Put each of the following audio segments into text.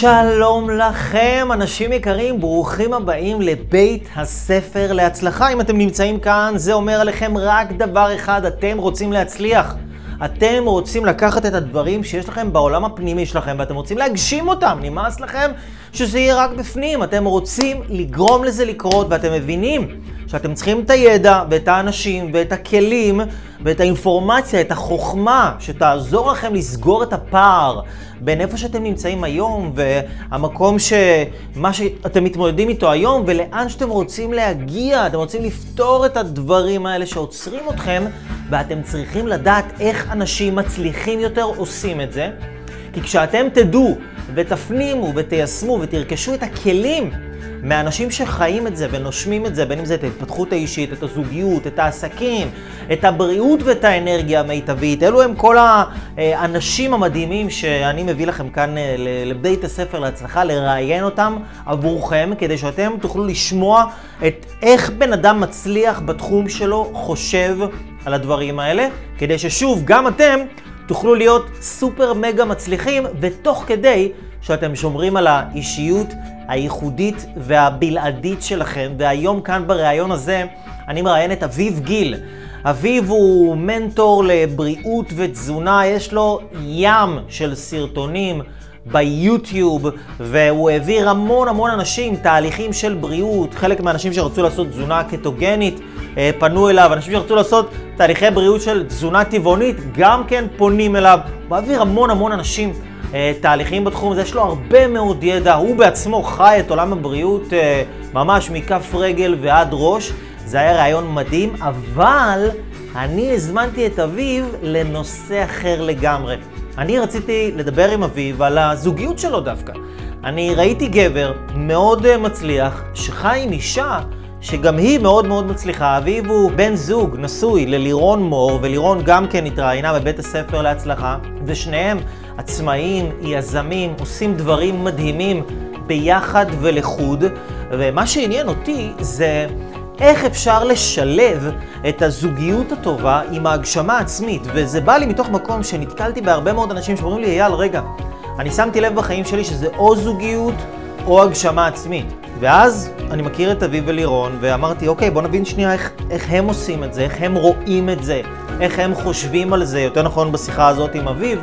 שלום לכם, אנשים יקרים, ברוכים הבאים לבית הספר להצלחה. אם אתם נמצאים כאן, זה אומר עליכם רק דבר אחד, אתם רוצים להצליח. אתם רוצים לקחת את הדברים שיש לכם בעולם הפנימי שלכם, ואתם רוצים להגשים אותם. נמאס לכם שזה יהיה רק בפנים. אתם רוצים לגרום לזה לקרות, ואתם מבינים שאתם צריכים את הידע, ואת האנשים, ואת הכלים, ואת האינפורמציה, את החוכמה, שתעזור לכם לסגור את הפער בין איפה שאתם נמצאים היום, והמקום שמה שאתם מתמודדים איתו היום, ולאן שאתם רוצים להגיע. אתם רוצים לפתור את הדברים האלה שעוצרים אתכם, ואתם צריכים לדעת איך אנשים מצליחים יותר עושים את זה. כי כשאתם תדעו ותפנימו ותיישמו ותרכשו את הכלים מאנשים שחיים את זה ונושמים את זה, בין אם זה את ההתפתחות האישית, את הזוגיות, את העסקים, את הבריאות ואת האנרגיה המיטבית, אלו הם כל האנשים המדהימים שאני מביא לכם כאן אה, לבית הספר להצלחה, לראיין אותם עבורכם, כדי שאתם תוכלו לשמוע את איך בן אדם מצליח בתחום שלו חושב על הדברים האלה, כדי ששוב, גם אתם תוכלו להיות סופר מגה מצליחים, ותוך כדי שאתם שומרים על האישיות הייחודית והבלעדית שלכם. והיום כאן בריאיון הזה אני מראיין את אביב גיל. אביב הוא מנטור לבריאות ותזונה, יש לו ים של סרטונים ביוטיוב, והוא העביר המון המון אנשים תהליכים של בריאות. חלק מהאנשים שרצו לעשות תזונה קטוגנית פנו אליו, אנשים שרצו לעשות תהליכי בריאות של תזונה טבעונית גם כן פונים אליו. הוא העביר המון המון אנשים אה, תהליכים בתחום הזה, יש לו הרבה מאוד ידע, הוא בעצמו חי את עולם הבריאות אה, ממש מכף רגל ועד ראש. זה היה רעיון מדהים, אבל אני הזמנתי את אביב לנושא אחר לגמרי. אני רציתי לדבר עם אביב על הזוגיות שלו דווקא. אני ראיתי גבר מאוד אה, מצליח, שחי עם אישה שגם היא מאוד מאוד מצליחה. אביב הוא בן זוג נשוי ללירון מור, ולירון גם כן התראיינה בבית הספר להצלחה, ושניהם עצמאים, יזמים, עושים דברים מדהימים ביחד ולחוד, ומה שעניין אותי זה איך אפשר לשלב את הזוגיות הטובה עם ההגשמה העצמית, וזה בא לי מתוך מקום שנתקלתי בהרבה מאוד אנשים שאומרים לי, אייל, רגע, אני שמתי לב בחיים שלי שזה או זוגיות או הגשמה עצמית. ואז אני מכיר את אביב ולירון, ואמרתי, אוקיי, בוא נבין שנייה איך, איך הם עושים את זה, איך הם רואים את זה, איך הם חושבים על זה, יותר נכון בשיחה הזאת עם אביב,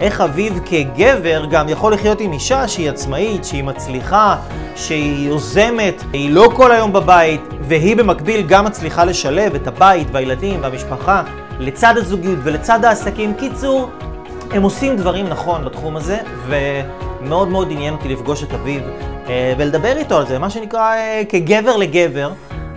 איך אביב כגבר גם יכול לחיות עם אישה שהיא עצמאית, שהיא מצליחה, שהיא יוזמת, היא לא כל היום בבית, והיא במקביל גם מצליחה לשלב את הבית והילדים והמשפחה לצד הזוגיות ולצד העסקים. קיצור, הם עושים דברים נכון בתחום הזה, ומאוד מאוד עניין אותי לפגוש את אביב ולדבר איתו על זה, מה שנקרא אה, כגבר לגבר.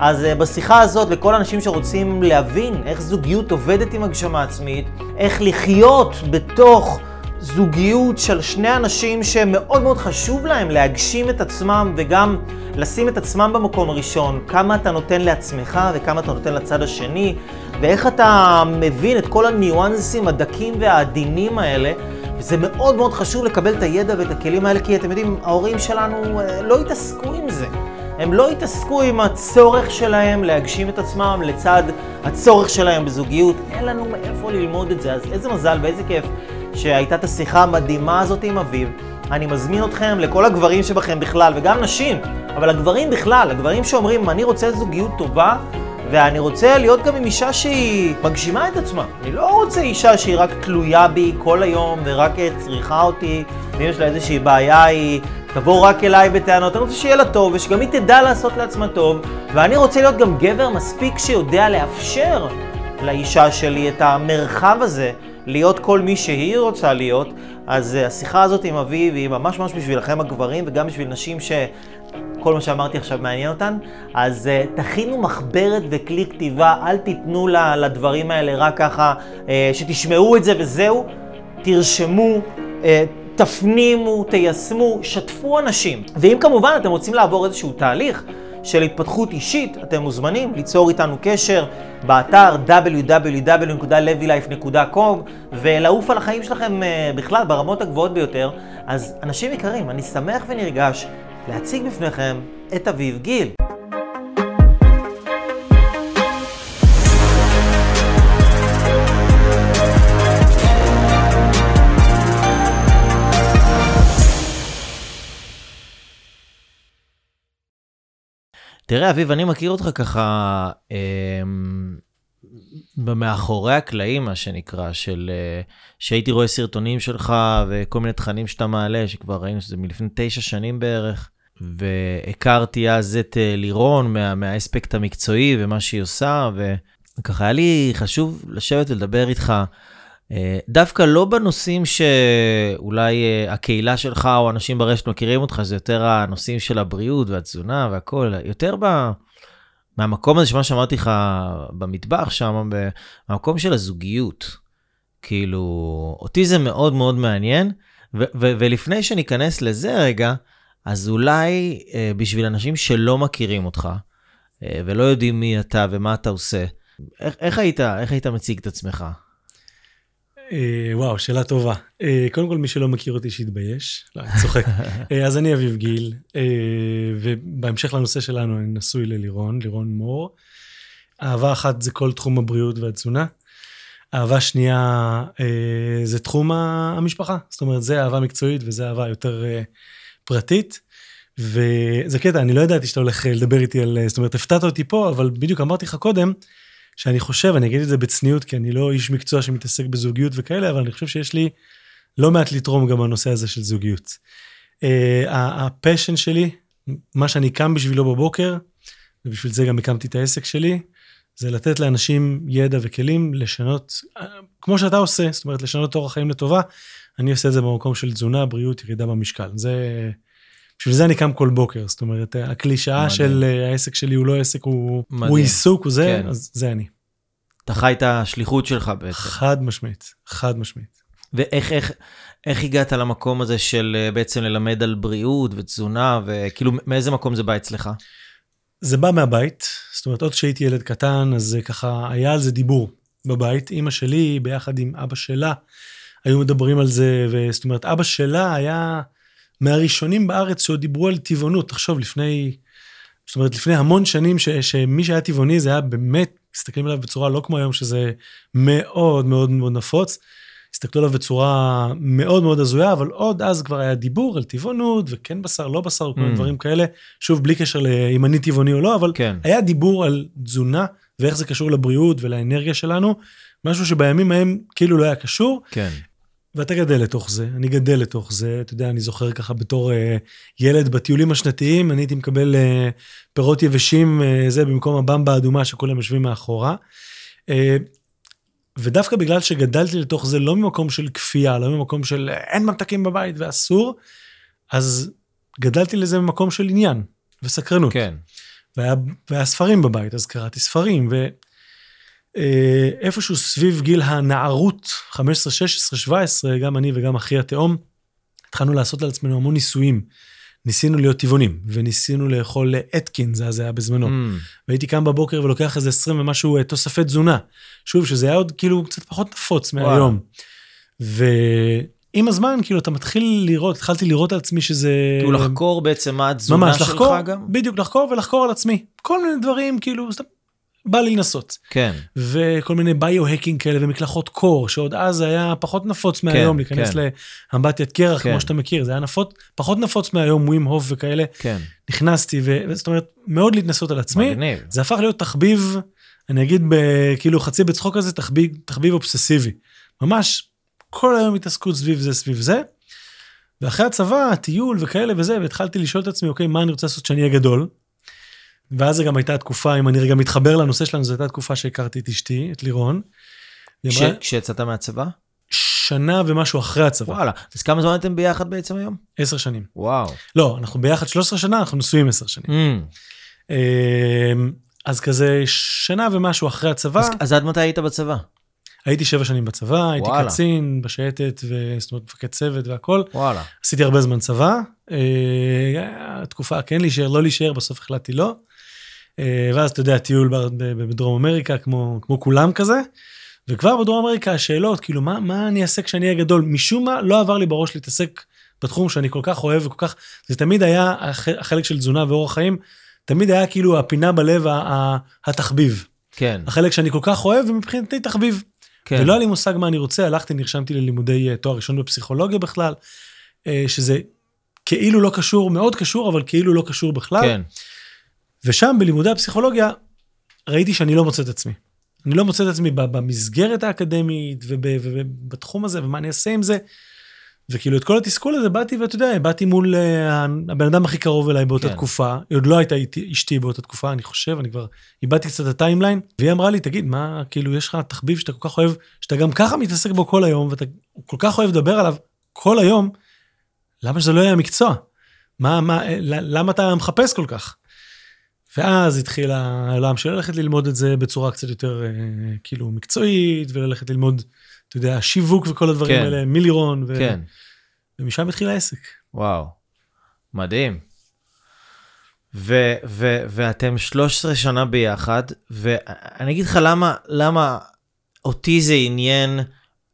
אז uh, בשיחה הזאת, לכל האנשים שרוצים להבין איך זוגיות עובדת עם הגשמה עצמית, איך לחיות בתוך זוגיות של שני אנשים שמאוד מאוד חשוב להם להגשים את עצמם וגם לשים את עצמם במקום הראשון, כמה אתה נותן לעצמך וכמה אתה נותן לצד השני, ואיך אתה מבין את כל הניואנסים הדקים והעדינים האלה. וזה מאוד מאוד חשוב לקבל את הידע ואת הכלים האלה, כי אתם יודעים, ההורים שלנו אה, לא התעסקו עם זה. הם לא התעסקו עם הצורך שלהם להגשים את עצמם לצד הצורך שלהם בזוגיות. אין לנו מאיפה ללמוד את זה, אז איזה מזל ואיזה כיף שהייתה את השיחה המדהימה הזאת עם אביב. אני מזמין אתכם לכל הגברים שבכם בכלל, וגם נשים, אבל הגברים בכלל, הגברים שאומרים, אני רוצה זוגיות טובה, ואני רוצה להיות גם עם אישה שהיא מגשימה את עצמה. אני לא רוצה אישה שהיא רק תלויה בי כל היום ורק צריכה אותי, ואם יש לה איזושהי בעיה היא תבוא רק אליי בטענות. אני רוצה שיהיה לה טוב ושגם היא תדע לעשות לעצמה טוב, ואני רוצה להיות גם גבר מספיק שיודע לאפשר לאישה שלי את המרחב הזה. להיות כל מי שהיא רוצה להיות, אז uh, השיחה הזאת עם אביב היא ממש ממש בשבילכם הגברים וגם בשביל נשים שכל מה שאמרתי עכשיו מעניין אותן. אז uh, תכינו מחברת וכלי כתיבה, אל תיתנו לה, לדברים האלה רק ככה, uh, שתשמעו את זה וזהו. תרשמו, uh, תפנימו, תיישמו, שתפו אנשים. ואם כמובן אתם רוצים לעבור איזשהו תהליך, של התפתחות אישית, אתם מוזמנים ליצור איתנו קשר באתר www.levylife.com ולעוף על החיים שלכם בכלל ברמות הגבוהות ביותר. אז אנשים יקרים, אני שמח ונרגש להציג בפניכם את אביב גיל. תראה, אביב, אני מכיר אותך ככה אמ, אה, מאחורי הקלעים, מה שנקרא, של... אה, שהייתי רואה סרטונים שלך וכל מיני תכנים שאתה מעלה, שכבר ראינו שזה מלפני תשע שנים בערך. והכרתי אז את אה, לירון מה, מהאספקט המקצועי ומה שהיא עושה, וככה היה לי חשוב לשבת ולדבר איתך. אה, דווקא לא בנושאים שאולי אה, הקהילה שלך או אנשים ברשת מכירים אותך, זה יותר הנושאים של הבריאות והתזונה והכל, יותר ב... מהמקום הזה שמה שאמרתי לך במטבח שם, במקום של הזוגיות. כאילו, אותי זה מאוד מאוד מעניין, ו- ו- ולפני שניכנס לזה רגע, אז אולי אה, בשביל אנשים שלא מכירים אותך, אה, ולא יודעים מי אתה ומה אתה עושה, איך, איך, היית, איך היית מציג את עצמך? אה, וואו, שאלה טובה. אה, קודם כל, מי שלא מכיר אותי, שיתבייש. לא, אני צוחק. אה, אז אני אביב גיל, ובהמשך לנושא שלנו, אני נשוי ללירון, לירון מור. אהבה אחת זה כל תחום הבריאות והתזונה. אהבה שנייה זה תחום המשפחה. זאת אומרת, זה אהבה מקצועית וזה אהבה יותר פרטית. וזה קטע, אני לא ידעתי שאתה הולך לדבר איתי על, זאת אומרת, הפתעת אותי פה, אבל בדיוק אמרתי לך קודם, שאני חושב, אני אגיד את זה בצניעות, כי אני לא איש מקצוע שמתעסק בזוגיות וכאלה, אבל אני חושב שיש לי לא מעט לתרום גם בנושא הזה של זוגיות. Uh, הפשן שלי, מה שאני קם בשבילו בבוקר, ובשביל זה גם הקמתי את העסק שלי, זה לתת לאנשים ידע וכלים לשנות, כמו שאתה עושה, זאת אומרת, לשנות אורח חיים לטובה, אני עושה את זה במקום של תזונה, בריאות, ירידה במשקל. זה... בשביל זה אני קם כל בוקר, זאת אומרת, הקלישאה של אה, העסק שלי הוא לא עסק, הוא, הוא עיסוק, הוא זה, כן. אז זה אני. אתה חי את השליחות שלך בעצם. חד משמעית, חד משמעית. ואיך איך, איך הגעת למקום הזה של אה, בעצם ללמד על בריאות ותזונה, וכאילו מאיזה מקום זה בא אצלך? זה בא מהבית, זאת אומרת, עוד כשהייתי ילד קטן, אז זה ככה, היה על זה דיבור בבית. אימא שלי, ביחד עם אבא שלה, היו מדברים על זה, וזאת אומרת, אבא שלה היה... מהראשונים בארץ שעוד דיברו על טבעונות. תחשוב, לפני, זאת אומרת, לפני המון שנים, ש, שמי שהיה טבעוני זה היה באמת, מסתכלים עליו בצורה לא כמו היום, שזה מאוד מאוד מאוד נפוץ. הסתכלו עליו בצורה מאוד מאוד הזויה, אבל עוד אז כבר היה דיבור על טבעונות, וכן בשר, לא בשר, כל מיני mm. דברים כאלה. שוב, בלי קשר לאם אני טבעוני או לא, אבל כן. היה דיבור על תזונה, ואיך זה קשור לבריאות ולאנרגיה שלנו. משהו שבימים ההם כאילו לא היה קשור. כן. ואתה גדל לתוך זה, אני גדל לתוך זה, אתה יודע, אני זוכר ככה בתור אה, ילד בטיולים השנתיים, אני הייתי מקבל אה, פירות יבשים, אה, זה במקום הבמבה האדומה שכולם יושבים מאחורה. אה, ודווקא בגלל שגדלתי לתוך זה לא ממקום של כפייה, לא ממקום של אין ממתקים בבית ואסור, אז גדלתי לזה ממקום של עניין וסקרנות. כן. והיה, והיה ספרים בבית, אז קראתי ספרים, ו... אה, סביב גיל הנערות, 15, 16, 17, גם אני וגם אחי התאום, התחלנו לעשות על עצמנו המון ניסויים. ניסינו להיות טבעונים, וניסינו לאכול אתקין, זה אז היה בזמנו. Mm. והייתי קם בבוקר ולוקח איזה 20 ומשהו אה, תוספי תזונה. שוב, שזה היה עוד כאילו קצת פחות נפוץ מהיום. ועם הזמן, כאילו, אתה מתחיל לראות, התחלתי לראות על עצמי שזה... כאילו לחקור בעצם מה התזונה ממש, שלך לחקור, גם? בדיוק, לחקור ולחקור על עצמי. כל מיני דברים, כאילו, בא לי לנסות. כן. וכל מיני ביו-הקינג כאלה ומקלחות קור, שעוד אז היה פחות נפוץ מהיום, כן, להיכנס כן. לאמבטיית קרח, כן. כמו שאתה מכיר, זה היה נפוץ, פחות נפוץ מהיום, ווים הוף וכאלה. כן. נכנסתי, וזאת אומרת, מאוד להתנסות על עצמי. מגניב. זה הפך להיות תחביב, אני אגיד ב, כאילו חצי בצחוק הזה, תחביב, תחביב אובססיבי. ממש, כל היום התעסקות סביב זה, סביב זה. ואחרי הצבא, טיול וכאלה וזה, והתחלתי לשאול את עצמי, אוקיי, מה אני רוצה לעשות כשאני אהיה גדול? ואז זה גם הייתה תקופה, אם אני רגע מתחבר לנושא שלנו, זו הייתה תקופה שהכרתי את אשתי, את לירון. ש... אמרה, כשיצאת מהצבא? שנה ומשהו אחרי הצבא. וואלה, אז כמה זמן אתם ביחד בעצם היום? עשר שנים. וואו. לא, אנחנו ביחד 13 שנה, אנחנו נשואים עשר שנים. Mm. אז כזה שנה ומשהו אחרי הצבא. אז, אז עד מתי היית בצבא? הייתי שבע שנים בצבא, הייתי וואלה. קצין בשייטת, זאת אומרת מפקד צוות והכל. וואלה. עשיתי הרבה זמן צבא. אה, התקופה כן להישאר, לא להישאר, בסוף החלטתי לא. אה, ואז אתה יודע, טיול בדרום אמריקה, כמו, כמו כולם כזה. וכבר בדרום אמריקה השאלות, כאילו, מה, מה אני אעשה כשאני אהיה גדול? משום מה, לא עבר לי בראש להתעסק בתחום שאני כל כך אוהב וכל כך, זה תמיד היה החלק של תזונה ואורח חיים, תמיד היה כאילו הפינה בלב, התחביב. כן. החלק שאני כל כך אוהב, ומבחינתי תחביב. כן. ולא היה לי מושג מה אני רוצה, הלכתי, נרשמתי ללימודי אה, תואר ראשון בפסיכולוגיה בכלל, אה, שזה כאילו לא קשור, מאוד קשור, אבל כאילו לא קשור בכלל. כן. ושם בלימודי הפסיכולוגיה ראיתי שאני לא מוצא את עצמי. אני לא מוצא את עצמי במסגרת האקדמית ובתחום הזה, ומה אני אעשה עם זה. וכאילו את כל התסכול הזה באתי ואתה יודע, באתי מול uh, הבן אדם הכי קרוב אליי באותה כן. תקופה, היא עוד לא הייתה אשתי באותה תקופה, אני חושב, אני כבר איבדתי קצת את הטיימליין, והיא אמרה לי, תגיד, מה, כאילו, יש לך תחביב שאתה כל כך אוהב, שאתה גם ככה מתעסק בו כל היום, ואתה כל כך אוהב לדבר עליו כל היום, למה שזה לא יהיה המקצוע? מה, מה, למה אתה מחפש כל כך? ואז התחיל העולם של ללכת ללמוד את זה בצורה קצת יותר אה, כאילו מקצועית, וללכת ללמוד, אתה יודע, שיווק וכל הדברים כן. האלה, מילירון, ו... כן. ומשם התחיל העסק. וואו, מדהים. ו- ו- ואתם 13 שנה ביחד, ואני אגיד לך למה, למה אותי זה עניין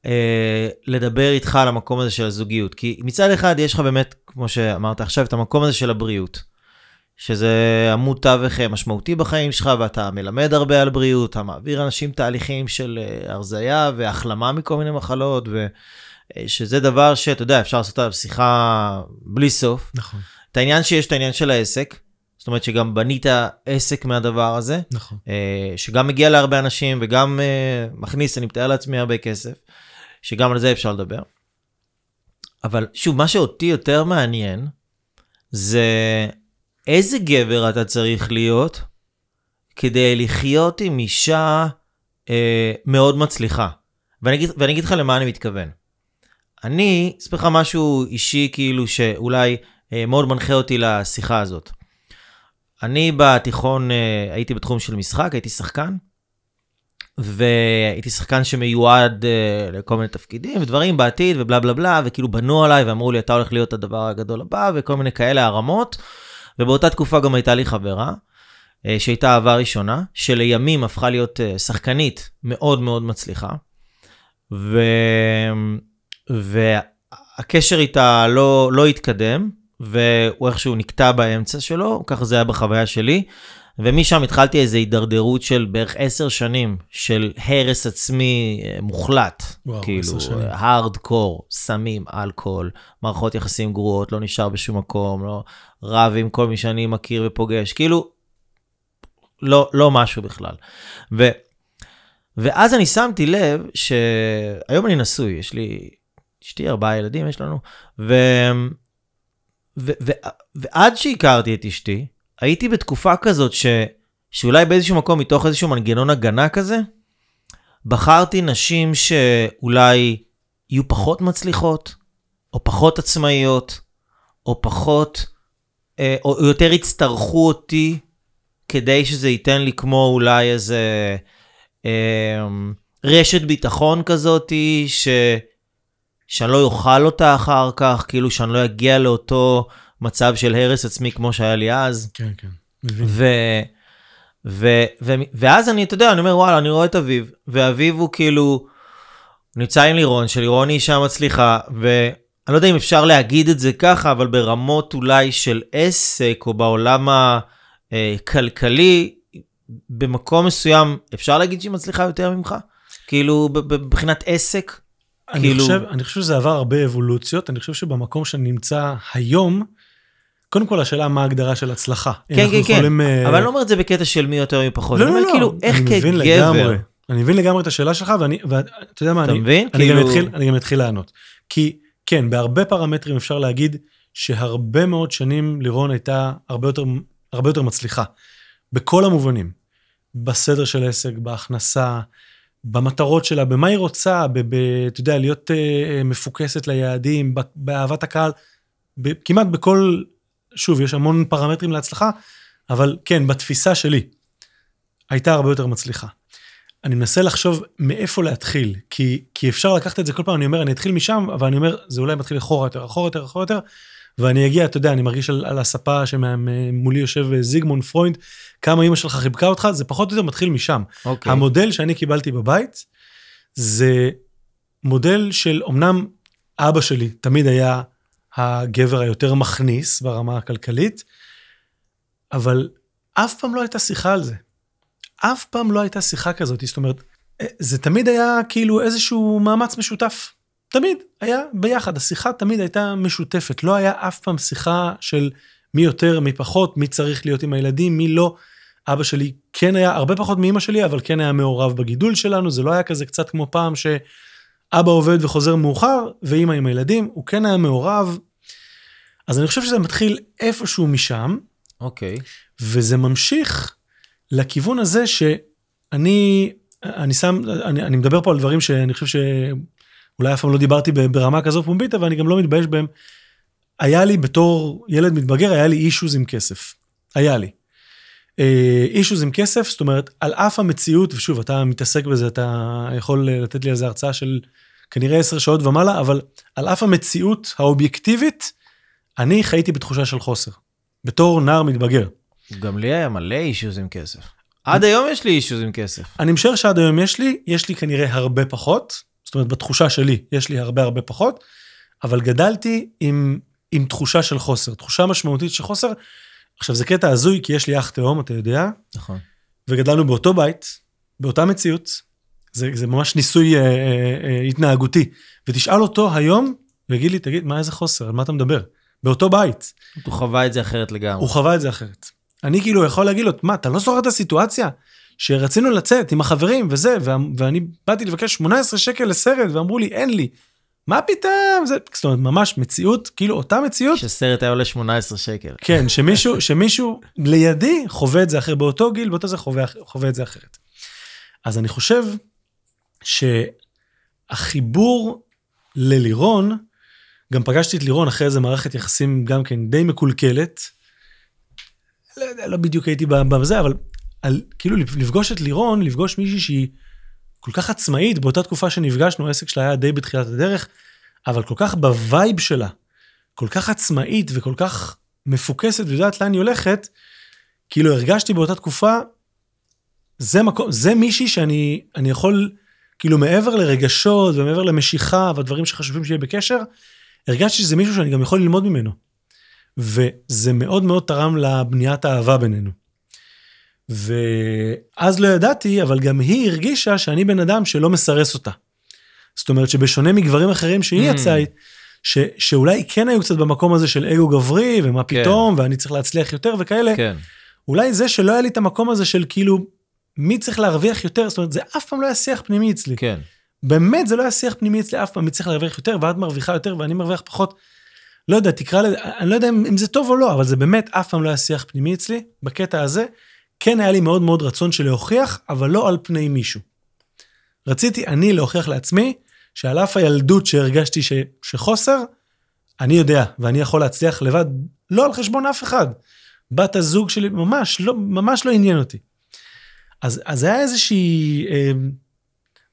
אה, לדבר איתך על המקום הזה של הזוגיות. כי מצד אחד יש לך באמת, כמו שאמרת עכשיו, את המקום הזה של הבריאות. שזה עמוד תווך אה, משמעותי בחיים שלך, ואתה מלמד הרבה על בריאות, אתה מעביר אנשים תהליכים של אה, הרזייה והחלמה מכל מיני מחלות, ושזה אה, דבר שאתה יודע, אפשר לעשות עליו שיחה בלי סוף. נכון. את העניין שיש את העניין של העסק, זאת אומרת שגם בנית עסק מהדבר הזה, נכון. שגם מגיע להרבה אנשים וגם מכניס, אני מתאר לעצמי, הרבה כסף, שגם על זה אפשר לדבר. אבל שוב, מה שאותי יותר מעניין, זה איזה גבר אתה צריך להיות כדי לחיות עם אישה אה, מאוד מצליחה? ואני אגיד, לך למה אני מתכוון. אני אספר לך משהו אישי כאילו שאולי אה, מאוד מנחה אותי לשיחה הזאת. אני בתיכון אה, הייתי בתחום של משחק, הייתי שחקן, והייתי שחקן שמיועד uh, לכל מיני תפקידים ודברים בעתיד ובלה בלה בלה, וכאילו בנו עליי ואמרו לי, אתה הולך להיות הדבר הגדול הבא, וכל מיני כאלה הרמות. ובאותה תקופה גם הייתה לי חברה, uh, שהייתה אהבה ראשונה, שלימים הפכה להיות uh, שחקנית מאוד מאוד מצליחה. ו... והקשר איתה לא, לא התקדם, והוא איכשהו נקטע באמצע שלו, ככה זה היה בחוויה שלי. ומשם התחלתי איזו הידרדרות של בערך עשר שנים של הרס עצמי אה, מוחלט. וואו, כאילו. הארד קור, סמים, אלכוהול, מערכות יחסים גרועות, לא נשאר בשום מקום, לא רב עם כל מי שאני מכיר ופוגש, כאילו, לא, לא משהו בכלל. ו, ואז אני שמתי לב שהיום אני נשוי, יש לי, אשתי ארבעה ילדים יש לנו, ו, ו, ו, ועד שהכרתי את אשתי, הייתי בתקופה כזאת ש, שאולי באיזשהו מקום, מתוך איזשהו מנגנון הגנה כזה, בחרתי נשים שאולי יהיו פחות מצליחות, או פחות עצמאיות, או פחות, אה, או יותר יצטרכו אותי, כדי שזה ייתן לי כמו אולי איזה אה, רשת ביטחון כזאתי, ש, שאני לא אוכל אותה אחר כך, כאילו שאני לא אגיע לאותו... מצב של הרס עצמי כמו שהיה לי אז. כן, כן. ו, ו, ו, ואז אני, אתה יודע, אני אומר, וואלה, אני רואה את אביב, ואביב הוא כאילו, נמצא עם לירון, שלירון היא אישה מצליחה, ואני לא יודע אם אפשר להגיד את זה ככה, אבל ברמות אולי של עסק, או בעולם הכלכלי, במקום מסוים, אפשר להגיד שהיא מצליחה יותר ממך? כאילו, מבחינת עסק? אני, כאילו... חושב, אני חושב שזה עבר הרבה אבולוציות, אני חושב שבמקום שאני נמצא היום, קודם כל השאלה מה ההגדרה של הצלחה. כן, כן, כן, יכולים, כן, אבל אני לא אומר את זה בקטע של מי יותר מי פחות. לא, לא, לא, כאילו, איך כגבר. אני מבין לגמרי את השאלה שלך, ואני, ואתה יודע מה, אני, מבין? אני, כאילו... גם אתחיל, אני גם אתחיל לענות. כי כן, בהרבה פרמטרים אפשר להגיד שהרבה מאוד שנים לירון הייתה הרבה יותר, הרבה יותר מצליחה. בכל המובנים. בסדר של עסק, בהכנסה, במטרות שלה, במה היא רוצה, אתה יודע, להיות uh, מפוקסת ליעדים, באהבת הקהל, כמעט בכל שוב, יש המון פרמטרים להצלחה, אבל כן, בתפיסה שלי, הייתה הרבה יותר מצליחה. אני מנסה לחשוב מאיפה להתחיל, כי, כי אפשר לקחת את זה כל פעם, אני אומר, אני אתחיל משם, אבל אני אומר, זה אולי מתחיל אחורה יותר, אחורה יותר, אחורה יותר, ואני אגיע, אתה יודע, אני מרגיש על, על הספה שמולי יושב זיגמונד פרויד, כמה אימא שלך חיבקה אותך, זה פחות או יותר מתחיל משם. Okay. אוקיי. המודל שאני קיבלתי בבית, זה מודל של, אמנם אבא שלי תמיד היה הגבר היותר מכניס ברמה הכלכלית, אבל אף פעם לא הייתה שיחה על זה. אף פעם לא הייתה שיחה כזאת, זאת אומרת, זה תמיד היה כאילו איזשהו מאמץ משותף. תמיד היה ביחד, השיחה תמיד הייתה משותפת, לא היה אף פעם שיחה של מי יותר, מי פחות, מי צריך להיות עם הילדים, מי לא. אבא שלי כן היה, הרבה פחות מאמא שלי, אבל כן היה מעורב בגידול שלנו, זה לא היה כזה קצת כמו פעם שאבא עובד וחוזר מאוחר, ואמא עם הילדים, הוא כן היה מעורב. אז אני חושב שזה מתחיל איפשהו משם, אוקיי. וזה ממשיך לכיוון הזה שאני, אני שם, אני, אני מדבר פה על דברים שאני חושב שאולי אף פעם לא דיברתי ברמה כזו פומבית, אבל אני גם לא מתבייש בהם. היה לי בתור ילד מתבגר, היה לי אישוז עם כסף. היה לי. אישוז עם כסף, זאת אומרת, על אף המציאות, ושוב, אתה מתעסק בזה, אתה יכול לתת לי איזה הרצאה של כנראה עשר שעות ומעלה, אבל על אף המציאות האובייקטיבית, אני חייתי בתחושה של חוסר. בתור נער מתבגר. גם לי היה מלא אישוז עם כסף. עד היום יש לי אישוז עם כסף. אני משער שעד היום יש לי, יש לי כנראה הרבה פחות, זאת אומרת, בתחושה שלי, יש לי הרבה הרבה פחות, אבל גדלתי עם, עם תחושה של חוסר, תחושה משמעותית של חוסר. עכשיו, זה קטע הזוי, כי יש לי אח תאום, אתה יודע, נכון. וגדלנו באותו בית, באותה מציאות, זה, זה ממש ניסוי אה, אה, אה, התנהגותי, ותשאל אותו היום, ויגיד לי, תגיד, מה איזה חוסר, על מה אתה מדבר? באותו בית. הוא חווה את זה אחרת לגמרי. הוא חווה את זה אחרת. אני כאילו יכול להגיד לו, מה, אתה לא זוכר את הסיטואציה? שרצינו לצאת עם החברים וזה, וה, ואני באתי לבקש 18 שקל לסרט, ואמרו לי, אין לי. מה פתאום? זה, זאת אומרת, ממש מציאות, כאילו אותה מציאות, שסרט היה עולה 18 שקל. כן, שמישהו, שמישהו לידי חווה את זה אחרת, באותו גיל, באותו זה חווה, חווה את זה אחרת. אז אני חושב שהחיבור ללירון, גם פגשתי את לירון אחרי איזה מערכת יחסים גם כן די מקולקלת. לא יודע, לא בדיוק הייתי בזה, אבל על, כאילו לפגוש את לירון, לפגוש מישהי שהיא כל כך עצמאית, באותה תקופה שנפגשנו, העסק שלה היה די בתחילת הדרך, אבל כל כך ב vibe שלה, כל כך עצמאית וכל כך מפוקסת ויודעת לאן היא הולכת, כאילו הרגשתי באותה תקופה, זה מקום, זה מישהי שאני אני יכול, כאילו מעבר לרגשות ומעבר למשיכה והדברים שחשובים שיהיה בקשר, הרגשתי שזה מישהו שאני גם יכול ללמוד ממנו. וזה מאוד מאוד תרם לבניית האהבה בינינו. ואז לא ידעתי, אבל גם היא הרגישה שאני בן אדם שלא מסרס אותה. זאת אומרת שבשונה מגברים אחרים שהיא Mm. יצאה, ש, שאולי כן היו קצת במקום הזה של אגו גברי, ומה כן. פתאום, ואני צריך להצליח יותר וכאלה, כן. אולי זה שלא היה לי את המקום הזה של כאילו, מי צריך להרוויח יותר, זאת אומרת, זה אף פעם לא היה שיח פנימי אצלי. כן. באמת זה לא היה שיח פנימי אצלי אף פעם, מי צריך להרוויח יותר, ואת מרוויחה יותר ואני מרוויח פחות. לא יודע, תקרא לזה, אני לא יודע אם, אם זה טוב או לא, אבל זה באמת אף פעם לא היה שיח פנימי אצלי, בקטע הזה. כן היה לי מאוד מאוד רצון של להוכיח, אבל לא על פני מישהו. רציתי אני להוכיח לעצמי, שעל אף הילדות שהרגשתי ש, שחוסר, אני יודע, ואני יכול להצליח לבד, לא על חשבון אף אחד. בת הזוג שלי ממש לא, ממש לא עניין אותי. אז, אז היה איזושהי אה,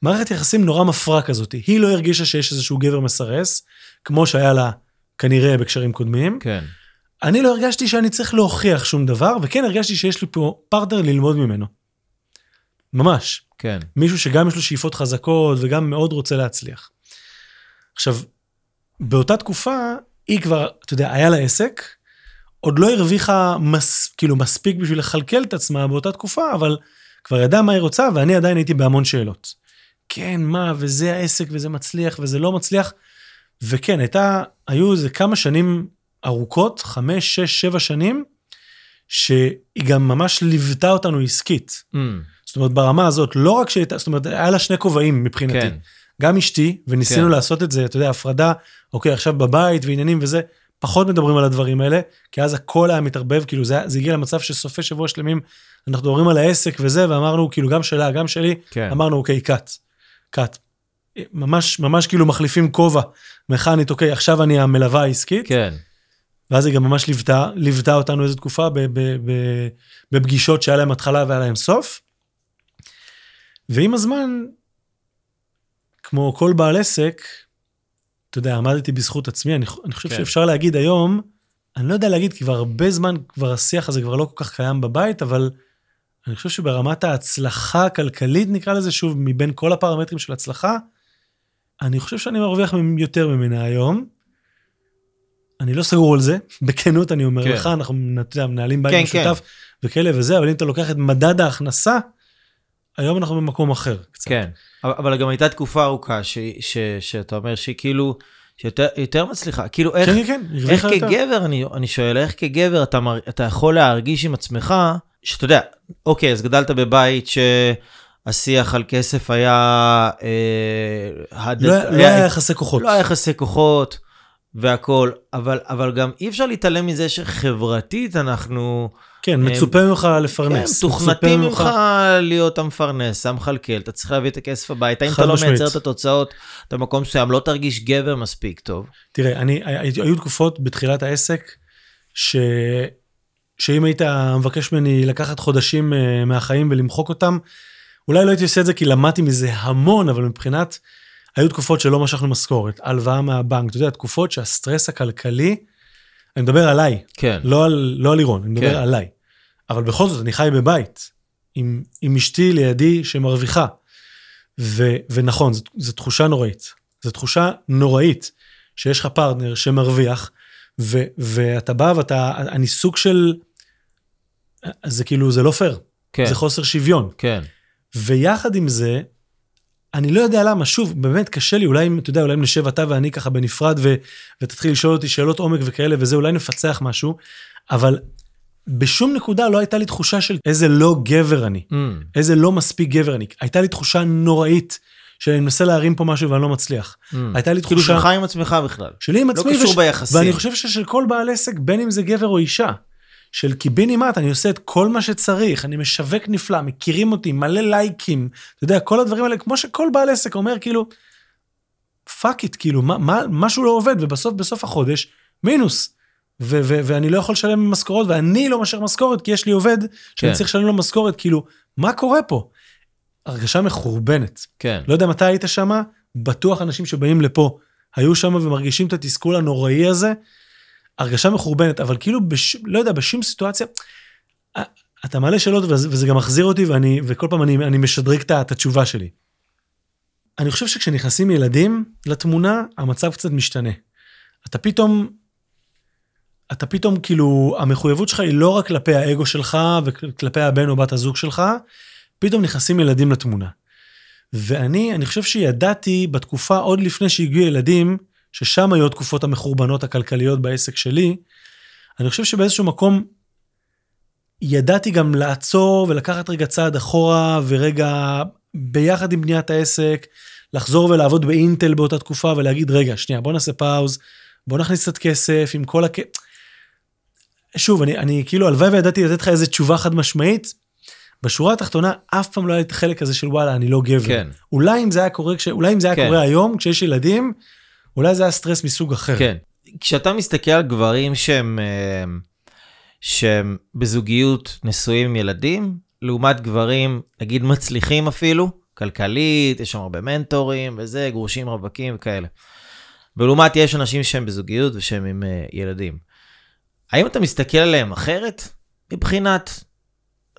מערכת יחסים נורא מפרה כזאת. היא לא הרגישה שיש איזשהו גבר מסרס, כמו שהיה לה כנראה בקשרים קודמים. כן. אני לא הרגשתי שאני צריך להוכיח שום דבר, וכן הרגשתי שיש לי פה פרטנר ללמוד ממנו. ממש. כן. מישהו שגם יש לו שאיפות חזקות וגם מאוד רוצה להצליח. עכשיו, באותה תקופה, היא כבר, אתה יודע, היה לה עסק, עוד לא הרוויחה מס, כאילו מספיק בשביל לכלכל את עצמה באותה תקופה, אבל כבר ידעה מה היא רוצה, ואני עדיין הייתי בהמון שאלות. כן, מה, וזה העסק, וזה מצליח, וזה לא מצליח. וכן, הייתה, היו איזה כמה שנים ארוכות, חמש, שש, שבע שנים, שהיא גם ממש ליוותה אותנו עסקית. Mm, זאת אומרת, ברמה הזאת, לא רק שהייתה, זאת אומרת, היה לה שני כובעים מבחינתי. כן. גם אשתי, וניסינו כן. לעשות את זה, אתה יודע, הפרדה, אוקיי, עכשיו בבית ועניינים וזה, פחות מדברים על הדברים האלה, כי אז הכל היה מתערבב, כאילו זה, זה הגיע למצב שסופי שבוע שלמים, אנחנו מדברים על העסק וזה, ואמרנו, כאילו, גם שלה, גם שלי, כן. אמרנו, אוקיי, קאט, קאט. ממש, ממש כאילו מחליפים כובע מכנית, אוקיי, עכשיו אני המלווה העסקית, כן. ואז היא גם ממש ליוותה, ליוותה אותנו איזו תקופה ב, ב, ב, בפגישות שהיה להם התחלה והיה להם סוף. ועם הזמן, כמו כל בעל עסק, אתה יודע, עמדתי בזכות עצמי, אני, אני חושב כן. שאפשר להגיד היום, אני לא יודע להגיד, כי כבר הרבה זמן, כבר השיח הזה כבר לא כל כך קיים בבית, אבל אני חושב שברמת ההצלחה הכלכלית, נקרא לזה שוב, מבין כל הפרמטרים של הצלחה, אני חושב שאני מרוויח יותר ממנה היום. אני לא סגור על זה, בכנות אני אומר כן. לך, אנחנו מנהלים בית כן, משותף וכאלה וזה, אבל אם אתה לוקח את מדד ההכנסה, היום אנחנו במקום אחר. קצת. כן. אבל, גם הייתה תקופה ארוכה ש, ש, שאתה אומר שהיא כאילו, שיותר יותר מצליחה. כאילו, איך, כן, כן, כן, איך יותר. כגבר, אני, אני שואל, איך כגבר אתה, מר, אתה יכול להרגיש עם עצמך, שאתה יודע, אוקיי, אז גדלת בבית שהשיח על כסף היה... אה, הדד, לא לא היה יחסי כוחות. לא היה יחסי כוחות והכול, אבל, אבל גם אי אפשר להתעלם מזה שחברתית אנחנו... כן, מצופה ממך לפרנס. כן, תוכנתי ממך להיות המפרנס, המכלכל, אתה צריך להביא את הכסף הביתה. אם אתה לא. מייצר את התוצאות, אתה במקום מסוים, לא תרגיש גבר מספיק טוב. תראה, אני, היו תקופות בתחילת העסק, ש... שאם היית מבקש ממני לקחת חודשים אה, מהחיים ולמחוק אותם, אולי לא הייתי עושה את זה כי למדתי מזה המון, אבל מבחינת, היו תקופות שלא משכנו משכורת, הלוואה מהבנק, אתה יודע, תקופות שהסטרס הכלכלי, אני מדבר עליי, כן. לא על, לא על לירון, אני מדבר כן. עליי. אבל בכל זאת, אני חי בבית, עם, עם אשתי לידי שמרוויחה. ו, ונכון, זו, זו תחושה נוראית. זו תחושה נוראית שיש לך פרטנר שמרוויח, ו, ואתה בא ואתה, אני סוג של, זה כאילו, זה לא פייר. כן, זה חוסר שוויון. כן. ויחד עם זה, אני לא יודע למה, שוב, באמת קשה לי, אולי אם, אתה יודע, אולי אם נשב אתה ואני ככה בנפרד ו, ותתחיל לשאול אותי שאלות עומק וכאלה וזה, אולי נפצח משהו, אבל בשום נקודה לא הייתה לי תחושה של איזה לא גבר אני, Mm, איזה לא מספיק גבר אני. הייתה לי תחושה נוראית שאני מנסה להרים פה משהו ואני לא מצליח. mm. הייתה לי כאילו תחושה שלך עם עצמך בכלל. שלי עם לא עצמי, קשור וש- ביחסים. ואני חושב ששל כל בעל עסק, בין אם זה גבר או אישה, של קיבינימט, אני עושה את כל מה שצריך, אני משווק נפלא, מכירים אותי, מלא לייקים, אתה יודע, כל הדברים האלה, כמו שכל בעל עסק אומר, כאילו, fuck it, כאילו, מה, מה, משהו לא עובד, ובסוף, בסוף החודש, מינוס. ו- ו- ואני לא יכול לשלם משכורות, ואני לא משאיר משכורת, כי יש לי עובד שאני כן. צריך לשלם לו משכורת, כאילו, מה קורה פה? הרגשה מחורבנת. כן. לא יודע מתי היית שם, בטוח אנשים שבאים לפה היו שם ומרגישים את התסכול הנוראי הזה. הרגשה מחורבנת, אבל כאילו, בש... לא יודע, בשום סיטואציה, א- אתה מעלה שאלות וזה, וזה גם מחזיר אותי, ואני, וכל פעם אני, אני משדרג את התשובה שלי. אני חושב שכשנכנסים ילדים לתמונה, המצב קצת משתנה. אתה פתאום, אתה פתאום, כאילו, המחויבות שלך היא לא רק כלפי האגו שלך וכלפי הבן או בת הזוג שלך, פתאום נכנסים ילדים לתמונה. ואני, אני חושב שידעתי בתקופה, עוד לפני שהגיעו ילדים, ששם היו התקופות המחורבנות הכלכליות בעסק שלי, אני חושב שבאיזשהו מקום ידעתי גם לעצור ולקחת רגע צעד אחורה, ורגע ביחד עם בניית העסק, לחזור ולעבוד באינטל באותה תקופה ולהגיד, רגע, שנייה, בוא נעשה פאוז, בוא נכניס קצת כסף עם כל הכ... שוב, אני, אני כאילו, הלוואי וידעתי לתת לך איזה תשובה חד משמעית. בשורה התחתונה, אף פעם לא היה את החלק הזה של וואלה, אני לא גבר. כן. אולי אם זה היה קורה, כש... אולי אם זה היה כן. קורה היום, כשיש ילדים, אולי זה היה סטרס מסוג אחר. כן. כשאתה מסתכל על גברים שהם, אה, שהם בזוגיות נשואים עם ילדים, לעומת גברים, נגיד מצליחים אפילו, כלכלית, יש שם הרבה מנטורים וזה, גרושים רווקים וכאלה. ולעומת יש אנשים שהם בזוגיות ושהם עם אה, ילדים. האם אתה מסתכל עליהם אחרת? מבחינת,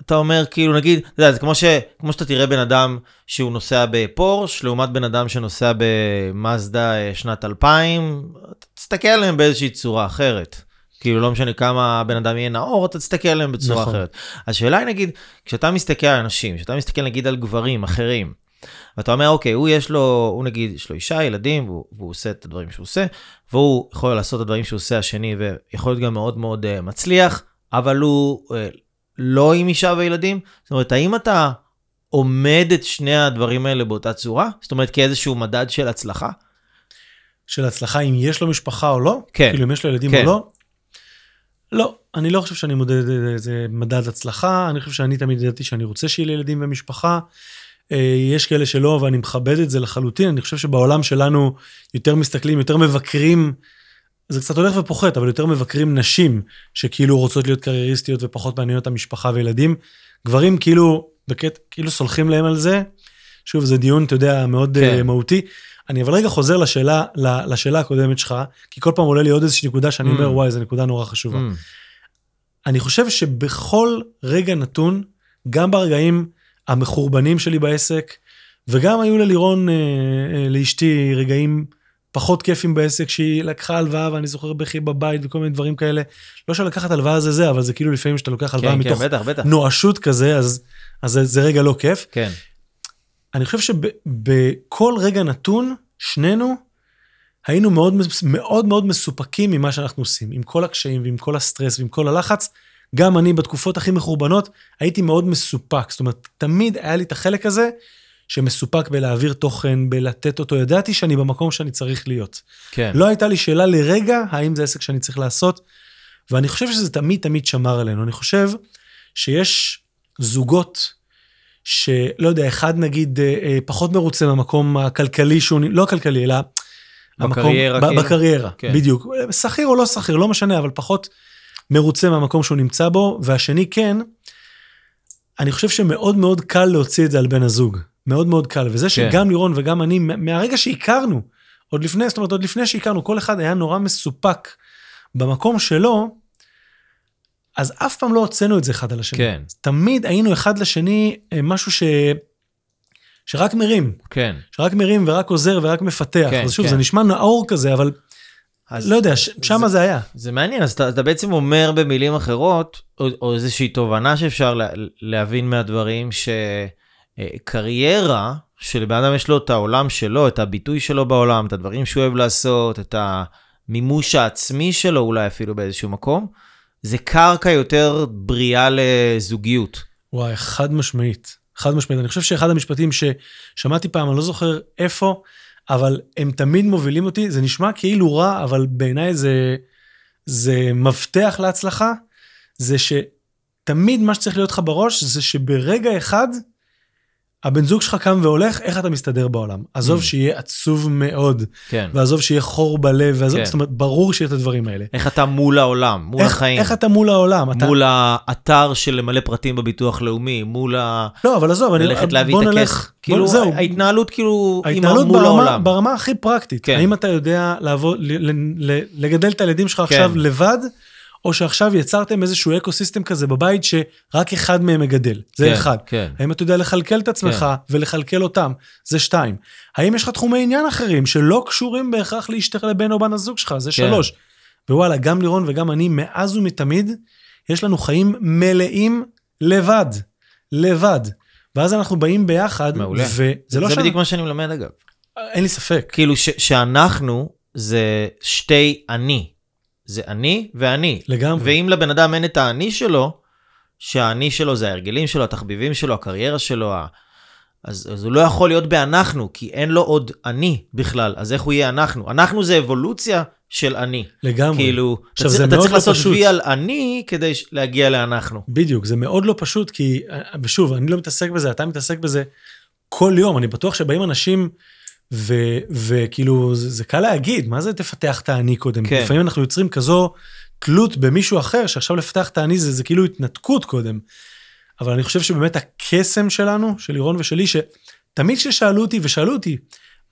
אתה אומר כאילו נגיד, אתה יודע, זה כמו, ש, כמו שאתה תראה בן אדם שהוא נוסע בפורש, לעומת בן אדם שנוסע במאזדה אה, שנת 2000, אתה תסתכל עליהם באיזושהי צורה אחרת. כאילו לא משנה כמה הבן אדם יהיה נאור, אתה תסתכל עליהם בצורה נכון. אחרת. השאלה היא נגיד, כשאתה מסתכל על אנשים, כשאתה מסתכל נגיד על גברים אחרים, ואתה אומר, אוקיי, הוא יש לו, הוא נגיד, יש לו אישה, ילדים, והוא, והוא עושה את הדברים שהוא עושה, והוא יכול לעשות את הדברים שהוא עושה השני, ויכול להיות גם מאוד מאוד uh, מצליח, אבל הוא uh, לא עם אישה וילדים. זאת אומרת, האם אתה עומד את שני הדברים האלה באותה צורה? זאת אומרת, כאיזשהו מדד של הצלחה? של הצלחה, אם יש לו משפחה או לא? כן. כאילו, אם יש לו ילדים כן. או לא? לא, אני לא חושב שאני מודד איזה מדד הצלחה, אני חושב שאני תמיד ידעתי שאני רוצה שיהיה לי ילדים ומשפחה. אה, יש כאלה שלא, ואני מכבד את זה לחלוטין. אני חושב שבעולם שלנו יותר מסתכלים, יותר מבקרים, זה קצת הולך ופוחת, אבל יותר מבקרים נשים שכאילו רוצות להיות קרייריסטיות ופחות מעניינות המשפחה וילדים. גברים כאילו, בקט, כאילו סולחים להם על זה. שוב, זה דיון, אתה יודע, מאוד כן. כן. מהותי. אני אבל רגע חוזר לשאלה, לשאלה הקודמת שלך, כי כל פעם עולה לי עוד איזושהי נקודה שאני Mm. אומר, וואי, זו נקודה נורא חשובה. Mm, אני חושב שבכל רגע נתון, גם ברגעים המחורבנים שלי בעסק, וגם היו ללירון, אה, אה, לאשתי, רגעים פחות כיפים בעסק, שהיא לקחה הלוואה, ואני זוכר בכי בבית וכל מיני דברים כאלה. לא שלקחת הלוואה זה זה, אבל זה כאילו לפעמים שאתה לוקח הלוואה כן, כן, מתוך בטח, בטח. נואשות כזה, אז, אז זה, זה רגע לא כיף. כן, אני חושב שבכל רגע נתון, שנינו, היינו מאוד מאוד מאוד מסופקים ממה שאנחנו עושים, עם כל הקשיים ועם כל הסטרס ועם כל הלחץ. גם אני בתקופות הכי מחורבנות הייתי מאוד מסופק, זאת אומרת, תמיד היה לי את החלק הזה שמסופק בלהעביר תוכן, בלתת אותו, ידעתי שאני במקום שאני צריך להיות. כן. לא הייתה לי שאלה לרגע האם זה עסק שאני צריך לעשות, ואני חושב שזה תמיד תמיד שמר עלינו. אני חושב שיש זוגות שלא יודע, אחד נגיד אה, אה, פחות מרוצה מהמקום הכלכלי שהוא, לא הכלכלי, אלא... בקריירה, המקום, כאילו? בקריירה, כן. בדיוק. שכיר או לא שכיר, לא משנה, אבל פחות מרוצה מהמקום שהוא נמצא בו, והשני כן, אני חושב שמאוד מאוד קל להוציא את זה על בן הזוג. מאוד מאוד קל. וזה שגם לירון וגם אני, מה- מהרגע שהכרנו, עוד לפני, זאת אומרת, עוד לפני שהכרנו, כל אחד היה נורא מסופק במקום שלו, אז אף פעם לא הוצאנו את זה אחד על השני. כן. תמיד היינו אחד לשני אה, משהו ש... שרק מרים, כן. שרק מרים ורק עוזר ורק מפתח. כן, אז שוב, כן. זה נשמע נאור כזה, אבל אז לא יודע, ש- שם זה היה. זה מעניין, אז אתה, אתה בעצם אומר במילים אחרות, או, או איזושהי תובנה שאפשר לה, להבין מהדברים, שקריירה, שלבן אדם יש לו את העולם שלו, את הביטוי שלו בעולם, את הדברים שהוא אוהב לעשות, את המימוש העצמי שלו אולי אפילו באיזשהו מקום, זה קרקע יותר בריאה לזוגיות. וואי, חד משמעית. חד משמעית. אני חושב שאחד המשפטים ששמעתי פעם, אני לא זוכר איפה, אבל הם תמיד מובילים אותי, זה נשמע כאילו רע, אבל בעיניי זה, זה מפתח להצלחה, זה שתמיד מה שצריך להיות לך בראש, זה שברגע אחד, הבן זוג שלך קם והולך, איך אתה מסתדר בעולם. עזוב Mm. שיהיה עצוב מאוד, כן. ועזוב שיהיה חור בלב, ועזוב, כן. זאת אומרת, ברור שיהיה את הדברים האלה. איך אתה מול העולם, מול איך, החיים, איך אתה מול העולם? אתה... מול האתר של למלא פרטים בביטוח לאומי, מול ה... לא, אבל עזוב, אני... ללכת להביא בוא את נלך, הכסף. בוא- כאילו, זהו, ההתנהלות כאילו ההתנהלות מול ברמה, העולם. ברמה הכי פרקטית. כן. האם אתה יודע לעבוד, לגדל את הילדים שלך כן. עכשיו לבד, או שעכשיו יצרתם איזשהו אקו סיסטם כזה בבית שרק אחד מהם מגדל? זה כן, אחד. כן. האם אתה יודע לכלכל את עצמך כן. ולכלכל אותם? זה שתיים. האם יש לך תחומי עניין אחרים שלא קשורים בהכרח להשתך לבן או בן הזוג שלך? זה כן. שלוש. ווואלה, גם לירון וגם אני, מאז ומתמיד, יש לנו חיים מלאים לבד. לבד. ואז אנחנו באים ביחד, מעולה. וזה לא זה שאני... בדיוק מה שאני מלמד אגב. אין לי ספק. כאילו ש- שאנחנו זה שתי אני. זה אני ואני. לגמרי. ואם לבן אדם אין את האני שלו, שהאני שלו זה ההרגלים שלו, התחביבים שלו, הקריירה שלו, ה- אז, אז הוא לא יכול להיות באנחנו, כי אין לו עוד אני בכלל, אז איך הוא יהיה אנחנו? אנחנו זה אבולוציה של אני. לגמרי. כאילו, עכשיו, אתה, זה אתה צריך לא לעשות. וי על אני כדי להגיע לאנחנו. בדיוק, זה מאוד לא פשוט, כי, ושוב, אני לא מתעסק בזה, אתה מתעסק בזה כל יום, אני בטוח שבאים אנשים, ו- וכאילו, זה, זה קל להגיד, מה זה תפתח את האני קודם? כן. לפעמים אנחנו יוצרים כזו תלות במישהו אחר, שעכשיו לפתח את האני זה, זה כאילו התנתקות קודם. אבל אני חושב שבאמת הקסם שלנו, של לירון ושלי, שתמיד כששאלו אותי, ושאלו אותי,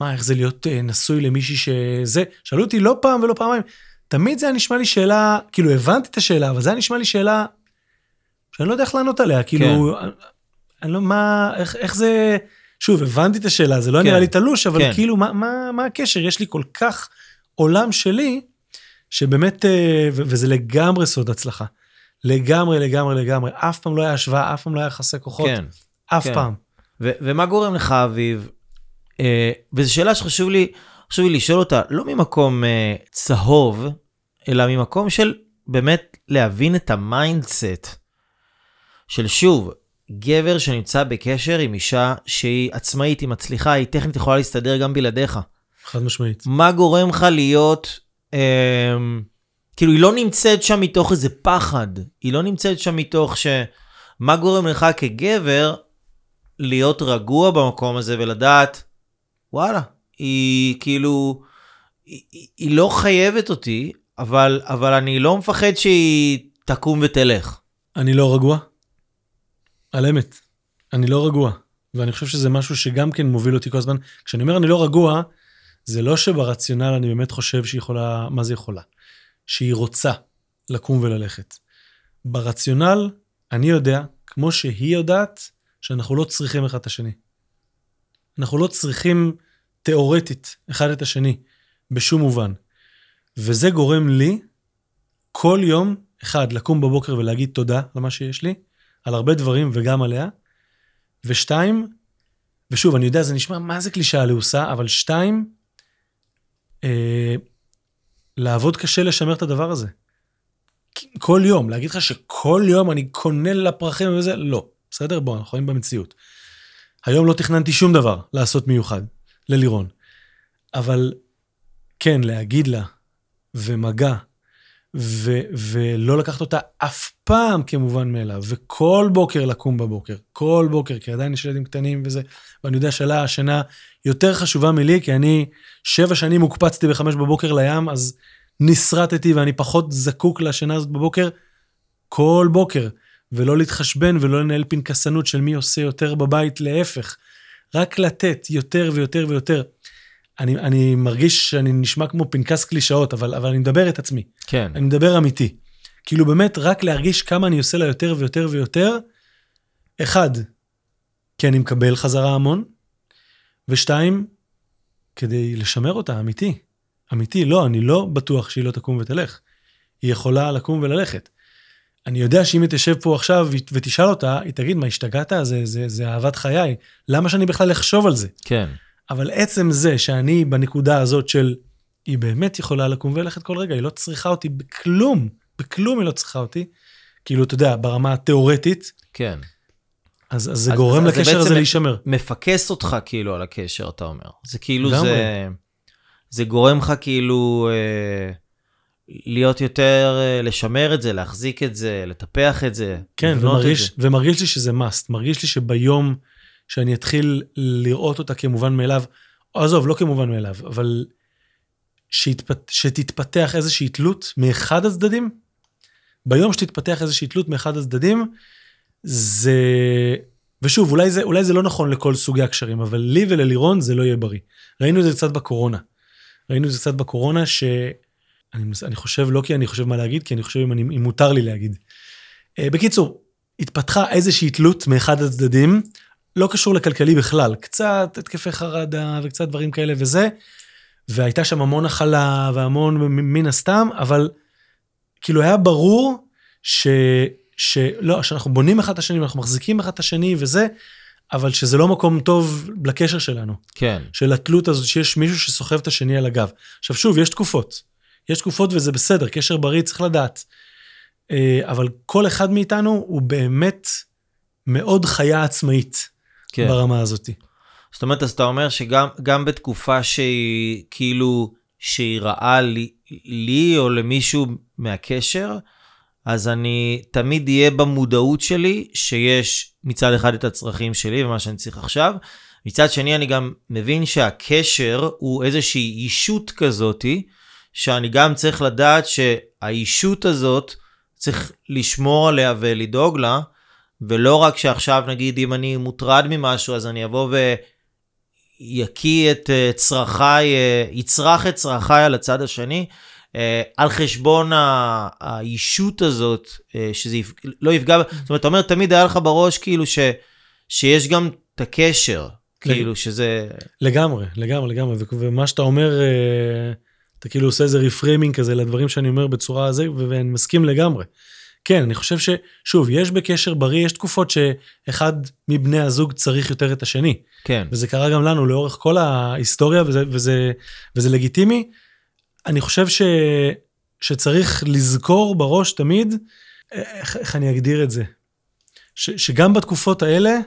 מה, איך זה להיות אה, נשוי למישהי שזה, שאלו אותי לא פעם ולא פעמיים, תמיד זה היה נשמע לי שאלה, כאילו הבנתי את השאלה, אבל זה היה נשמע לי שאלה שאני לא יודע איך לענות עליה, כאילו, אני, אני לא, מה, איך, איך זה, שוב, הבנתי את השאלה, זה לא כן. נראה לי תלוש, אבל כן. כאילו, מה, מה, מה הקשר? יש לי כל כך עולם שלי, שבאמת, אה, וזה לגמרי סוד הצלחה. לגמרי, לגמרי, לגמרי. אף פעם לא היה השוואה, אף פעם לא היה יחסי כוחות. כן. אף כן. פעם. ו- ומה גורם לך, אביב? אה, וזו שאלה שחשוב לי, חשוב לי לשאול אותה, לא ממקום אה, צהוב, אלא ממקום של באמת להבין את ה mindset של שוב, גבר שנמצא בקשר עם אישה שהיא עצמאית, היא מצליחה, היא טכנית יכולה להסתדר גם בלעדיך. חד משמעית. מה גורם לך להיות, אה, כאילו היא לא נמצאת שם מתוך איזה פחד, היא לא נמצאת שם מתוך ש... מה גורם לך כגבר להיות רגוע במקום הזה ולדעת, וואלה, היא כאילו, היא, היא- היא לא חייבת אותי, אבל, אבל אני לא מפחד שהיא תקום ותלך. אני לא רגוע. על אמת. אני לא רגוע. ואני חושב שזה משהו שגם כן מוביל אותי כל הזמן. כשאני אומר אני לא רגוע, זה לא שברציונל אני באמת חושב שהיא יכולה, מה זה יכולה? שהיא רוצה לקום וללכת. ברציונל, אני יודע, כמו שהיא יודעת, שאנחנו לא צריכים אחד את השני. אנחנו לא צריכים תיאורטית אחד את השני, בשום מובן. וזה גורם לי כל יום, אחד, לקום בבוקר ולהגיד תודה על מה שיש לי, על הרבה דברים וגם עליה, ושתיים, ושוב, אני יודע, זה נשמע מה זה קלישאה לעוסה, אבל שתיים, אה, לעבוד קשה לשמר את הדבר הזה. כל יום, להגיד לך שכל יום אני קונה לפרחים וזה, לא. בסדר? בוא, אנחנו חיים במציאות. היום לא תכננתי שום דבר לעשות מיוחד ללירון. אבל כן, להגיד לה, ומגע, ו- ולא לקחת אותה אף פעם כמובן מאליו, וכל בוקר לקום בבוקר, כל בוקר, כי עדיין יש ילדים קטנים וזה, ואני יודע שעלה השינה יותר חשובה מלי, כי אני שבע שנים הוקפצתי בחמש בבוקר לים, אז נסרטתי ואני פחות זקוק לשינה הזאת בבוקר, כל בוקר, ולא להתחשבן ולא לנהל פנקסנות של מי עושה יותר בבית, להפך, רק לתת יותר ויותר ויותר. אני, אני מרגיש שאני נשמע כמו פנקס קלישאות, אבל, אבל אני מדבר את עצמי. כן. אני מדבר אמיתי. כאילו באמת, רק להרגיש כמה אני עושה לה יותר ויותר ויותר, אחד, כי אני מקבל חזרה המון, ושתיים, כדי לשמר אותה, אמיתי. אמיתי, לא, אני לא בטוח שהיא לא תקום ותלך. היא יכולה לקום וללכת. אני יודע שאם היא תשב פה עכשיו ותשאל אותה, היא תגיד, מה, השתגעת? זה, זה, זה אהבת חיי. למה שאני בכלל אחשוב על זה? כן. אבל עצם זה שאני בנקודה הזאת של, היא באמת יכולה לקום וללכת כל רגע, היא לא צריכה אותי בכלום, בכלום היא לא צריכה אותי. כאילו, אתה יודע, ברמה התיאורטית, כן. אז, אז זה אז- גורם אז זה לקשר הזה להישמר. מפקס אותך כאילו על הקשר, אתה אומר. זה כאילו לגמרי. זה... זה גורם לך כאילו אה, להיות יותר, אה, לשמר את זה, להחזיק את זה, לטפח את זה. כן, לבנות את ומרגיש, זה. ומרגיש לי שזה must. מרגיש לי שביום שאני אתחיל לראות אותה כמובן מאליו, עזוב, לא כמובן מאליו, אבל שיתפת, שתתפתח איזושהי תלות מאחד הצדדים, ביום שתתפתח איזושהי תלות מאחד הצדדים, זה... ושוב, אולי זה, אולי זה לא נכון לכל סוגי הקשרים, אבל לי וללירון זה לא יהיה בריא. ראינו את זה קצת בקורונה. ראינו את זה קצת בקורונה, שאני מנס- אני חושב, לא כי אני חושב מה להגיד, כי אני חושב אם, אני, אם מותר לי להגיד. אה, בקיצור, התפתחה איזושהי תלות מאחד הצדדים, לא קשור לכלכלי בכלל, קצת התקפי חרדה וקצת דברים כאלה וזה, והייתה שם המון הכלה והמון מן הסתם, אבל כאילו היה ברור ש... שלא, שאנחנו בונים אחד את השני, אנחנו מחזיקים אחד את השני וזה, אבל שזה לא מקום טוב לקשר שלנו. כן, של התלות הזאת שיש מישהו שסוחב את השני על הגב. עכשיו שוב, יש תקופות. יש תקופות וזה בסדר, קשר בריא צריך לדעת. אה, אבל כל אחד מאיתנו הוא באמת מאוד חיה עצמאית כן. ברמה הזאת. זאת אומרת, אז אתה אומר שגם גם בתקופה שהיא כאילו, שהיא רעה לי, לי או למישהו מהקשר, אז אני תמיד אהיה במודעות שלי שיש מצד אחד את הצרכים שלי ומה שאני צריך עכשיו, מצד שני אני גם מבין שהקשר הוא איזושהי אישות כזאתי, שאני גם צריך לדעת שהאישות הזאת, צריך לשמור עליה ולדאוג לה, ולא רק שעכשיו נגיד אם אני מוטרד ממשהו אז אני אבוא ואקיא את אה, צרכיי, אה, אצרח את צרכיי על הצד השני, אה, על חשבון האישות הזאת, שזה יפ... לא יפגע, זאת אומרת, אתה אומר, תמיד היה לך בראש כאילו ש... שיש גם את הקשר, כאילו שזה... לגמרי, לגמרי, לגמרי. ומה שאתה אומר, אתה כאילו עושה איזה reframing כזה לדברים שאני אומר בצורה הזה, ו- ואני מסכים לגמרי. כן, אני חושב ששוב, יש בקשר בריא, יש תקופות שאחד מבני הזוג צריך יותר את השני. כן, וזה קרה גם לנו לאורך כל ההיסטוריה, וזה, וזה, וזה לגיטימי. אני חושב ש, שצריך לזכור בראש תמיד, איך, איך אני אגדיר את זה? ש, שגם בתקופות האלה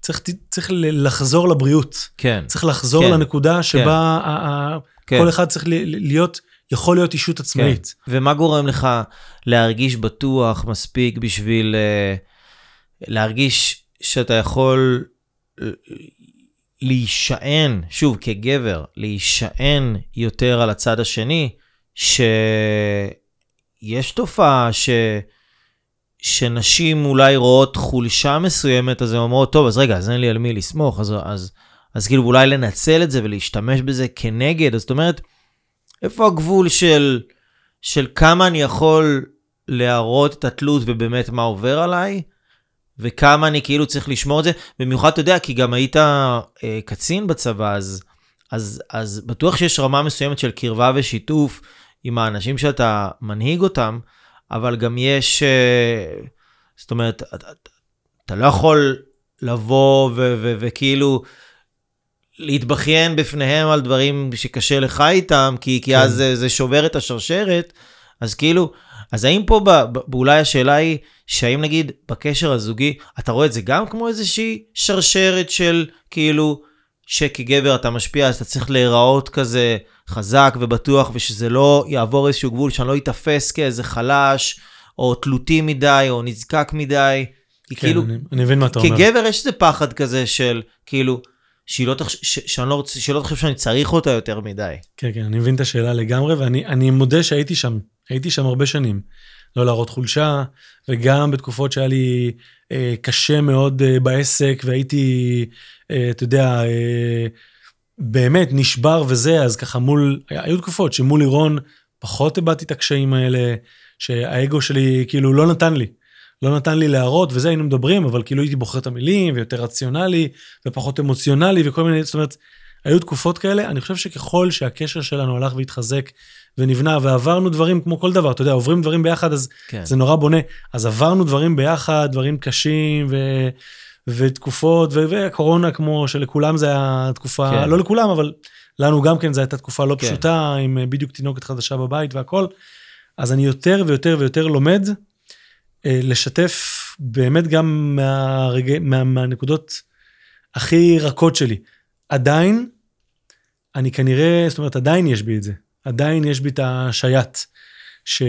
צריך, צריך לחזור לבריאות. כן, צריך לחזור כן, לנקודה שבה ה- ה- כן. כל אחד צריך להיות, יכול להיות אישות עצמאית. כן. ומה גורם לך להרגיש בטוח מספיק בשביל uh, להרגיש שאתה יכול אה, להישען, שוב, כגבר, להישען יותר על הצד השני, שיש תופעה ש... שנשים אולי רואות חולשה מסוימת, אז הן אומרות, טוב, אז רגע, אז אין לי על מי לסמוך, אז, אז, אז כאילו אולי לנצל את זה ולהשתמש בזה כנגד, אז זאת אומרת, איפה הגבול של, של כמה אני יכול להראות את התלות ובאמת מה עובר עליי, וכמה אני כאילו צריך לשמור את זה, במיוחד אתה יודע, כי גם היית אה, קצין בצבא, אז, אז, אז בטוח שיש רמה מסוימת של קרבה ושיתוף עם האנשים שאתה מנהיג אותם, אבל גם יש, אה, זאת אומרת, אתה, אתה- לא יכול לבוא ו- ו- וכאילו להתבכיין בפניהם על דברים שקשה לך איתם, כי, כי כן. אז זה, זה שובר את השרשרת, אז כאילו, אז האם פה ב, ב, אולי השאלה היא, שהאם נגיד בקשר הזוגי, אתה רואה את זה גם כמו איזושהי שרשרת של כאילו, שכגבר אתה משפיע, אז אתה צריך להיראות כזה חזק ובטוח, ושזה לא יעבור איזשהו גבול, שאני לא ייתפס כאיזה חלש, או תלותי מדי, או נזקק מדי. כן, כאילו, אני, אני מבין מה אתה אומר. כגבר יש איזה פחד כזה של, כאילו, שהיא לא תחש... ש... לא תחשוב שאני צריך אותה יותר מדי. כן, כן, אני מבין את השאלה לגמרי, ואני אני מודה שהייתי שם, הייתי שם הרבה שנים. לא להראות חולשה, וגם בתקופות שהיה לי אה, קשה מאוד אה, בעסק, והייתי, אה, אתה יודע, אה, באמת נשבר וזה, אז ככה מול, היו תקופות שמול לירון פחות הבעתי את הקשיים האלה, שהאגו שלי כאילו לא נתן לי. לא נתן לי להראות וזה היינו מדברים אבל כאילו הייתי בוחר את המילים ויותר רציונלי ופחות אמוציונלי וכל מיני זאת אומרת היו תקופות כאלה אני חושב שככל שהקשר שלנו הלך והתחזק ונבנה ועברנו דברים כמו כל דבר אתה יודע עוברים דברים ביחד אז כן. זה נורא בונה אז עברנו דברים ביחד דברים קשים ו... ותקופות ו... והקורונה כמו שלכולם זה היה תקופה כן. לא לכולם אבל לנו גם כן זו הייתה תקופה לא כן. פשוטה עם אה, בדיוק תינוקת חדשה בבית והכל. אז אני יותר ויותר ויותר לומד לשתף באמת גם מהרגע, מה, מהנקודות הכי רכות שלי. עדיין, אני כנראה, זאת אומרת, עדיין יש בי את זה. עדיין יש בי את השייט, ש,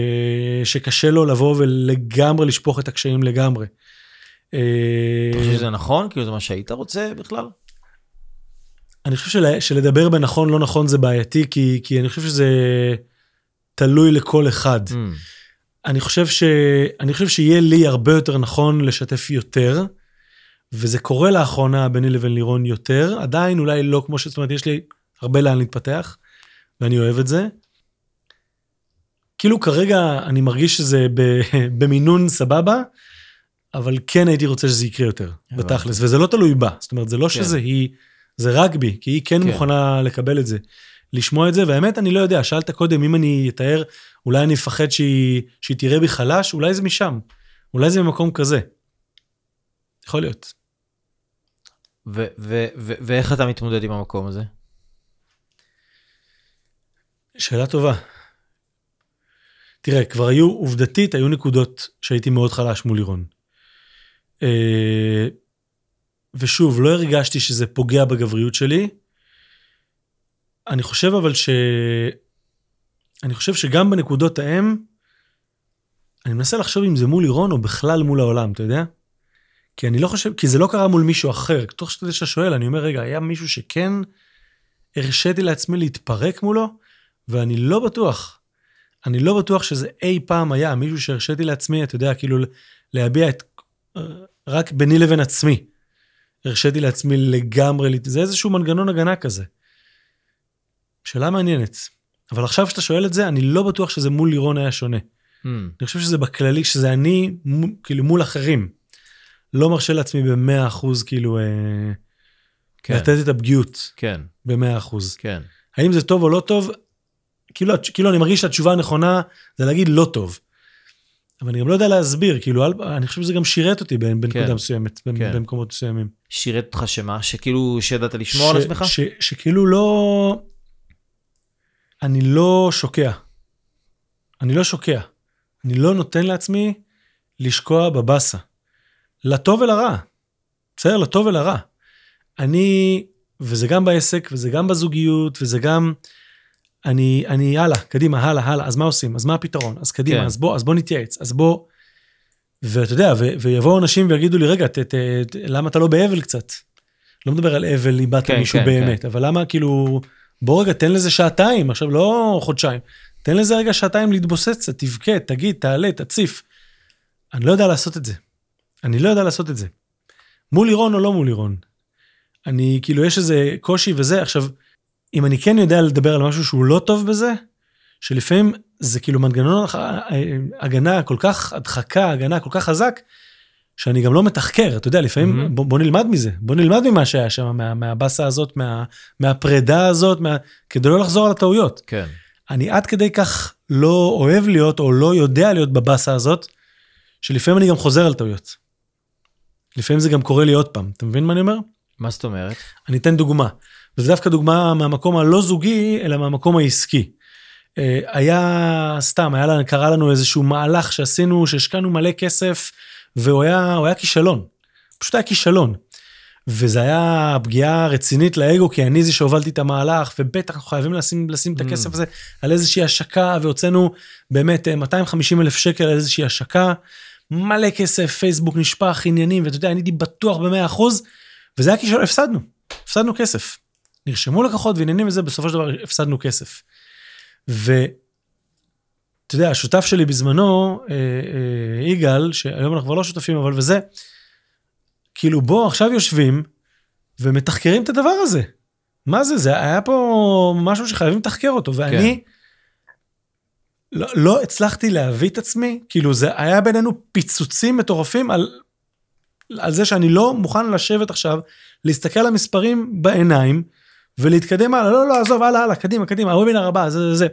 שקשה לו לבוא ולגמרי לשפוך את הקשיים לגמרי. אה, אתה חושב שזה נכון? כאילו זה מה שהיית רוצה בכלל? אני חושב של, שלדבר בנכון לא נכון זה בעייתי, כי, כי אני חושב שזה תלוי לכל אחד. Mm. אני חושב ש... אני חושב שיהיה לי הרבה יותר נכון לשתף יותר, וזה קורה לאחרונה ביני לבין לירון יותר, עדיין אולי לא כמו ש... זאת אומרת, יש לי הרבה לאן להתפתח, ואני אוהב את זה. כאילו כרגע אני מרגיש שזה ב... במינון סבבה, אבל כן הייתי רוצה שזה יקרה יותר. בתכלס, וזה לא תלוי בה. זאת אומרת, זה לא כן. שזה היא, זה רק בי, כי היא כן כן. מוכנה לקבל את זה. לשמוע את זה, והאמת, אני לא יודע, שאלת קודם אם אני אתאר, אולי אני אפחד שהיא, שהיא תראה בי חלש, אולי זה משם. אולי זה ממקום כזה. יכול להיות. ו- ו- ו- ואיך אתה מתמודד עם המקום הזה? שאלה טובה. תראה, כבר היו, עובדתית, היו נקודות שהייתי מאוד חלש מול לירון. אה, ושוב, לא הרגשתי שזה פוגע בגבריות שלי. אני חושב אבל ש... אני חושב שגם בנקודות ההם, אני מנסה לחשוב אם זה מול לירון או בכלל מול העולם, אתה יודע? כי אני לא חושב, כי זה לא קרה מול מישהו אחר. תוך שאתה שואל, אני אומר, רגע, היה מישהו שכן הרשיתי לעצמי להתפרק מולו, ואני לא בטוח. אני לא בטוח שזה אי פעם היה מישהו שהרשיתי לעצמי, אתה יודע, כאילו להביע את... רק ביני לבין עצמי. הרשיתי לעצמי לגמרי, זה איזשהו מנגנון הגנה כזה. שאלה מעניינת. אבל עכשיו שאתה שואל את זה, אני לא בטוח שזה מול לירון היה שונה. Mm. אני חושב שזה בכללי, שזה אני, כאילו מול אחרים. לא מרשה לעצמי במאה אחוז, כאילו, אה, כן, לתת את הפגיעות כן, במאה אחוז. כן. האם זה טוב או לא טוב? כאילו, כאילו אני מרגיש שהתשובה הנכונה זה להגיד לא טוב. אבל אני גם לא יודע להסביר, כאילו, אני חושב שזה גם שירת אותי בנקודה כן, מסוימת, כן. במקומות מסוימים. שירת אותך שמה? שכאילו שידעת לשמור על ש- עצמך? ש- שכאילו לא... אני לא שוקע. אני לא שוקע. אני לא נותן לעצמי לשקוע בבאסה. לטוב ולרע. בסדר? לטוב ולרע. אני, וזה גם בעסק, וזה גם בזוגיות, וזה גם... אני, אני, הלאה, קדימה, הלאה, הלאה, אז מה עושים? אז מה הפתרון? אז קדימה, כן. אז בוא, אז בוא נתייעץ, אז בוא... ואתה יודע, ו, ויבואו אנשים ויגידו לי, רגע, ת, ת, ת, למה אתה לא באבל קצת? לא מדבר על אבל, איבדת כן, מישהו כן, באמת, אבל למה כאילו, בוא רגע, תן לזה שעתיים, עכשיו לא חודשיים, תן לזה רגע שעתיים להתבוסס קצת, תבכה, תגיד, תעלה, תציף. אני לא יודע לעשות את זה. אני לא יודע לעשות את זה. מול לירון או לא מול לירון. אני, כאילו, יש איזה קושי וזה. עכשיו, אם אני כן יודע לדבר על משהו שהוא לא טוב בזה, שלפעמים זה כאילו מנגנון הח- הגנה כל כך, הדחקה, הגנה כל כך חזק, שאני גם לא מתחקר, אתה יודע, לפעמים, מהמם. בוא, בוא נלמד מזה, בוא נלמד ממה שהיה שם, מה, מהבאסה הזאת, מה, מהפרידה הזאת, מה, כדי לא לחזור על הטעויות. כן. אני עד כדי כך לא אוהב להיות, או לא יודע להיות בבאסה הזאת, שלפעמים אני גם חוזר על טעויות. לפעמים זה גם קורה לי עוד פעם, אתה מבין מה אני אומר? מה זאת אומרת? אני אתן דוגמה. וזה דווקא דוגמה מהמקום הלא זוגי, אלא מהמקום העסקי. אה, היה סתם, היה, קרה לנו איזשהו מהלך שעשינו, שהשקענו מלא כסף, והוא היה, היה כישלון. פשוט היה כישלון. וזה היה פגיעה רצינית לאגו, כי אני זה שהובלתי את המהלך, ובטח אנחנו חייבים לשים, לשים את Mm. הכסף הזה על איזושהי השקה, והוצאנו באמת אה, 250 אלף שקל על איזושהי השקה, מלא כסף, פייסבוק נשפך, עניינים, ואתה יודע, אני הייתי בטוח ב-100%, וזה היה כישלון, הפסדנו, הפסדנו כסף. נרשמו לקוחות ועניינים וזה, בסופו של דבר הפסדנו כסף. ואתה יודע, השותף שלי בזמנו, אה, אה, יגאל, שהיום אנחנו כבר לא שותפים, אבל וזה, כאילו בוא, עכשיו יושבים ומתחקרים את הדבר הזה. מה זה? זה היה פה משהו שחייבים לתחקר אותו, ואני לא, לא הצלחתי להביא את עצמי, כאילו זה היה בינינו פיצוצים מטורפים על, על זה שאני לא מוכן לשבת עכשיו, להסתכל על המספרים בעיניים ולהתקדם הלאה, לא, לא, עזוב, הלאה, הלאה, קדימה, קדימה, הוובינר הבא, זה, זה, זה.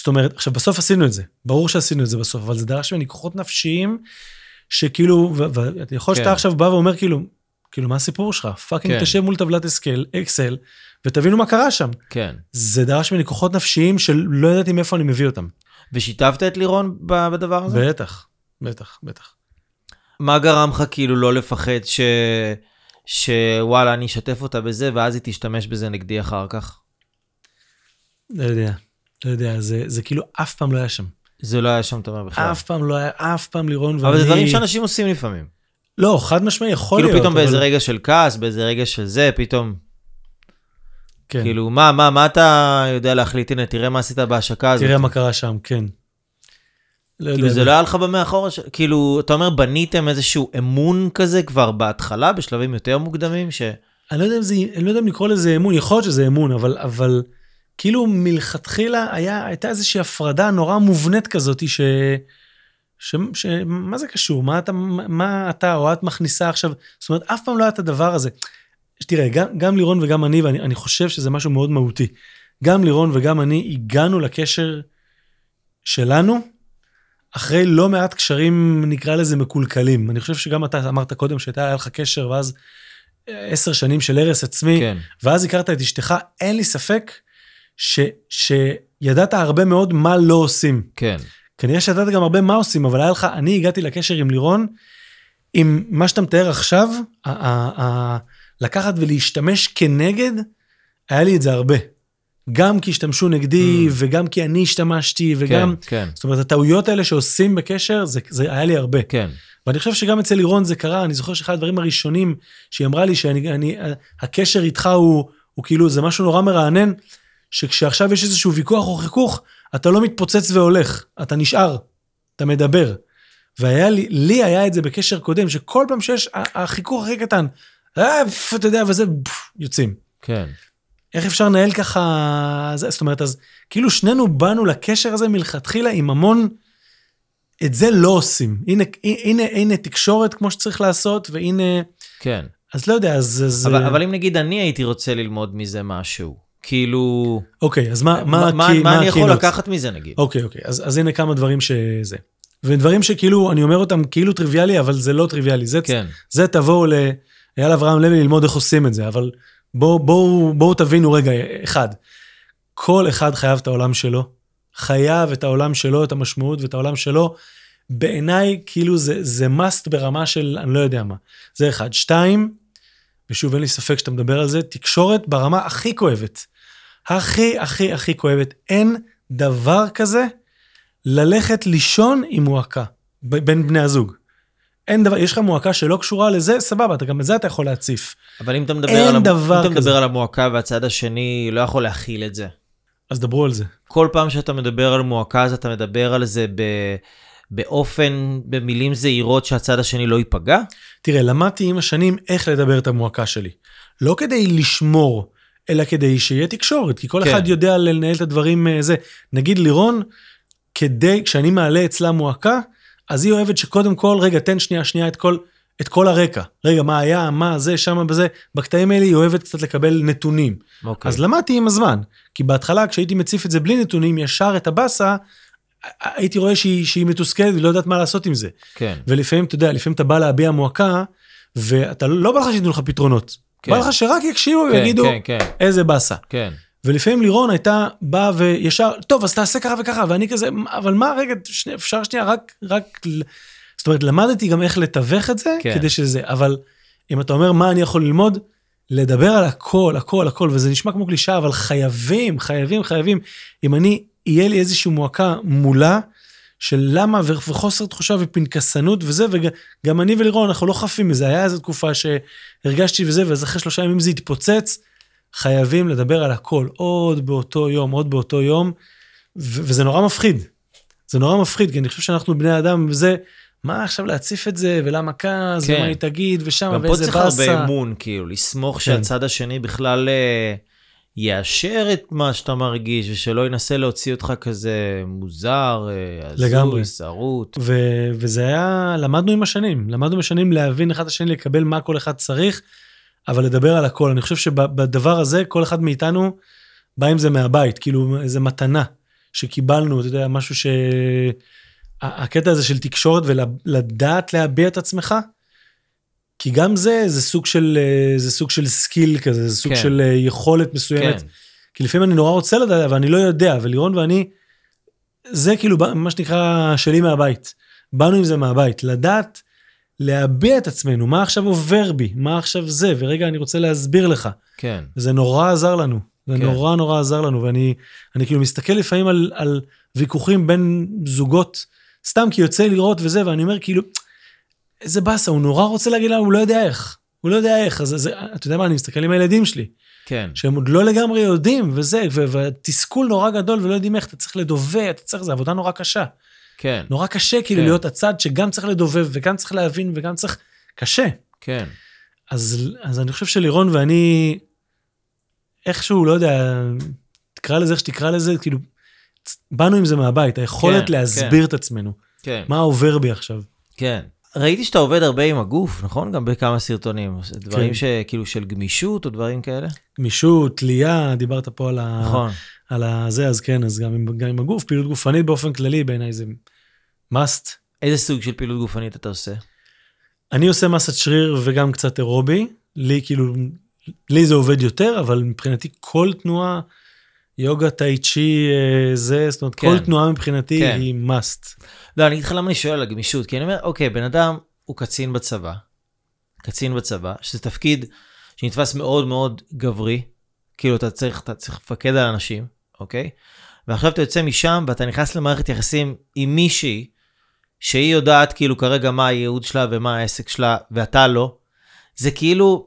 זאת אומרת, עכשיו בסוף עשינו את זה, ברור שעשינו את זה בסוף, אבל זה דרש ממני כוחות נפשיים, שכאילו, ואתה יכול שאתה כן. עכשיו בא ואומר כאילו, כאילו מה הסיפור שלך? fucking כן. תשב מול טבלת אקסל, אקסל, ותבינו מה קרה שם. כן. זה דרש ממני כוחות נפשיים שלא ידעתי מאיפה אני מביא אותם. ושיתפת את לירון בדבר הזה? בטח, בטח, בטח. מה גרם לך כאילו לא לפחד ש... שוואלה, אני אשתף אותה בזה, ואז היא תשתמש בזה נגדי אחר כך? לא יודע, לא יודע, זה, זה כאילו אף פעם לא היה שם. זה לא היה שם, אתה אומר בכלל. אף פעם לא היה, אף פעם לירון ואני... אבל זה דברים שאנשים עושים לפעמים. לא, חד משמעי, יכול כאילו להיות. פתאום באיזה אבל- רגע של כעס, באיזה רגע של זה, פתאום, כן. כאילו, מה, מה, מה אתה יודע להחליט? הנה, תראה מה עשית בהשקה הזאת. תראה מה קרה שם, כן. לא כאילו, יודע. זה לא היה לך במאחורה, ש- כאילו, אתה אומר, בניתם איזשהו אמון כזה כבר בהתחלה, בשלבים יותר מוקדמים, ש... אני לא יודע אם זה, אני לא יודע אם לקרוא לזה אמון, יכול להיות שזה אמון, אבל, אבל כאילו מלכתחילה היה, הייתה איזושהי הפרדה נורא מובנית כזאת, ש... ש, ש מה זה קשור? מה אתה, מה אתה או את מכניסה עכשיו? זאת אומרת, אף פעם לא היה את הדבר הזה. תראה, גם, גם לירון וגם אני, ואני אני חושב שזה משהו מאוד מהותי, גם לירון וגם אני הגענו לקשר שלנו אחרי לא מעט קשרים, נקרא לזה מקולקלים. אני חושב שגם אתה אמרת קודם שהייתה היה לך קשר, ואז עשר שנים של הרס עצמי, כן. ואז הכרת את אשתך, אין לי ספק ש, שידעת הרבה מאוד מה לא עושים. כן. כנראה שידעת גם הרבה מה עושים, אבל היה לך, אני הגעתי לקשר עם לירון, עם מה שאתה מתאר עכשיו, ה- ה- ה- לקחת ולהשתמש כנגד, היה לי את זה הרבה. גם כי השתמשו נגדי, Mm. וגם כי אני השתמשתי, וגם, כן, כן, זאת אומרת, הטעויות האלה שעושים בקשר, זה, זה היה לי הרבה. כן. ואני חושב שגם אצל לירון זה קרה, אני זוכר שאחד הדברים הראשונים שהיא אמרה לי, שאני, אני, הקשר איתך הוא, הוא כאילו, זה משהו נורא מרענן, שכשעכשיו יש איזשהו ויכוח או חיכוך, אתה לא מתפוצץ והולך, אתה נשאר, אתה מדבר. והיה לי, לי היה את זה בקשר קודם, שכל פעם שיש החיכוך הכי קטן, אה, אתה יודע, וזה, יוצאים. כן. איך אפשר לנהל ככה, זה, זאת אומרת, אז כאילו שנינו באנו לקשר הזה מלכתחילה עם המון, את זה לא עושים. הנה, הנה, הנה תקשורת כמו שצריך לעשות, והנה, כן. אז לא יודע, אז... אז אבל, אבל אם נגיד אני הייתי רוצה ללמוד מזה משהו, כאילו, אוקיי, אז מה, מה, מה, מה, כי- מה אני יכול? לקחת מזה נגיד? אוקיי, אוקיי, אז, אז הנה כמה דברים שזה. ודברים שכאילו, אני אומר אותם כאילו טריוויאלי, אבל זה לא טריוויאלי. זה, כן, זה תבואו לאייל אברהם לוי ללמוד איך עושים את זה, אבל בואו בוא, בוא תבינו רגע, אחד, כל אחד חייב את העולם שלו, חייב את העולם שלו, את המשמעות ואת העולם שלו. בעיניי, כאילו זה, זה must ברמה של אני לא יודע מה. זה אחד. שתיים, ושוב, אין לי ספק שאתה מדבר על זה, תקשורת ברמה הכי כואבת. הכי, הכי, הכי כואבת. אין דבר כזה ללכת לישון עם מועקה בין בני הזוג. אין דבר, יש לך מועקה שלא קשורה לזה, סבבה, אתה גם את זה אתה יכול להציף. אבל אם אתה מדבר, על, המ- אם אתה מדבר. על המועקה והצד השני לא יכול להכיל את זה. אז דברו על זה. כל פעם שאתה מדבר על מועקה, אז אתה מדבר על זה ב... באופן, במילים זהירות שהצד השני לא ייפגע? תראה, למדתי עם השנים איך לדבר את המועקה שלי. לא כדי לשמור, אלא כדי שיהיה תקשורת, כי כל כן. אחד יודע לנהל את הדברים אה, זה. נגיד לירון, כדי, כשאני מעלה אצלה מועקה, אז היא אוהבת שקודם כל, רגע, תן שנייה, שנייה את כל, את כל הרקע. רגע, מה היה, מה זה, שמה בזה. בקטעים האלה היא אוהבת קצת לקבל נתונים. אוקיי. אז למדתי עם הזמן. כי בהתחלה, כשהייתי מציף את זה בלי נתונים, ישר את הבאסה, הייתי רואה שהיא, שהיא מתוסכלת ולא יודעת מה לעשות עם זה. כן, ולפעמים, אתה יודע, לפעמים אתה בא להביע מועקה, ואתה לא בא לך שייתנו לך פתרונות. כן. בא לך שרק יקשיבו כן, ויגידו, כן, כן, איזה באסה. כן. ולפעמים לירון הייתה באה וישר, טוב, אז תעשה ככה וככה, ואני כזה, אבל מה, רגע, שני, אפשר שנייה, רק, רק, ל-" זאת אומרת, למדתי גם איך לתווך את זה, כן. כדי שזה, אבל אם אתה אומר מה אני יכול ללמוד, לדבר על הכל, הכל, הכל, וזה נשמע כמו קלישאה, אבל חייבים, חייבים, חייבים, אם אני, יהיה לי איזושהי מועקה מולה, של למה וחוסר תחושה ופנקסנות וזה, וגם אני ולירון, אנחנו לא חפים מזה, היה איזו תקופה שהרגשתי וזה, ואז אחרי שלושה ימים זה התפוצץ, חייבים לדבר על הכל, עוד באותו יום, עוד באותו יום, ו- וזה נורא מפחיד. זה נורא מפחיד, כי אני חושב שאנחנו בני אדם, וזה, מה עכשיו להציף את זה, ולמה כעס, כן. ומה היא תגיד, ושם, גם פה ואיזה צריך הרבה באסה. אמון, כאילו, לסמוך כן. שהצד השני בכלל אה, יאשר את מה שאתה מרגיש, ושלא ינסה להוציא אותך כזה מוזר, אה. הזוי, שרוט. ו- וזה היה, למדנו עם השנים, למדנו עם השנים להבין אחד את השני, לקבל מה כל אחד צריך, אבל לדבר על הכל. אני חושב שבדבר הזה, כל אחד מאיתנו בא עם זה מהבית, כאילו איזה מתנה שקיבלנו, אתה יודע, משהו ש... הקטע הזה של תקשורת ולדעת להביע את עצמך, כי גם זה, זה סוג של, אה, זה סוג של skill כזה, זה סוג כן. של אה, יכולת מסוימת. כן, כי לפעמים אני נורא רוצה לדעת, אבל אני לא יודע, ולירון ואני, זה כאילו מה שנקרא שלי מהבית. באנו עם זה מהבית, לדעת להביע את עצמנו, מה עכשיו עובר בי, מה עכשיו זה, ורגע אני רוצה להסביר לך. כן, זה נורא עזר לנו, זה כן. נורא נורא עזר לנו, ואני אני כאילו מסתכל לפעמים על, על ויכוחים בין זוגות, סתם כי יוצא לראות וזה, ואני אומר כאילו, איזה באסה, הוא נורא רוצה להגיד לנו, הוא לא יודע איך. הוא לא יודע איך, אז זה, אתה יודע מה, אני מסתכל עם הילדים שלי. כן, שהם עוד לא לגמרי יודעים, וזה, ותסכול נורא גדול ולא יודעים איך, אתה צריך לדובב, אתה צריך, זו עבודה נורא קשה. כן, נורא קשה כאילו כן. להיות הצד שגם צריך לדובב, וגם צריך להבין, וגם צריך... קשה. כן, אז, אז אני חושב שלירון ואני, איכשהו, לא יודע, תקרא לזה איך שתקרא לזה, כאילו, באנו עם זה מהבית, היכולת כן, להסביר את עצמנו. כן, מה עובר בי עכשיו. כן. ראיתי שאתה עובד הרבה עם הגוף, נכון? גם בכמה סרטונים. דברים כן. שכאילו של גמישות או דברים כאלה? גמישות, תלייה, דיברת פה על, ה... נכון. על הזה, אז כן, אז גם עם, גם עם הגוף, פעילות גופנית באופן כללי בעיניי זה must. איזה סוג של פעילות גופנית אתה עושה? אני עושה מסת שריר וגם קצת אירובי, לי כאילו, לי זה עובד יותר, אבל מבחינתי כל תנועה, יוגה, טאי צ'י, אה, זה, זאת אומרת, כן. כל תנועה מבחינתי כן. היא must. לא, אני אגיד לך למה אני שואל על הגמישות, כי אני אומר, אוקיי, בן אדם הוא קצין בצבא, קצין בצבא, שזה תפקיד שנתפס מאוד מאוד גברי, כאילו אתה צריך, אתה צריך לפקד על אנשים, אוקיי? ועכשיו אתה יוצא משם ואתה נכנס למערכת יחסים עם מישהי, שהיא יודעת כאילו כרגע מה הייעוד שלה ומה העסק שלה, ואתה לא. זה כאילו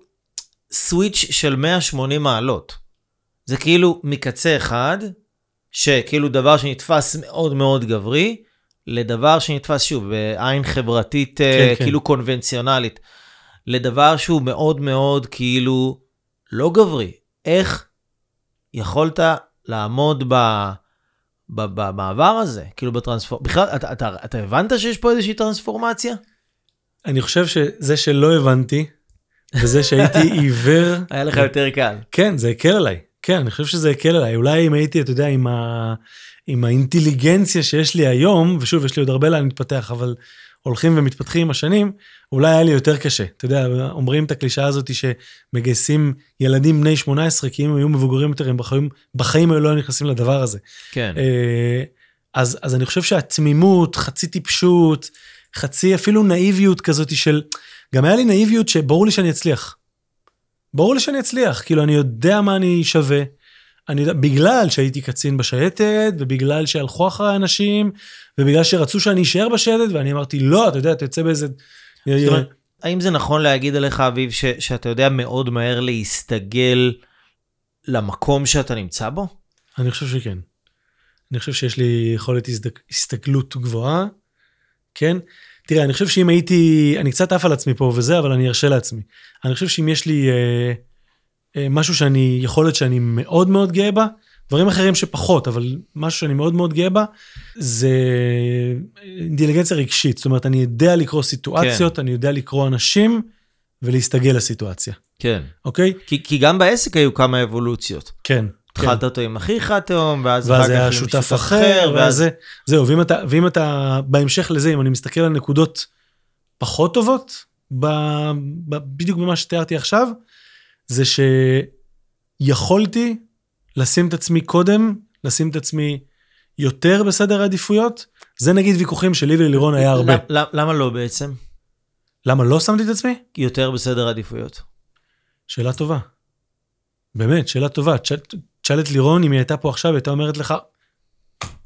סוויץ' של 180 מעלות. זה כאילו מקצה אחד, שכאילו דבר שנתפס מאוד מאוד גברי, לדבר שנתפס שוב בעין חברתית כן, כן, כן. כאילו קונבנציונלית, לדבר שהוא מאוד מאוד כאילו לא גברי. איך יכולת לעמוד ב... ב- במעבר הזה, כאילו בטרנספורמציה, בכלל, אתה, אתה, אתה הבנת שיש פה איזושהי טרנספורמציה? אני חושב שזה שלא הבנתי, וזה שהייתי עיוור, היה לך יותר קל. כן, זה הקל עליי. כן, אני חושב שזה הקל עליי. אולי אם הייתי, אתה יודע, עם, ה... עם האינטליגנציה שיש לי היום, ושוב, יש לי עוד הרבה לאן להתפתח, אבל הולכים ומתפתחים עם השנים, אולי היה לי יותר קשה. אתה יודע, אומרים את הקלישאה הזאת שמגייסים ילדים בני 18, כי אם הם היו מבוגרים יותר, הם בחיים, בחיים היו לא נכנסים לדבר הזה. כן, אה, אז, אז אני חושב שהתמימות, חצי טיפשות, חצי אפילו נאיביות כזאת של... גם היה לי נאיביות שברור לי שאני אצליח. ברור לי שאני אצליח, כאילו אני יודע מה אני שווה. אני יודע, בגלל שהייתי קצין בשייטת, ובגלל שהלכו אחרי אנשים, ובגלל שרצו שאני אשאר בשייטת, ואני אמרתי, לא, אתה יודע, יוצא באיזה... זאת אומרת, האם זה נכון להגיד עליך, אביב, ש, שאתה יודע מאוד מהר להסתגל למקום שאתה נמצא בו? אני חושב שכן. אני חושב שיש לי יכולת. הסתגלות גבוהה, כן? תראה, אני חושב שאם הייתי, אני קצת עף על עצמי פה וזה, אבל אני ארשה לעצמי. אני חושב שאם יש לי אה, אה, משהו שאני, יכולת שאני מאוד מאוד גאה בה, דברים אחרים שפחות, אבל משהו שאני מאוד מאוד גאה בה, זה אינטליגנציה רגשית. זאת אומרת, אני יודע לקרוא סיטואציות, כן. אני יודע לקרוא אנשים ולהסתגל לסיטואציה, כן. אוקיי? כי, כי גם בעסק היו כמה אבולוציות. כן. התחלת אותו עם אחיך התאום, ואז אחר כך עם שותף אחר, ואז ואז... זה, זהו, ואם אתה, ואם אתה, בהמשך לזה, אם אני מסתכל על נקודות פחות טובות, ב, ב, בדיוק במה שתיארתי עכשיו, זה שיכולתי לשים את עצמי קודם, לשים את עצמי יותר בסדר העדיפויות. זה נגיד ויכוחים שלי וללירון היה הרבה. למ- למה לא בעצם? למה לא שמתי את עצמי? יותר בסדר עדיפויות. שאלה טובה. באמת, שאלה טובה. תשאל- את לירון אם היא הייתה פה עכשיו, היא הייתה אומרת לך,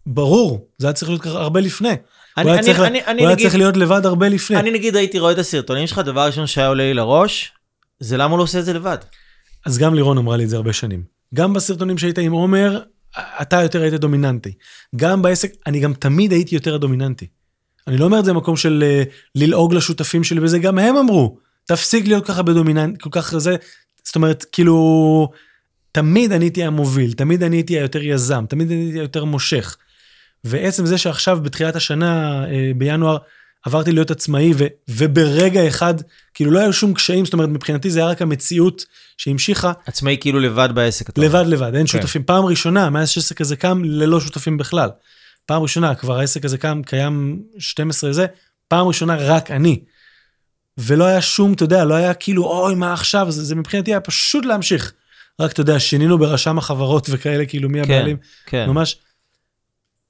ברור, זה היה צריך להיות ככה הרבה לפני. אני- הוא היה אני- צריך אני- אני הוא היה נגיד- צריך להיות לבד הרבה לפני. אני נגיד הייתי רואה את הסרטונים שלך, דבר ראשון שהיה עולה לי לראש, זה למה הוא לא עושה את זה לבד. אז גם לירון אמרה לי את זה הרבה שנים. גם בסרטונים שהיית עם עומר, אתה יותר היית דומיננטי. גם בעסק, אני גם תמיד הייתי יותר הדומיננטי. אני לא אומר את זה במקום של אה, ללעוג לשותפים שלי וזה, גם הם אמרו, תפסיק להיות ככה בדומיננט, כל כך זה, זאת אומרת, כאילו, תמיד אני הייתי המוביל, תמיד אני הייתי היותר יזם, תמיד אני הייתי היותר מושך. ועצם זה שעכשיו בתחילת השנה, אה, בינואר, עברתי להיות עצמאי, ו, וברגע אחד, כאילו לא היו שום קשיים, זאת אומרת, מבחינתי זה היה רק המציאות שהמשיכה, עצמאי כאילו לבד בעסק. אתה אומר. לבד לבד, אין כן. שותפים. פעם ראשונה, מאז שהעסק הזה קם, ללא שותפים בכלל. פעם ראשונה, כבר העסק הזה קם, קיים 12 זה, פעם ראשונה רק אני. ולא היה שום, אתה יודע, לא היה כאילו, אוי, מה עכשיו? זה, זה מבחינתי היה פשוט להמשיך. רק, אתה יודע, שינינו ברשם החברות וכאלה, כאילו, מי כן, הבעלים. כן. ממש,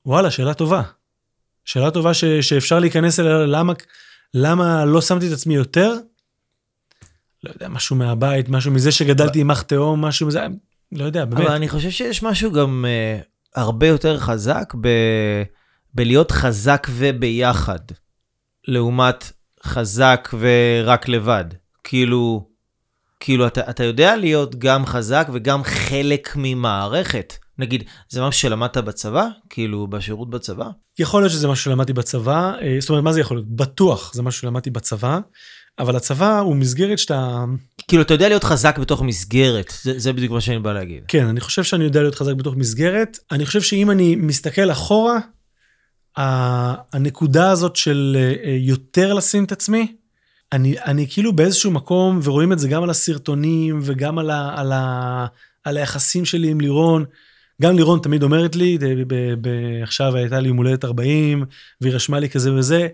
וואלה, שאלה טובה. שאלה טובה ש, שאפשר להיכנס אליה, למה, למה לא שמתי את עצמי יותר? לא יודע, משהו מהבית, משהו מזה שגדלתי עם אח תאום, משהו מזה, לא יודע, באמת. אבל אני חושב שיש משהו גם אה, הרבה יותר חזק ב... בלהיות חזק וביחד, לעומת חזק ורק לבד. כאילו, כאילו אתה, אתה יודע להיות גם חזק וגם חלק ממערכת. נגיד, זה משהו שלמדת בצבא? כאילו, בשירות בצבא? יכול להיות שזה משהו שלמדתי בצבא, אה, זאת אומרת, מה זה יכול להיות? בטוח זה משהו שלמדתי בצבא, אבל הצבא הוא מסגרת שאתה... כאילו, אתה יודע להיות חזק בתוך מסגרת, זה, זה בדיוק מה שאני בא להגיד. כן, אני חושב שאני יודע להיות חזק בתוך מסגרת. אני חושב שאם אני מסתכל אחורה, הנקודה הזאת של אה, אה, יותר לשים את עצמי, אני, אני כאילו באיזשהו מקום, ורואים את זה גם על הסרטונים וגם על, ה, על, ה, על היחסים שלי עם לירון. גם לירון תמיד אומרת לי, ב- ב- ב- עכשיו הייתה לי יום הולדת 40, והיא רשמה לי כזה וזה,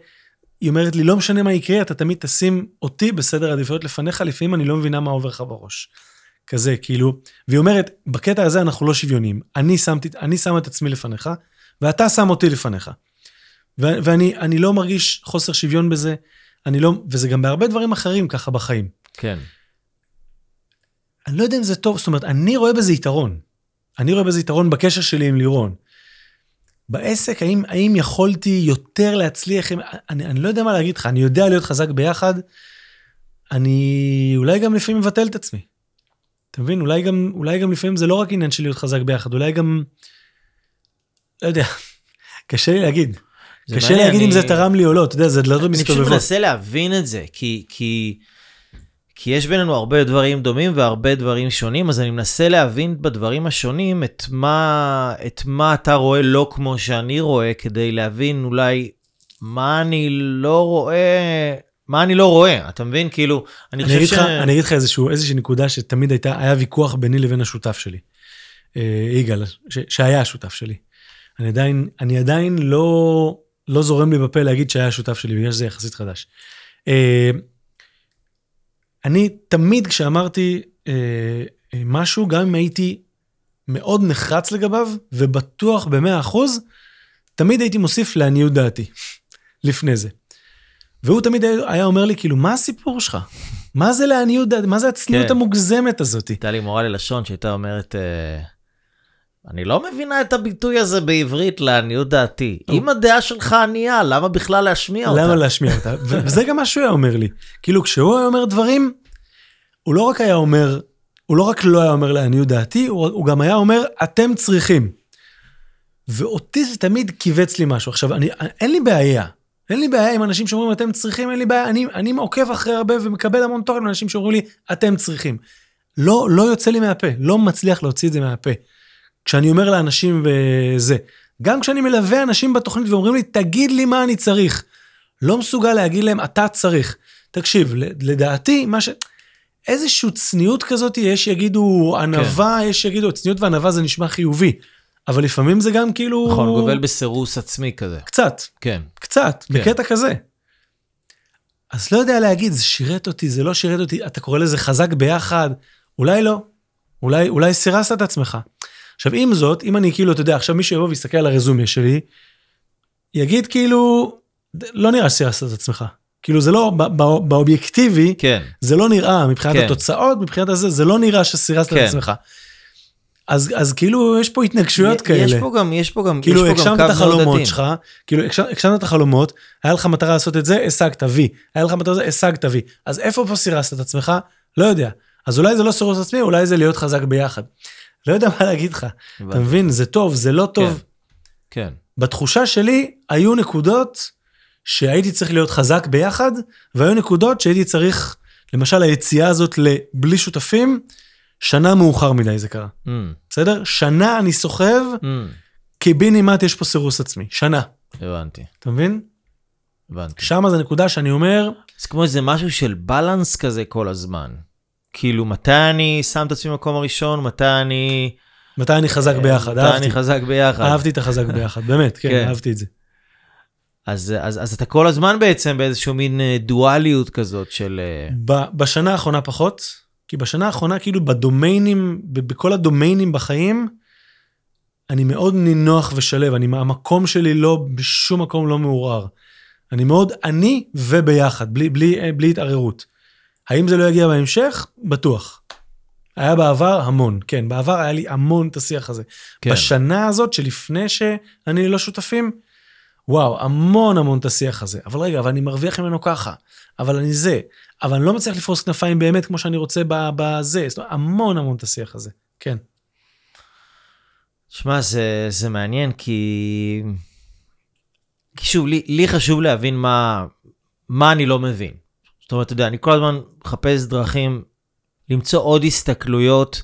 היא אומרת לי, לא משנה מה יקרה, אתה תמיד תשים אותי בסדר העדיפויות לפניך, לפעמים אני לא מבינה מה עובר לך בראש. כזה, כאילו, והיא אומרת, בקטע הזה אנחנו לא שוויוניים. אני אני שם את עצמי לפניך, ואתה שם אותי לפניך. ואני אני לא מרגיש חוסר שוויון בזה, אני לא, וזה גם בהרבה דברים אחרים ככה בחיים. כן. אני לא יודע אם זה טוב, זאת אומרת, אני רואה בזה יתרון. אני רואה בזה יתרון בקשר שלי עם לירון. בעסק, האם, האם יכולתי יותר להצליח? עם- אני, אני לא יודע מה להגיד לך, אני יודע להיות חזק ביחד, אני אולי גם לפעמים מבטל את עצמי. אתה מבין? אולי גם, אולי גם לפעמים זה לא רק עניין של להיות חזק ביחד, אולי גם... לא יודע, קשה לי להגיד. קשה להגיד אם אני- זה תרם לי או לא, אתה יודע, זה דלתות אני פשוט מסתובבות. מנסה להבין את זה, כי, כי, כי יש בינינו הרבה דברים דומים והרבה דברים שונים, אז אני מנסה להבין בדברים השונים את מה, את מה אתה רואה לא כמו שאני רואה, כדי להבין אולי מה אני לא רואה, מה אני לא רואה, אתה מבין? כאילו, אני אני חושב ש... לך, אני אגיד לך איזשהו, איזושהי נקודה שתמיד הייתה, היה ויכוח ביני לבין השותף שלי, אה, יגאל, ש, שהיה השותף שלי. אני עדיין, אני עדיין לא, לא זורם לי בפה להגיד שהיה השותף שלי, בגלל שזה יחסית חדש. אה, אני תמיד כשאמרתי אה, אה, משהו, גם אם הייתי מאוד נחרץ לגביו, ובטוח במאה אחוז, תמיד הייתי מוסיף לעניות דעתי, לפני זה. והוא תמיד היה אומר לי, כאילו, מה הסיפור שלך? מה זה לעניות דעתי? מה זה הצניעות כן. המוגזמת הזאת? הייתה לי מורה ללשון שהייתה אומרת, אני לא מבינה את הביטוי הזה בעברית לעניות דעתי. אם הדעה שלך ענייה, למה בכלל להשמיע אותה? למה להשמיע אותה? וזה גם מה שהוא היה אומר לי. כאילו, כשהוא היה אומר דברים, הוא לא רק היה אומר, הוא לא רק לא היה אומר לעניות דעתי, הוא, הוא גם היה אומר, אתם צריכים. ואותי זה תמיד כיווץ לי משהו. עכשיו, אני, אין לי בעיה. אין לי בעיה עם אנשים שאומרים, אתם צריכים, אין לי בעיה. אני, אני עוקב אחרי הרבה ומקבל המון תוכן מאנשים שאומרים לי, אתם צריכים. לא, לא יוצא לי מהפה, לא מצליח להוציא את זה מהפה. כשאני אומר לאנשים וזה. גם כשאני מלווה אנשים בתוכנית ואומרים לי, תגיד לי מה אני צריך. לא מסוגל להגיד להם, אתה צריך. תקשיב, לדעתי, מה ש... איזושהי צניעות כזאת, יש שיגידו ענווה, כן. יש שיגידו, צניעות וענווה זה נשמע חיובי. אבל לפעמים זה גם כאילו... נכון, גובל בסירוס עצמי כזה. קצת, כן. קצת, כן. בקטע כזה. אז לא יודע להגיד, זה שירת אותי, זה לא שירת אותי, אתה קורא לזה חזק ביחד, אולי לא. אולי, אולי סירסת את עצמך. עכשיו, עם זאת, אם אני כאילו, אתה יודע, עכשיו מישהו יבוא ויסתכל על הרזומה שלי, יגיד כאילו, לא נראה שסירסת את עצמך. כאילו זה לא, ב- ב- באובייקטיבי, כן. זה לא נראה, מבחינת כן. התוצאות, מבחינת הזה, זה לא נראה שסירסת כן. את עצמך. אז, אז כאילו, יש פה התנגשויות יש כאלה. פה גם, יש פה גם, כאילו יש פה הגשמת גם את קו מאוד החלומות עדין. שלך, כאילו הגש- הגשמת את החלומות, היה לך מטרה לעשות את זה, השגת וי. היה לך מטרה לזה, השגת וי. אז איפה פה סירסת את עצמך? לא יודע. אז אולי זה לא סירוס עצמי, אולי זה להיות חזק ביחד. לא יודע מה להגיד לך. אתה. מבין? זה טוב, זה לא טוב. כן. בתחושה שלי, היו נקודות שהייתי צריך להיות חזק ביחד, והיו נקודות שהייתי צריך, למשל היציאה הזאת לבלי שותפים, שנה מאוחר מדי זה קרה. Mm, בסדר? שנה אני סוחב, mm, קיבינימט יש פה סירוס עצמי. שנה. הבנתי, אתה מבין? הבנתי. שם זה נקודה שאני אומר, זה כמו איזה משהו של בלנס כזה כל הזמן. כאילו, מתי אני שם את עצמי במקום הראשון, מתי אני... מתי אני חזק ביחד, מתי אני אהבתי. חזק ביחד. אהבתי את החזק ביחד, באמת, כן, כן. אהבתי את זה. אז, אז, אז אתה כל הזמן בעצם באיזשהו מין אה, דואליות כזאת של... אה, ב- בשנה האחרונה פחות, כי בשנה האחרונה כאילו בדומיינים, בכל הדומיינים בחיים, אני מאוד נינוח ושלב, אני, המקום שלי לא, בשום מקום לא מעורער. אני מאוד אני וביחד, בלי, בלי, אה, בלי התערערות. האם זה לא יגיע בהמשך? בטוח. היה בעבר המון, כן, בעבר היה לי המון את השיח הזה. כן. בשנה הזאת שלפני שאני לא שותפים, וואו, המון המון את השיח הזה. אבל רגע, אבל אני מרוויח ממנו ככה, אבל אני זה, אבל אני לא מצליח לפרוס כנפיים באמת כמו שאני רוצה בזה. זאת אומרת, המון המון את השיח הזה, כן. שמע, זה, זה מעניין כי... כי שוב, לי, לי חשוב להבין מה, מה אני לא מבין. זאת אומרת, אתה יודע, אני כל הזמן מחפש דרכים למצוא עוד הסתכלויות,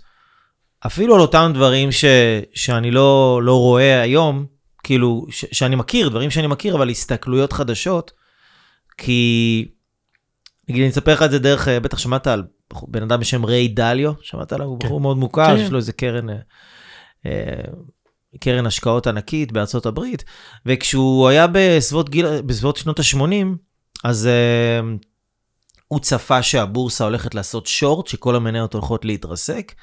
אפילו על אותם דברים ש, שאני לא, לא רואה היום, כאילו, ש, שאני מכיר, דברים שאני מכיר, אבל הסתכלויות חדשות, כי... נגיד, אני אספר לך את זה דרך, אה, בטח שמעת על בן אדם בשם ריי דליו, שמעת עליו? הוא כן. בחור מאוד מוכר, כן. יש לו איזה קרן... אה, אה, קרן השקעות ענקית בארצות הברית, וכשהוא היה בסביבות, גיל, בסביבות שנות ה-80, אז uh, הוא צפה שהבורסה הולכת לעשות שורט, שכל המניות הולכות להתרסק,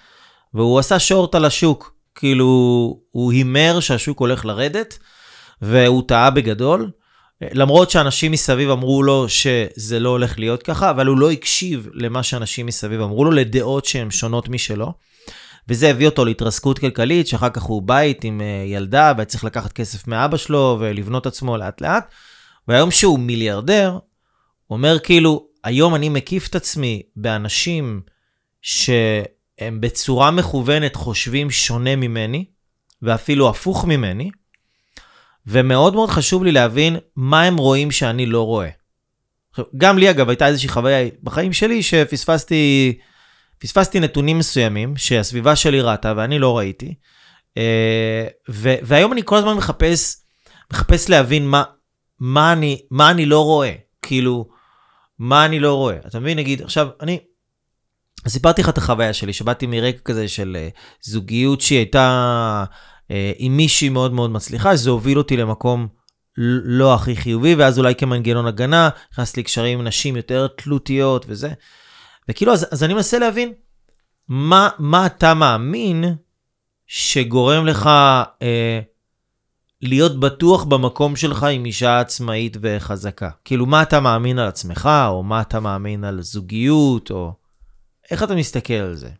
והוא עשה שורט על השוק. כאילו, הוא הימר שהשוק הולך לרדת, והוא טעה בגדול. למרות שאנשים מסביב אמרו לו שזה לא הולך להיות ככה, אבל הוא לא הקשיב למה שאנשים מסביב אמרו לו, לדעות שהן שונות משלו. וזה הביא אותו להתרסקות כלכלית, שאחר כך הוא בית עם אה, ילדה, והיה צריך לקחת כסף מאבא שלו ולבנות עצמו לאט לאט. והיום שהוא מיליארדר, הוא אומר כאילו, היום אני מקיף את עצמי באנשים שהם בצורה מכוונת חושבים שונה ממני, ואפילו הפוך ממני, ומאוד מאוד חשוב לי להבין מה הם רואים שאני לא רואה. גם לי אגב הייתה איזושהי חוויה בחיים שלי שפספסתי פספסתי נתונים מסוימים שהסביבה שלי ראתה ואני לא ראיתי. אה, ו- והיום אני כל הזמן מחפש, מחפש להבין מה, מה, אני, מה אני לא רואה. כאילו, מה אני לא רואה. אתה מבין? נגיד, עכשיו, אני סיפרתי לך את החוויה שלי, שבאתי מרקע כזה של אה, זוגיות שהיא הייתה אה, עם מישהי מאוד מאוד מצליחה, שזה הוביל אותי למקום לא הכי חיובי, ואז אולי כמנגנון הגנה, נכנסתי לקשרים עם נשים יותר תלותיות וזה. וכאילו, אז, אז אני מנסה להבין, מה, מה אתה מאמין שגורם לך אה, להיות בטוח במקום שלך עם אישה עצמאית וחזקה? כאילו, מה אתה מאמין על עצמך, או מה אתה מאמין על זוגיות, או... איך אתה מסתכל על זה?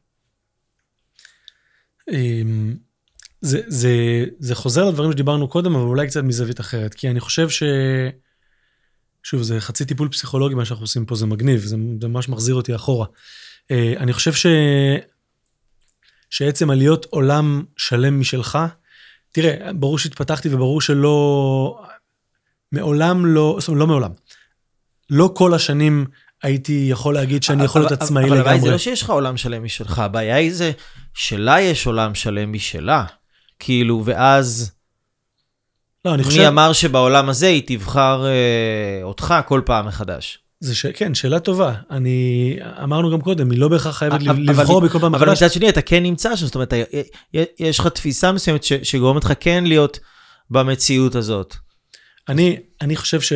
אמ, זה, זה, זה חוזר לדברים שדיברנו קודם, אבל אולי קצת מזווית אחרת. כי אני חושב ש... שוב, זה חצי טיפול פסיכולוגי, מה שאנחנו עושים פה, זה מגניב, זה, זה ממש מחזיר אותי אחורה. אה, אני חושב ש... שעצם עליות עולם שלם משלך, תראה, ברור שהתפתחתי וברור שלא... מעולם לא, זאת אומרת, לא מעולם. לא כל השנים הייתי יכול להגיד שאני יכול להיות עצמאי אבל הבעיה זה לגמרי. לא שיש לך עולם שלם משלך, הבעיה היא זה שלה יש עולם שלם משלה. כאילו, ואז לא, אני חושב... מי אמר שבעולם הזה היא תבחר אה, אותך כל פעם מחדש? זה ש... כן, שאלה טובה. אני, אמרנו גם קודם, היא לא בהכרח חייבת אבל- לבחור בכל פעם אבל. מצד שני אתה כן נמצא שם, זאת אומרת, יש לך תפיסה מסוימת ש- שגורמת לך כן להיות במציאות הזאת. אני, אני חושב ש,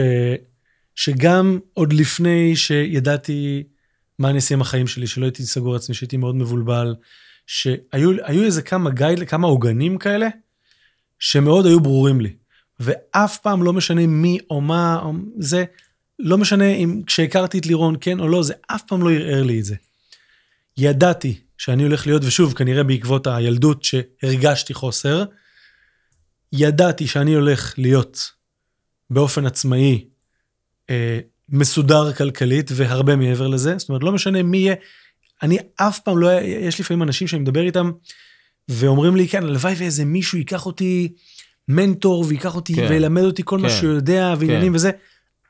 שגם עוד לפני שידעתי מה אני אעשה עם החיים שלי, שלא הייתי סגור עצמי, שהייתי מאוד מבולבל, שהיו היו איזה כמה גייד, כמה עוגנים כאלה, שמאוד היו ברורים לי. ואף פעם לא משנה מי או מה, או זה, לא משנה אם כשהכרתי את לירון כן או לא, זה אף פעם לא ערער לי את זה. ידעתי שאני הולך להיות, ושוב, כנראה בעקבות הילדות שהרגשתי חוסר, ידעתי שאני הולך להיות באופן עצמאי אה, מסודר כלכלית והרבה מעבר לזה. זאת אומרת, לא משנה מי יהיה, אני אף פעם לא, יש לפעמים אנשים שאני מדבר איתם, ואומרים לי, כן, הלוואי ואיזה מישהו ייקח אותי מנטור, ויקח אותי כן. וילמד אותי כל מה כן. שהוא יודע, ועניינים כן. וזה.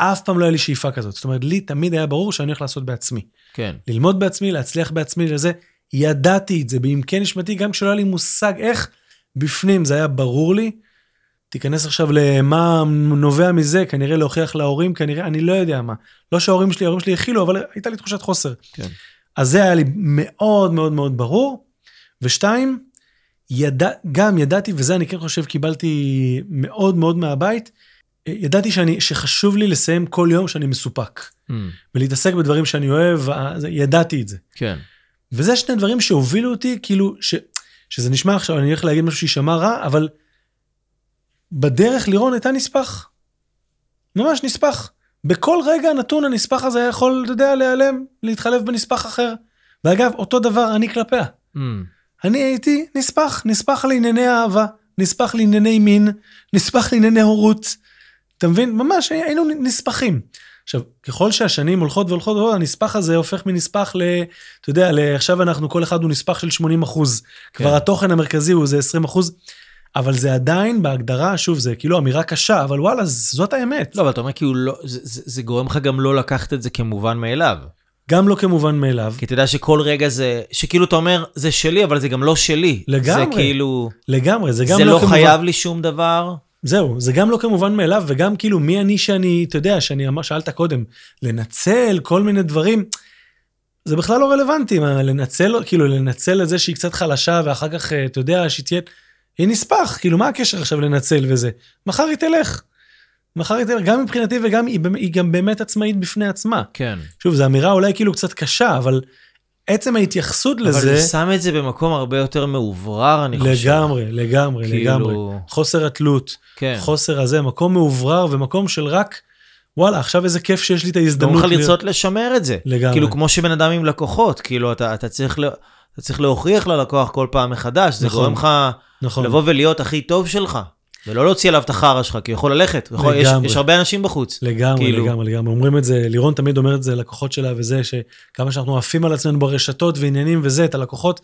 אף פעם לא היה לי שאיפה כזאת. זאת אומרת, לי תמיד היה ברור שאני הולך לעשות בעצמי. כן. ללמוד בעצמי, להצליח בעצמי, לזה. ידעתי את זה בעמקי נשמתי, גם כשלא היה לי מושג איך, בפנים זה היה ברור לי. תיכנס עכשיו למה נובע מזה, כנראה להוכיח להורים, כנראה, אני לא יודע מה. לא שההורים שלי, ההורים שלי הכילו, אבל הייתה לי תחושת חוסר. כן. אז זה היה לי מאוד מאוד מאוד ברור. ושתיים, ידע, גם ידעתי, וזה אני כן חושב קיבלתי מאוד מאוד מהבית, ידעתי שאני, שחשוב לי לסיים כל יום שאני מסופק. Mm, ולהתעסק בדברים שאני אוהב, ידעתי את זה. כן. וזה שני דברים שהובילו אותי, כאילו, ש, שזה נשמע עכשיו, אני הולך להגיד משהו שיישמע רע, אבל בדרך לירון הייתה נספח. ממש נספח. בכל רגע נתון הנספח הזה יכול, אתה יודע, להיעלם, להתחלף בנספח אחר. ואגב, אותו דבר אני כלפיה. Mm, אני הייתי נספח, נספח לענייני אהבה, נספח לענייני מין, נספח לענייני הורות. אתה מבין? ממש היינו נספחים. עכשיו, ככל שהשנים הולכות והולכות, והולכות, הנספח הזה הופך מנספח ל... אתה יודע, עכשיו אנחנו, כל אחד הוא נספח של 80 אחוז. כן. כבר התוכן המרכזי הוא איזה 20 אחוז, אבל זה עדיין בהגדרה, שוב, זה כאילו אמירה קשה, אבל וואלה, זאת האמת. לא, אבל אתה אומר כאילו לא, זה, זה, זה גורם לך גם לא לקחת את זה כמובן מאליו. גם לא כמובן מאליו. כי אתה יודע שכל רגע זה, שכאילו אתה אומר, זה שלי, אבל זה גם לא שלי. לגמרי. זה כאילו, לגמרי, זה גם זה לא, לא כמובן... חייב לי שום דבר. זהו, זה גם לא כמובן מאליו, וגם כאילו מי אני שאני, אתה יודע, שאני אמר, שאלת קודם, לנצל כל מיני דברים, זה בכלל לא רלוונטי, מה, לנצל, כאילו לנצל את זה שהיא קצת חלשה, ואחר כך, אה, אתה יודע, שהיא תהיה, היא נספח, כאילו מה הקשר עכשיו לנצל וזה? מחר היא תלך. מחר היא תלך, גם מבחינתי וגם היא, היא גם באמת עצמאית בפני עצמה. כן. שוב, זו אמירה אולי כאילו קצת קשה, אבל עצם ההתייחסות אבל לזה, זה שם את זה במקום הרבה יותר מאוברר, אני חושב. לגמרי, לגמרי, כאילו- לגמרי. חוסר התלות. כן. חוסר הזה, מקום מאוברר ומקום של רק, וואלה, עכשיו איזה כיף שיש לי את גורם ההזדמנות. לך להיות- לרצות לשמר את זה. לגמרי. כאילו כמו שבן אדם עם לקוחות, כאילו אתה, אתה, צריך, לה, אתה צריך להוכיח ללקוח כל פעם מחדש, זה נכון. גורם לך נכון. לבוא ולהיות הכי טוב שלך, ולא להוציא עליו את החרא שלך, כי הוא יכול ללכת, הוא יכול, יש. יש הרבה אנשים בחוץ. לגמרי, כאילו- לגמרי, לגמרי. אומרים את זה, לירון תמיד אומר את זה ללקוחות שלה וזה, שכמה שאנחנו עפים על עצמנו ברשתות ועניינים וזה, את הלקוחות,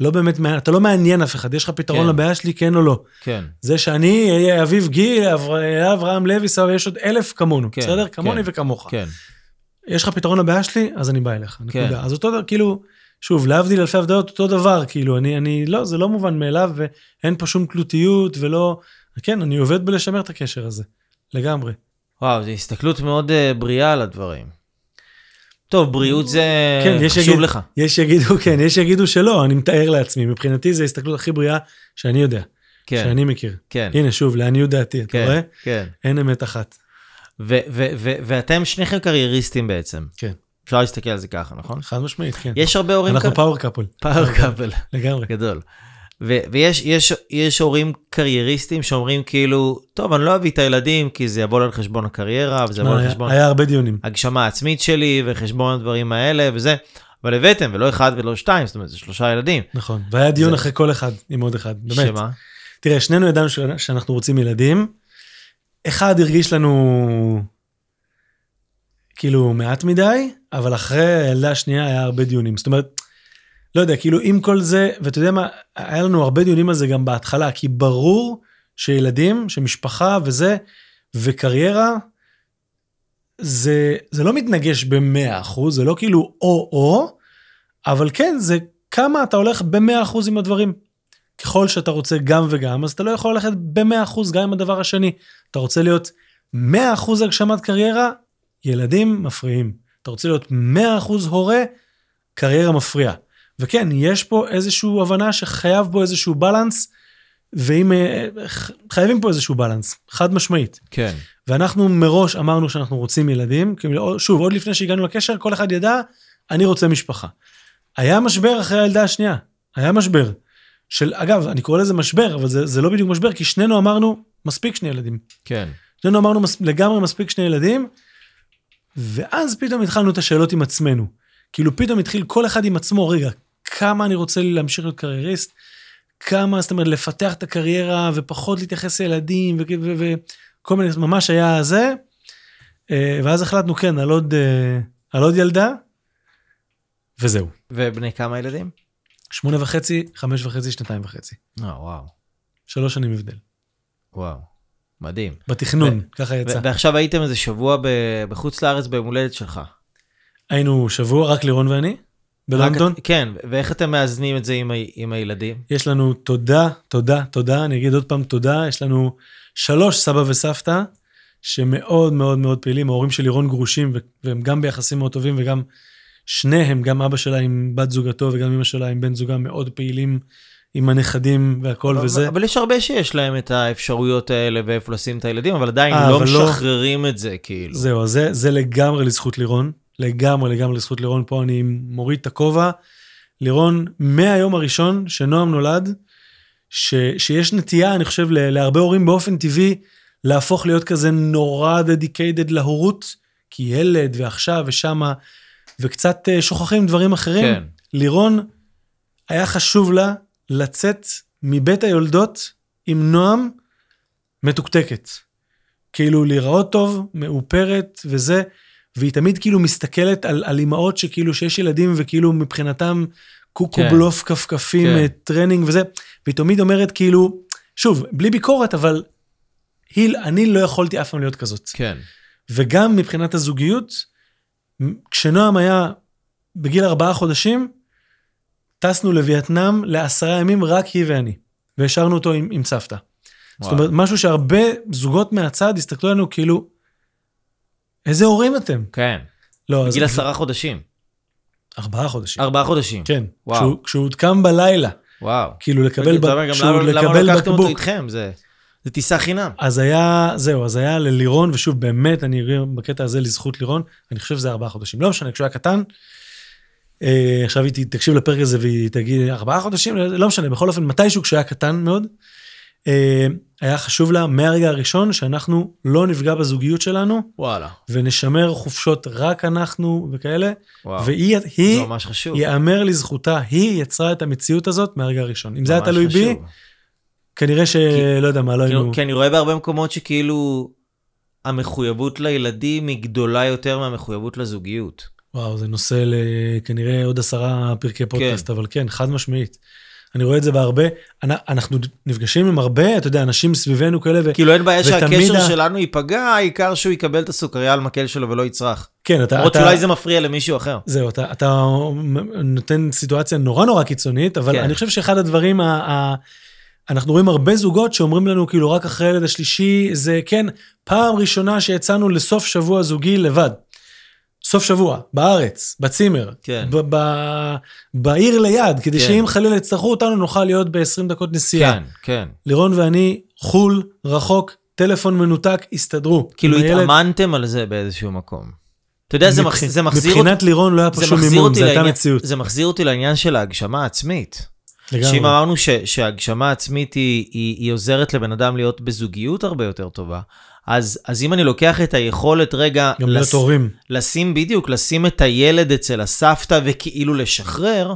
לא באמת, אתה לא מעניין אף אחד, יש לך פתרון כן. לבעיה שלי, כן או לא. כן, זה שאני אהיה אביב גיל, אבר- אברהם לוי, סבא, יש עוד אלף כמונו, כן, בסדר? כמוני כן. וכמוך. כן, יש לך פתרון לבעיה שלי, אז אני בא אליך. כן. נקודה. אז אותו דבר, כאילו, שוב, להבדיל אלפי הבדלות, אותו דבר, כאילו, אני, אני, לא, זה לא מובן מאליו, ואין פה שום תלותיות, ולא, כן, אני עובד בלשמר את הקשר הזה, לגמרי. וואו, זו הסתכלות מאוד uh, בריאה על הדברים. טוב, בריאות זה כן, יש חשוב יגיד- לך. יש יגידו, כן, יש יגידו שלא, אני מתאר לעצמי, מבחינתי זו ההסתכלות הכי בריאה שאני יודע, כן, שאני מכיר. כן, הנה, שוב, לעניות דעתי, אתה רואה? כן, כן. אין אמת אחת. ואתם שניכם קרייריסטים בעצם. כן. אפשר להסתכל על זה ככה, נכון? חד משמעית, כן. יש הרבה הורים אנחנו כ- power couple, power couple, לגמרי. גדול. ו- ויש יש, יש הורים קרייריסטים שאומרים כאילו, טוב, אני לא אביא את הילדים כי זה יבוא על חשבון הקריירה, וזה יבוא על חשבון היה הרבה דיונים. הגשמה עצמית שלי וחשבון הדברים האלה וזה. אבל הבאתם, ולא אחד ולא שתיים, זאת אומרת, זה שלושה ילדים. נכון, והיה דיון זה- אחרי כל אחד עם עוד אחד, באמת. שמה? תראה, שנינו ידענו שאנחנו רוצים ילדים. אחד הרגיש לנו כאילו מעט מדי, אבל אחרי הילדה השנייה היה הרבה דיונים. זאת אומרת, לא יודע, כאילו עם כל זה, ואתה יודע מה, היה לנו הרבה דיונים על זה גם בהתחלה, כי ברור שילדים, שמשפחה וזה, וקריירה, זה, זה לא מתנגש במאה אחוז, זה לא כאילו או-או, אבל כן, זה כמה אתה הולך במאה אחוז עם הדברים. ככל שאתה רוצה גם וגם, אז אתה לא יכול ללכת ב-100% גם עם הדבר השני. אתה רוצה להיות 100% הגשמת קריירה, ילדים מפריעים. אתה רוצה להיות 100% הורה, קריירה מפריעה. וכן, יש פה איזושהי הבנה שחייב בו איזשהו בלנס, ואם... אה, חייבים פה איזשהו בלנס, חד משמעית. כן. ואנחנו מראש אמרנו שאנחנו רוצים ילדים, שוב, עוד לפני שהגענו לקשר, כל אחד ידע, אני רוצה משפחה. היה משבר אחרי הילדה השנייה, היה משבר. של, אגב, אני קורא לזה משבר, אבל זה, זה לא בדיוק משבר, כי שנינו אמרנו, מספיק שני ילדים. כן. שנינו אמרנו מס, לגמרי מספיק שני ילדים, ואז פתאום התחלנו את השאלות עם עצמנו. כאילו פתאום התחיל כל אחד עם עצמו, רגע, כמה אני רוצה להמשיך להיות קרייריסט, כמה, זאת אומרת, לפתח את הקריירה ופחות להתייחס לילדים וכל מיני, ממש היה זה. אה, ואז החלטנו, כן, על עוד, אה, על עוד ילדה, וזהו. ובני כמה ילדים? שמונה וחצי, חמש וחצי, שנתיים וחצי. אה, וואו. שלוש שנים הבדל. וואו. מדהים. בתכנון, ו- ככה יצא. ועכשיו הייתם איזה שבוע ב- בחוץ לארץ ביום הולדת שלך. היינו שבוע, רק לירון ואני, בלונדון. רק- כן, ואיך אתם מאזנים את זה עם, ה- עם הילדים? יש לנו תודה, תודה, תודה, אני אגיד עוד פעם תודה, יש לנו שלוש סבא וסבתא, שמאוד מאוד מאוד פעילים, ההורים של לירון גרושים, והם גם ביחסים מאוד טובים, וגם שניהם, גם אבא שלה עם בת זוגתו, וגם אמא שלה עם בן זוגה, מאוד פעילים עם הנכדים והכל אבל, וזה. אבל יש הרבה שיש להם את האפשרויות האלה ואיפה לשים את הילדים, אבל עדיין אה, לא אבל לא- משחררים את זה, כאילו. זהו, זה, זה לגמרי לזכות לירון, לגמרי לגמרי לזכות לירון, פה אני מוריד את הכובע. לירון, מהיום הראשון שנועם נולד, ש, שיש נטייה, אני חושב, להרבה הורים באופן טבעי, להפוך להיות כזה נורא דדיקיידד להורות, כי ילד ועכשיו ושמה, וקצת אה, שוכחים דברים אחרים. כן. לירון, היה חשוב לה לצאת מבית היולדות עם נועם מתוקתקת. כאילו להיראות טוב, מאופרת וזה, והיא תמיד כאילו מסתכלת על, על אימהות שכאילו שיש ילדים וכאילו מבחינתם קוקו כן. בלוף כפכפים, כן. אה, טרנינג וזה, והיא תמיד אומרת כאילו, שוב, בלי ביקורת, אבל היא, אני לא יכולתי אף פעם להיות כזאת. כן. וגם מבחינת הזוגיות, כשנועם היה בגיל ארבעה חודשים, טסנו לווייטנאם לעשרה ימים, רק היא ואני. והשארנו אותו עם, עם סבתא. זאת וואו. אומרת, משהו שהרבה זוגות מהצד הסתכלו עלינו כאילו, איזה הורים אתם? כן. לא, אז... בגיל עשרה חודשים. ארבעה חודשים. ארבעה חודשים. כן. וואו. כשהוא, הותקם בלילה, וואו. כאילו לקבל, אתה ב... אומר, גם למה- למה לקבל לא לקחתם אותו בקבוק. איתכם? זה זה טיסה חינם. אז היה, זהו, אז היה ללירון, ושוב, באמת, אני בקטע הזה לזכות לירון, אני חושב שזה ארבעה חודשים. לא משנה, כשהוא היה קטן, אה, עכשיו היא תקשיב לפרק הזה והיא תגיד, ארבעה חודשים, לא משנה, בכל אופן, מתישהו כשהוא היה קטן מאוד, היה חשוב לה מהרגע הראשון שאנחנו לא נפגע בזוגיות שלנו, וואלה. ונשמר חופשות רק אנחנו וכאלה, וואו. והיא, היא, ממש חשוב. ייאמר לזכותה, היא יצרה את המציאות הזאת מהרגע הראשון. אם זה היה תלוי בי. כנראה שלא יודע מה, לא היינו... כי אני רואה בהרבה מקומות שכאילו המחויבות לילדים היא גדולה יותר מהמחויבות לזוגיות. וואו, זה נושא לכנראה עוד עשרה פרקי פודקאסט, אבל כן, חד משמעית. אני רואה את זה בהרבה, אנ- אנחנו נפגשים עם הרבה, אתה יודע, אנשים סביבנו כאלה, ו... כאילו אין בעיה שהקשר ה- שלנו ייפגע, העיקר שהוא יקבל את הסוכריה על מקל שלו ולא יצרח. כן, אתה... למרות שאולי זה מפריע למישהו אחר. זהו, אתה, אתה נותן סיטואציה נורא נורא קיצונית, אבל כן. אני חושב שאחד הדברים, ה, ה, אנחנו רואים הרבה זוגות שאומרים לנו, כאילו, רק אחרי הילד השלישי, זה כן, פעם ראשונה שיצאנו לסוף שבוע זוגי לבד. סוף שבוע, בארץ, בצימר, כן. ב- ב- בעיר ליד, כדי כן. שאם חלילה יצטרכו אותנו, נוכל להיות ב-20 דקות נסיעה. כן, כן. לירון ואני, חו"ל, רחוק, טלפון מנותק, הסתדרו. כאילו הילד. התאמנתם על זה באיזשהו מקום. אתה יודע, זה. מבח- זה מחזיר אותי... מבחינת לירון לא היה פה שום מימון, אותי זו הייתה מציאות. זה מחזיר אותי לעניין של ההגשמה העצמית. לגמרי. שאם אמרנו ש, שהגשמה העצמית היא, היא, היא עוזרת לבן אדם להיות בזוגיות הרבה יותר טובה, אז, אז אם אני לוקח את היכולת רגע, גם להיות הורים. לשים בדיוק, לשים את הילד אצל הסבתא וכאילו לשחרר,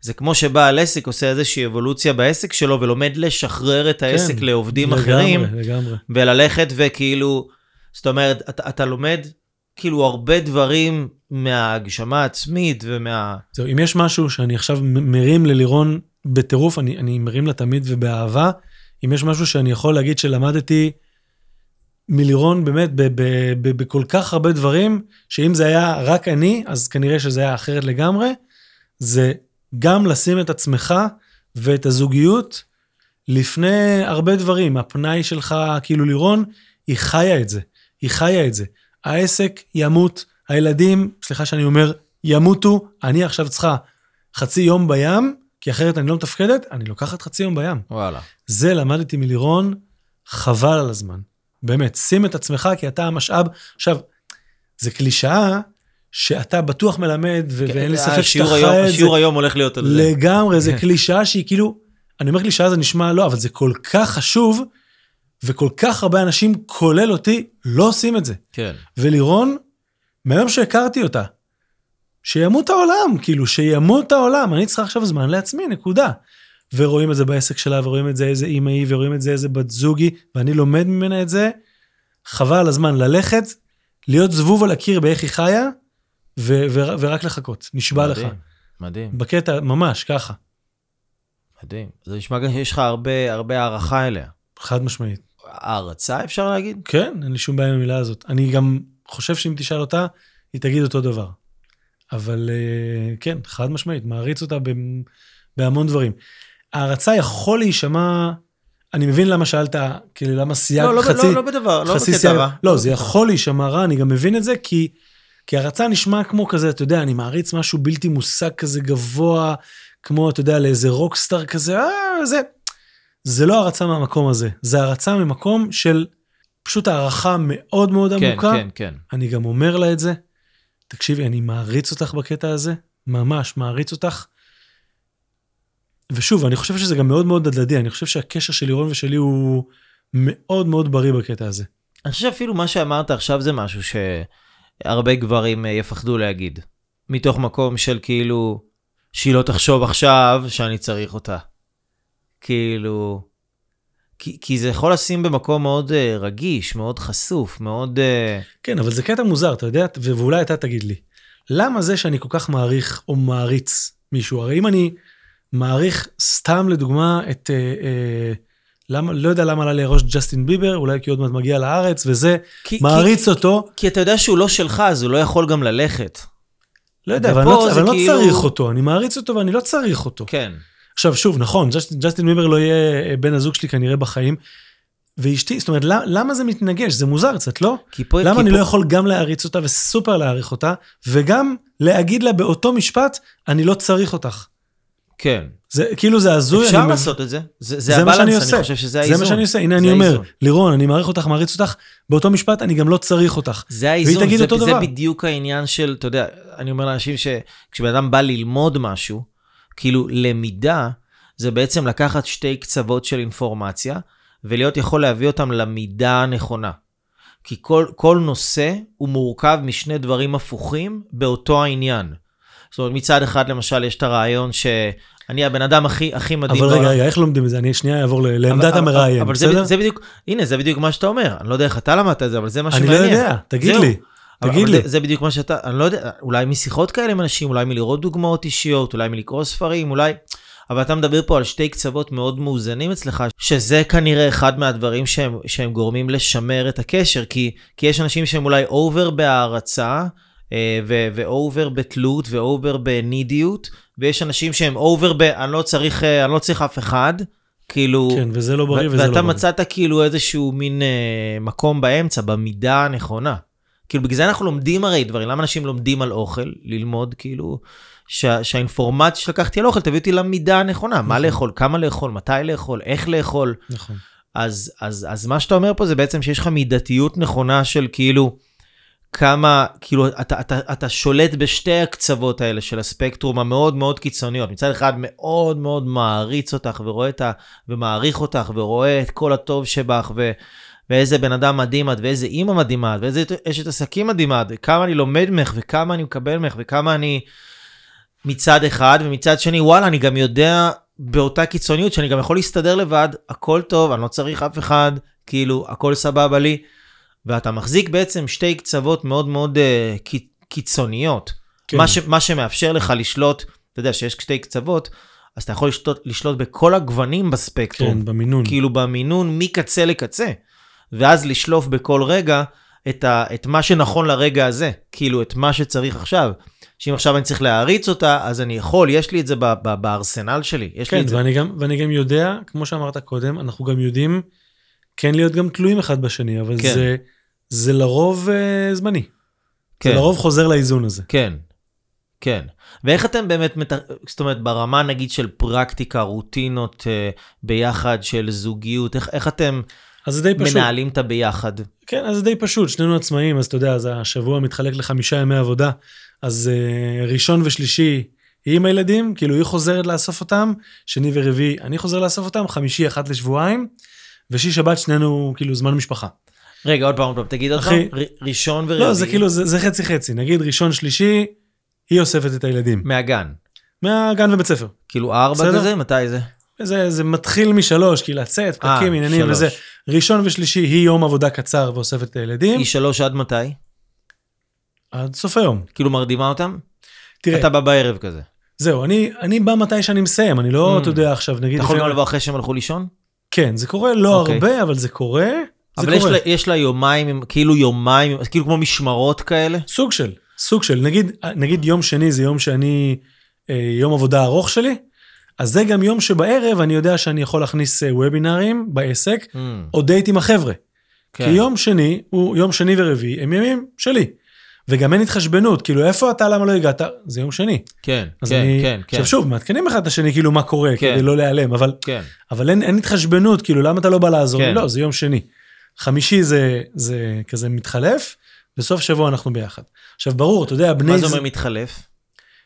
זה כמו שבעל עסק עושה איזושהי אבולוציה בעסק שלו ולומד לשחרר את העסק כן, לעובדים לגמרי, אחרים, לגמרי. וללכת וכאילו, זאת אומרת, אתה, אתה לומד כאילו הרבה דברים מההגשמה העצמית ומה... זהו, אם יש משהו שאני עכשיו מרים ללירון בטירוף, אני, אני מרים לה תמיד ובאהבה. אם יש משהו שאני יכול להגיד שלמדתי מלירון באמת בכל כך הרבה דברים, שאם זה היה רק אני, אז כנראה שזה היה אחרת לגמרי, זה גם לשים את עצמך ואת הזוגיות לפני הרבה דברים. הפנאי שלך, כאילו לירון, היא חיה את זה. היא חיה את זה. העסק ימות, הילדים, סליחה שאני אומר, ימותו, אני עכשיו צריכה חצי יום בים, כי אחרת אני לא מתפקדת, אני לוקחת חצי יום בים. וואלה. זה למדתי מלירון, חבל על הזמן. באמת, שים את עצמך כי אתה המשאב. עכשיו, זה קלישאה שאתה בטוח מלמד, ו- ואין לי ספק שאתה חי את זה. השיעור היום הולך להיות על זה. לגמרי, זה קלישאה שהיא כאילו, אני אומר קלישאה זה נשמע לא, אבל זה כל כך חשוב, וכל כך הרבה אנשים, כולל אותי, לא עושים את זה. כן. ולירון, מהיום שהכרתי אותה, שימות העולם, כאילו, שימות העולם, אני צריכה עכשיו זמן לעצמי, נקודה. ורואים את זה בעסק שלה, ורואים את זה איזה אימא היא, ורואים את זה איזה בת זוג היא, ואני לומד ממנה את זה, חבל על הזמן ללכת, להיות זבוב על הקיר באיך היא חיה, ו- ו- ורק לחכות, נשבע לך. מדהים, מדהים, בקטע, ממש, ככה, מדהים. זה נשמע גם שיש לך הרבה הרבה הערכה אליה. חד משמעית. הערצה אפשר להגיד? כן, אין לי שום בעיה עם המילה הזאת. אני גם חושב שאם תשאל אותה, היא תגיד אותו דבר. אבל אה, כן, חד משמעית, מעריץ אותה במ- בהמון דברים. הערצה יכול להישמע, אני מבין למה שאלת, כאילו למה סייג לא, לא, חצי, לא, לא בדבר, לא בקטע רע. לא, זה יכול להישמע רע, אני גם מבין את זה, כי, כי הערצה נשמע כמו כזה, אתה יודע, אני מעריץ משהו בלתי מושג כזה גבוה, כמו, אתה יודע, לאיזה רוקסטאר כזה, אה, זה. זה לא הערצה מהמקום הזה, זה הערצה ממקום של פשוט הערכה מאוד מאוד כן, עמוקה. כן, כן. אני גם אומר לה את זה. תקשיבי, אני מעריץ אותך בקטע הזה, ממש מעריץ אותך. ושוב, אני חושב שזה גם מאוד מאוד הדדי, אני חושב שהקשר של לירון ושלי הוא מאוד מאוד בריא בקטע הזה. אני חושב שאפילו מה שאמרת עכשיו זה משהו שהרבה גברים אה, יפחדו להגיד. מתוך מקום של כאילו, שהיא לא תחשוב עכשיו שאני צריך אותה. כאילו... כי, כי זה יכול לשים במקום מאוד uh, רגיש, מאוד חשוף, מאוד... Uh, כן, אבל זה קטע מוזר, אתה יודע, ואולי אתה תגיד לי, למה זה שאני כל כך מעריך או מעריץ מישהו? הרי אם אני מעריך סתם לדוגמה את... אה, אה, למה, לא יודע למה עלה לי הראש ג'סטין ביבר, אולי כי עוד מעט מגיע לארץ, וזה, כי, מעריץ כי, אותו, כי אתה יודע שהוא לא שלך, אז הוא לא יכול גם ללכת. לא יודע, ופה אבל אני לא, אבל אני לא כאילו- צריך אותו, אני מעריץ אותו ואני לא צריך אותו. כן. עכשיו שוב, נכון, ג'סטין, ג'סטין ביבר לא יהיה אה, בן הזוג שלי כנראה בחיים, ואשתי, זאת אומרת, למה, למה זה מתנגש? זה מוזר קצת, לא? כי פה... למה כי אני פה, לא יכול גם להעריץ אותה וסופר להעריך אותה, וגם להגיד לה באותו משפט, אני לא צריך אותך. כן. זה כאילו זה הזוי, אפשר אני מב- לעשות את זה. זה, זה, זה הבלנס. אני חושב שזה זה האיזון. מה שאני עושה, הנה זה אני אומר, האיזון. לירון, אני מעריך אותך, מעריץ אותך, באותו משפט אני גם לא צריך אותך. זה האיזון, זה, זה דבר. בדיוק העניין של, אתה יודע, אני אומר לאנשים שכשבן אדם בא ללמוד משהו, כאילו למידה, זה בעצם לקחת שתי קצוות של אינפורמציה, ולהיות יכול להביא אותם למידה הנכונה. כי כל, כל נושא הוא מורכב משני דברים הפוכים באותו העניין. זאת אומרת, מצד אחד, למשל, יש את הרעיון שאני הבן אדם הכי, הכי מדהים אבל רגע, רגע, איך לומדים את זה? אני שנייה אעבור ל- לעמדת המראיין, אבל זה, בסדר? זה בדיוק, הנה, זה בדיוק מה שאתה אומר. אני לא יודע איך אתה למדת את זה, אבל זה מה אני שמעניין. לא יודע, תגיד זהו. לי, תגיד אבל לי. זה, זה בדיוק מה שאתה, אני לא יודע, אולי משיחות כאלה עם אנשים, אולי מלראות דוגמאות אישיות, אולי מלקרוא ספרים, אולי... אבל אתה מדבר פה על שתי קצוות מאוד מאוזנים אצלך, שזה כנראה אחד מהדברים שהם, שהם גורמים לשמר את הקשר, כי, כי יש אנשים שהם אולי over בהערצה, ו- ו over בתלות, ו over ב needy ות, ויש אנשים שהם over ב... אני לא צריך, אה, אני לא צריך אף אחד, כאילו... כן, וזה לא בריא ו- וזה לא בריא. ואתה מצאת כאילו איזשהו מין אה, מקום באמצע, במידה הנכונה. כאילו בגלל זה אנחנו לומדים הרי דברים, למה אנשים לומדים על אוכל? ללמוד כאילו, שה, שהאינפורמציה שלקחתי על אוכל תביא אותי למידה הנכונה, מה נכון. לאכול, כמה לאכול, מתי לאכול, איך לאכול. נכון. אז, אז, אז מה שאתה אומר פה זה בעצם שיש לך מידתיות נכונה של כאילו, כמה, כאילו, אתה, אתה, אתה שולט בשתי הקצוות האלה של הספקטרום המאוד מאוד קיצוניות. מצד אחד מאוד מאוד מעריץ אותך ורואה את ה... ומעריך אותך ורואה את כל הטוב שבך ו... ואיזה בן אדם מדהים את, ואיזה אימא מדהימה את, ואיזה אשת עסקים מדהימה את, וכמה אני לומד ממך, וכמה אני מקבל ממך, וכמה אני מצד אחד, ומצד שני, וואלה, אני גם יודע באותה קיצוניות שאני גם יכול להסתדר לבד, הכל טוב, אני לא צריך אף אחד, כאילו, הכל סבבה לי. ואתה מחזיק בעצם שתי קצוות מאוד מאוד uh, קי, קיצוניות. כן. מה, ש, מה שמאפשר לך לשלוט, אתה יודע שיש שתי קצוות, אז אתה יכול לשלוט, לשלוט בכל הגוונים בספקטרום. כן, במינון. כאילו במינון מקצה לקצה. ואז לשלוף בכל רגע את, ה, את מה שנכון לרגע הזה, כאילו את מה שצריך עכשיו. שאם עכשיו אני צריך להעריץ אותה, אז אני יכול, יש לי את זה ב, ב, בארסנל שלי. יש לי כן, את זה. ואני גם, ואני גם יודע, כמו שאמרת קודם, אנחנו גם יודעים כן להיות גם תלויים אחד בשני, אבל כן. זה, זה לרוב uh, זמני. כן. זה לרוב חוזר לאיזון הזה. כן, כן. ואיך אתם באמת, מת... זאת אומרת, ברמה נגיד של פרקטיקה, רוטינות uh, ביחד, של זוגיות, איך, איך אתם אז זה די פשוט. מנהלים את הביחד? כן, אז זה די פשוט, שנינו עצמאים, אז אתה יודע, אז השבוע מתחלק לחמישה ימי עבודה, אז uh, ראשון ושלישי היא עם הילדים, כאילו היא חוזרת לאסוף אותם, שני ורביעי אני חוזר לאסוף אותם, חמישי אחת לשבועיים, ושישי שבת שנינו כאילו זמן משפחה. רגע, עוד פעם, עוד פעם, תגיד עוד אחי- פעם, ר- ראשון ורביעי. לא, זה כאילו, זה, זה חצי חצי, נגיד ראשון שלישי, היא אוספת את הילדים, מהגן. מהגן ובית ספר. כאילו ארבע בסדר. כזה? מתי זה? זה, זה מתחיל משלוש, כי לצאת, אה, פקקים, עניינים. וזה. ראשון ושלישי היא יום עבודה קצר ואוספת את הילדים, היא שלוש עד מתי? עד סוף היום. כאילו מרדימה אותם? תראה, אתה בא בערב כזה. זהו, אני, אני בא מתי שאני מסיים, אני לא, Mm. אתה יודע, עכשיו, נגיד... אתה יכול גם לבוא אחרי שהם הלכו לישון? כן, זה קורה לא אוקיי. הרבה, אבל זה קורה. זה אבל יש קורה. לה- יש לה יומיים, כאילו יומיים, כאילו כמו משמרות כאלה? סוג של, סוג של. נגיד, נגיד יום שני זה יום שאני, אה, יום עבודה ארוך שלי, אז זה גם יום שבערב אני יודע שאני יכול להכניס אה, וובינארים בעסק, Mm, או דייט עם החבר'ה. כן. כי יום שני, הוא יום שני ורביעי, הם ימים שלי. וגם אין התחשבנות, כאילו איפה אתה, למה לא הגעת? זה יום שני. כן, כן, אני, כן, כן. עכשיו שוב, מעדכנים אחד את השני כאילו מה קורה, כן. כדי לא להיעלם, אבל כן. אבל אין, אין התחשבנות, כאילו, למה אתה לא בא לעזור? כן. לא, זה יום שני. חמישי זה, זה כזה מתחלף, בסוף שבוע אנחנו ביחד. עכשיו, ברור, אתה יודע, בני... מה זה אומר מתחלף?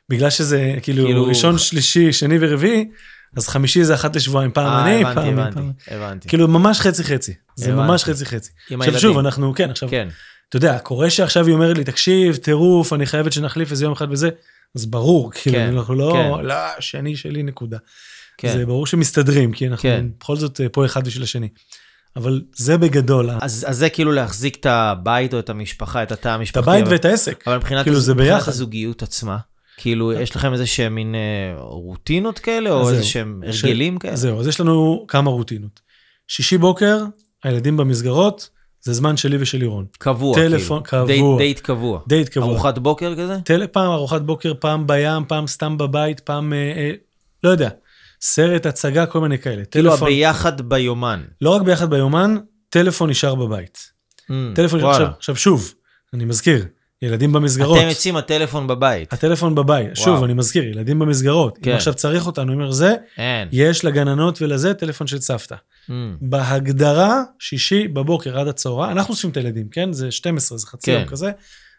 בגלל שזה, כאילו, כאילו- ראשון, שלישי, שני ורביעי, אז חמישי זה אחת לשבועיים, פעם אה, אני, הבנתי, פעם... הבנתי, פעם... הבנתי. כאילו, ממש חצי-חצי. זה הבנתי. ממש חצי-חצי. עם עכשיו, הילדים. שוב, אנחנו, כן, עכשיו, כן. אתה יודע, קורה שעכשיו היא אומרת לי, תקשיב, טירוף, אני חייבת שנחליף איזה יום אחד וזה, אז ברור, כאילו, כן, אנחנו לא, כן. לא, שני שלי, נקודה. כן. זה ברור שמסתדרים, כי אנחנו כן. בכל זאת אה, פה אחד בשביל השני. אבל זה בגדול, אז אז זה כאילו להחזיק את הבית או את המשפחה, את התא את המשפחתי. הבית אבל- ואת העסק. אבל מבחינת כאילו, זה מבחינת ביחד. הזוגיות עצמה, כאילו, יש לכם איזה שהם מין אה, רוטינות כאלה, או איזה. שהם ש- הרגלים כאלה? זהו, אז יש לנו כמה רוטינות. שישי בוקר, הילדים במסגרות, זה זמן שלי ושל לירון. קבוע, טלפון כאילו. קבוע. date- קבוע. דייט קבוע. ארוחת בוקר כזה? טל... פעם ארוחת בוקר, פעם בים, פעם סתם בבית, פעם, אה, אה, לא יודע, סרט, הצגה, כל מיני כאלה. כאילו טלפון, הביחד ביומן. לא רק ביחד ביומן, טלפון נשאר בבית. Mm, טלפון נשאר. עכשיו, עכשיו שוב, אני מזכיר, ילדים במסגרות. אתם יוצאים הטלפון בבית. הטלפון בבית, וואו. שוב, אני מזכיר, ילדים במסגרות. כן. אם עכשיו צריך אותנו, אומר, זה, אין. יש לגננות ולזה טלפון של סבתא. Mm, בהגדרה, שישי בבוקר עד הצהריים, אנחנו אוספים את הילדים, כן? זה 12, זה חצי כן. יום כזה,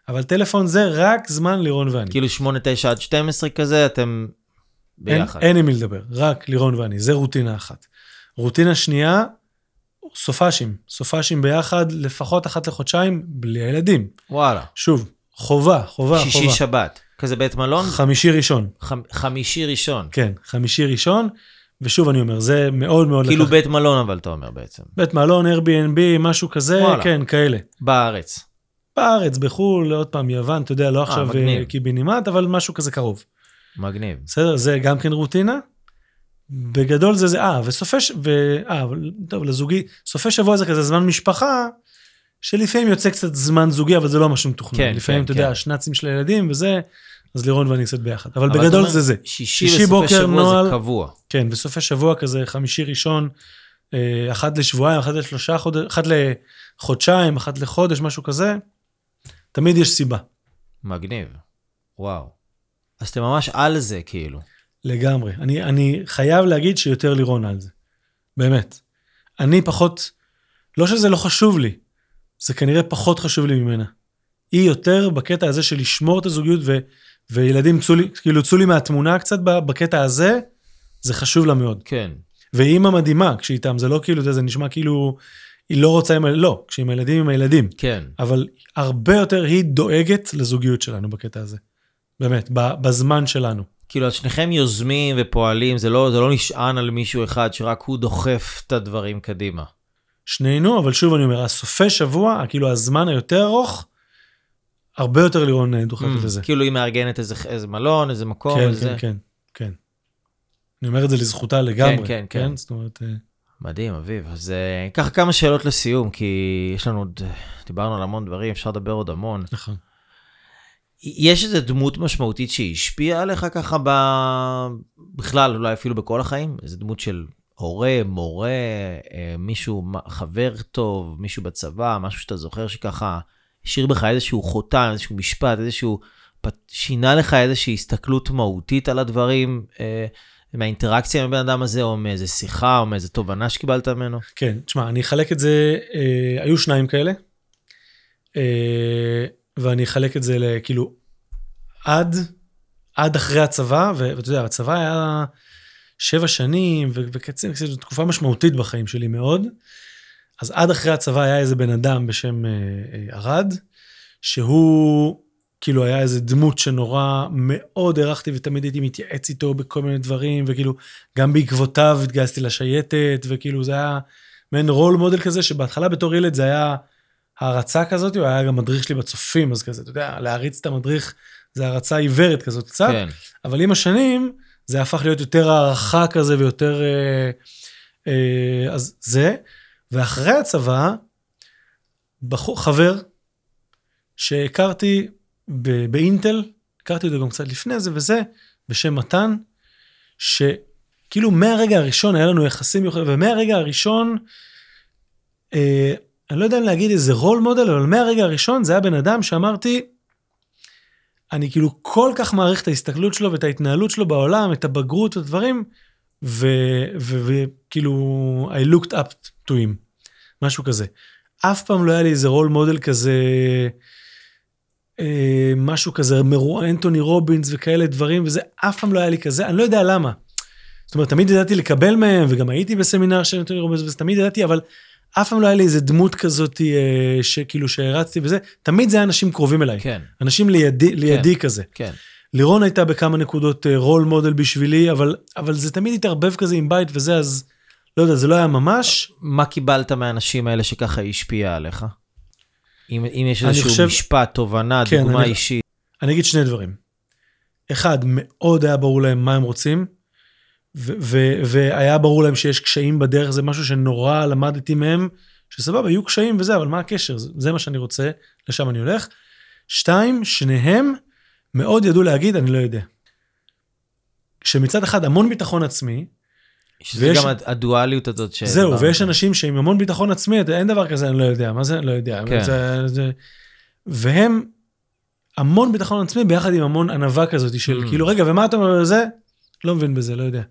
אבל טלפון זה רק זמן לירון ואני. כאילו 8, 9 עד 12 כזה, אתם ביחד. אין עם מי לדבר, רק לירון ואני, זה רוטינה אחת. רוטינה שנייה, סופאשים, סופאשים ביחד לפחות אחת לחודשיים, בלי הילדים. וואלה. שוב, חובה, חובה, שישי חובה. שבת. כזה בית מלון? חמישי ראשון, חמ- חמישי ראשון. כן, חמישי ראשון, ושוב אני אומר, זה מאוד מאוד כאילו לקח- בית מלון אבל אתה אומר בעצם. בית מלון, Airbnb, משהו כזה, וואלה. כן, כאלה. בארץ. בארץ, בחו"ל, עוד פעם, יוון, אתה יודע, לא עכשיו מגניב. אה, קיבינימט, אבל משהו כזה קרוב. מגניב. בסדר? זה גם כן רוטינה. בגדול זה זה, אה, וסופי, ש... ו... אה, טוב, לזוגי, סופי שבוע זה כזה זמן משפחה, שלפעמים יוצא קצת זמן זוגי, אבל זה לא משהו מתוכנן. כן, לפעמים, כן, אתה כן. יודע, השנצים של הילדים וזה, אז לירון ואני קצת ביחד. אבל, אבל בגדול אומר, זה זה. שישי שישי בוקר שבוע נוהל. זה קבוע. כן, בסופי שבוע כזה, חמישי ראשון, אה, אחת לשבועיים, אחת לשלושה חודש, אחת לחודשיים, אחת לחודש, משהו כזה, תמיד יש סיבה. מגניב. וואו. אז אתם ממש על זה כאילו. לגמרי. אני, אני חייב להגיד שיותר לירון על זה. באמת. אני פחות, לא שזה לא חשוב לי, זה כנראה פחות חשוב לי ממנה. היא יותר בקטע הזה של לשמור את הזוגיות, ו, וילדים צאו לי, כאילו צאו לי מהתמונה קצת בקטע הזה, זה חשוב לה מאוד. כן. והיא אימא מדהימה כשהיא איתם, זה לא כאילו, זה, זה נשמע כאילו, היא לא רוצה עם ה... לא, כשהיא עם הילדים, עם הילדים. כן. אבל הרבה יותר היא דואגת לזוגיות שלנו בקטע הזה. באמת, בזמן שלנו. כאילו, אז שניכם יוזמים ופועלים, זה לא, זה לא נשען על מישהו אחד שרק הוא דוחף את הדברים קדימה. שנינו, אבל שוב אני אומר, הסופי שבוע, כאילו הזמן היותר ארוך, הרבה יותר לירון אה, דוחפת Mm, לזה. כאילו היא מארגנת איזה, איזה מלון, איזה מקום, כן, איזה... כן, כן, כן. אני אומר את זה לזכותה לגמרי. כן, כן. זאת אומרת, אה, מדהים, אביב. אז אה, ככה כמה שאלות לסיום, כי יש לנו עוד, דיברנו על המון דברים, אפשר לדבר עוד המון. נכון. יש איזו דמות משמעותית שהשפיעה עליך ככה ב... בכלל, אולי אפילו בכל החיים? איזו דמות של הורה, מורה, אה, מישהו, חבר טוב, מישהו בצבא, משהו שאתה זוכר שככה השאיר בך איזשהו חותם, איזשהו משפט, איזשהו... שינה לך איזושהי הסתכלות מהותית על הדברים, אה, מהאינטראקציה עם הבן אדם הזה, או מאיזה שיחה, או מאיזה תובנה שקיבלת ממנו? כן, תשמע, אני אחלק את זה, אה, היו שניים כאלה, אה, ואני אחלק את זה לכאילו, עד, עד אחרי הצבא, ואתה יודע, הצבא היה שבע שנים, ו- וקצין, זו תקופה משמעותית בחיים שלי מאוד. אז עד אחרי הצבא היה איזה בן אדם בשם אה, אה, ארד, שהוא כאילו היה איזה דמות שנורא מאוד הערכתי ותמיד הייתי מתייעץ איתו בכל מיני דברים, וכאילו גם בעקבותיו התגייסתי לשייטת, וכאילו זה היה מעין רול מודל כזה, שבהתחלה בתור ילד זה היה הערצה כזאת, הוא היה גם מדריך שלי בצופים, אז כזה, אתה יודע, להריץ את המדריך זה הערצה עיוורת כזאת קצת, כן. אבל עם השנים זה הפך להיות יותר הערכה כזה ויותר... אה, אה, אז זה, ואחרי הצבא, בחור, חבר, שהכרתי ב- באינטל, הכרתי אותו גם קצת לפני זה וזה, בשם מתן, שכאילו מהרגע הראשון היה לנו יחסים מיוחדים, ומהרגע הראשון, אה, אני לא יודע אם להגיד איזה רול מודל, אבל מהרגע הראשון זה היה בן אדם שאמרתי, אני כאילו כל כך מעריך את ההסתכלות שלו ואת ההתנהלות שלו בעולם, את הבגרות והדברים, וכאילו, I looked up to him, משהו כזה. אף פעם לא היה לי איזה רול מודל כזה, אה, משהו כזה, מרו, אנטוני רובינס וכאלה דברים, וזה אף פעם לא היה לי כזה, אני לא יודע למה. זאת אומרת, תמיד ידעתי לקבל מהם, וגם הייתי בסמינר של אנטוני רובינס, וזה תמיד ידעתי, אבל אף פעם לא היה לי איזה דמות כזאת, אה, שכאילו שהרצתי וזה, תמיד זה היה אנשים קרובים אליי. כן, אנשים לידי, לידי כזה. כן. לירון הייתה בכמה נקודות רול מודל בשבילי, אבל, אבל זה תמיד התערבב כזה עם בית וזה, אז לא יודע, זה לא היה ממש. מה קיבלת מהאנשים האלה שככה השפיע עליך? אם, אם יש איזשהו חושב- משפט, תובנה, כן, דוגמה אני- אישית. אני אגיד שני דברים. אחד, מאוד היה ברור להם מה הם רוצים, והיה ברור להם שיש קשיים בדרך, זה משהו שנורא למדתי מהם, שסבבה, יהיו קשיים וזה, אבל מה הקשר? זה, זה מה שאני רוצה, לשם אני הולך. שתיים, שניהם מאוד ידעו להגיד, אני לא יודע. שמצד אחד המון ביטחון עצמי, שזה ויש- גם הד- הדואליות הזאת ש... זהו, ויש אנשים שעם המון ביטחון עצמי, אין דבר כזה, אני לא יודע, מה זה, אני לא יודע. כן. זה, זה... והם, המון ביטחון עצמי ביחד עם המון ענווה כזאת של Mm. כאילו, רגע, ומה אתה אומר על זה? לא מבין בזה, לא יודע.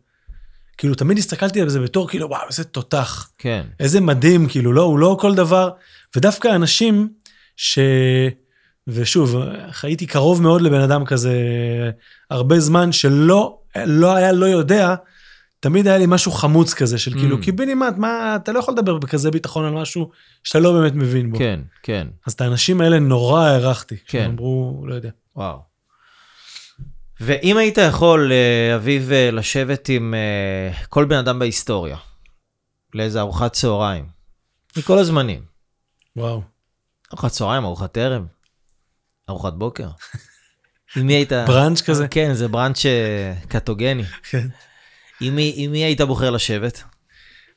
כאילו, תמיד הסתכלתי על זה בתור, כאילו, וואו, איזה תותח, כן, איזה מדהים, כאילו, לא, הוא לא כל דבר. ודווקא אנשים ש... ושוב, חייתי קרוב מאוד לבן אדם כזה הרבה זמן, שלא לא היה לא יודע, תמיד היה לי משהו חמוץ כזה, של כאילו, Mm. קיבינימט, מה, אתה לא יכול לדבר בכזה ביטחון על משהו שאתה לא באמת מבין בו. כן, כן, אז את האנשים האלה נורא הערכתי. כן. שהם אמרו, לא יודע. וואו. ואם היית יכול, אה, אביב, אה, לשבת עם אה, כל בן אדם בהיסטוריה, לאיזה ארוחת צהריים, מכל הזמנים, וואו. ארוחת צהריים, ארוחת ערב, ארוחת בוקר. עם מי היית... בראנץ' כזה. כן, זה בראנץ' קטוגני. כן. עם מי, עם מי היית בוחר לשבת?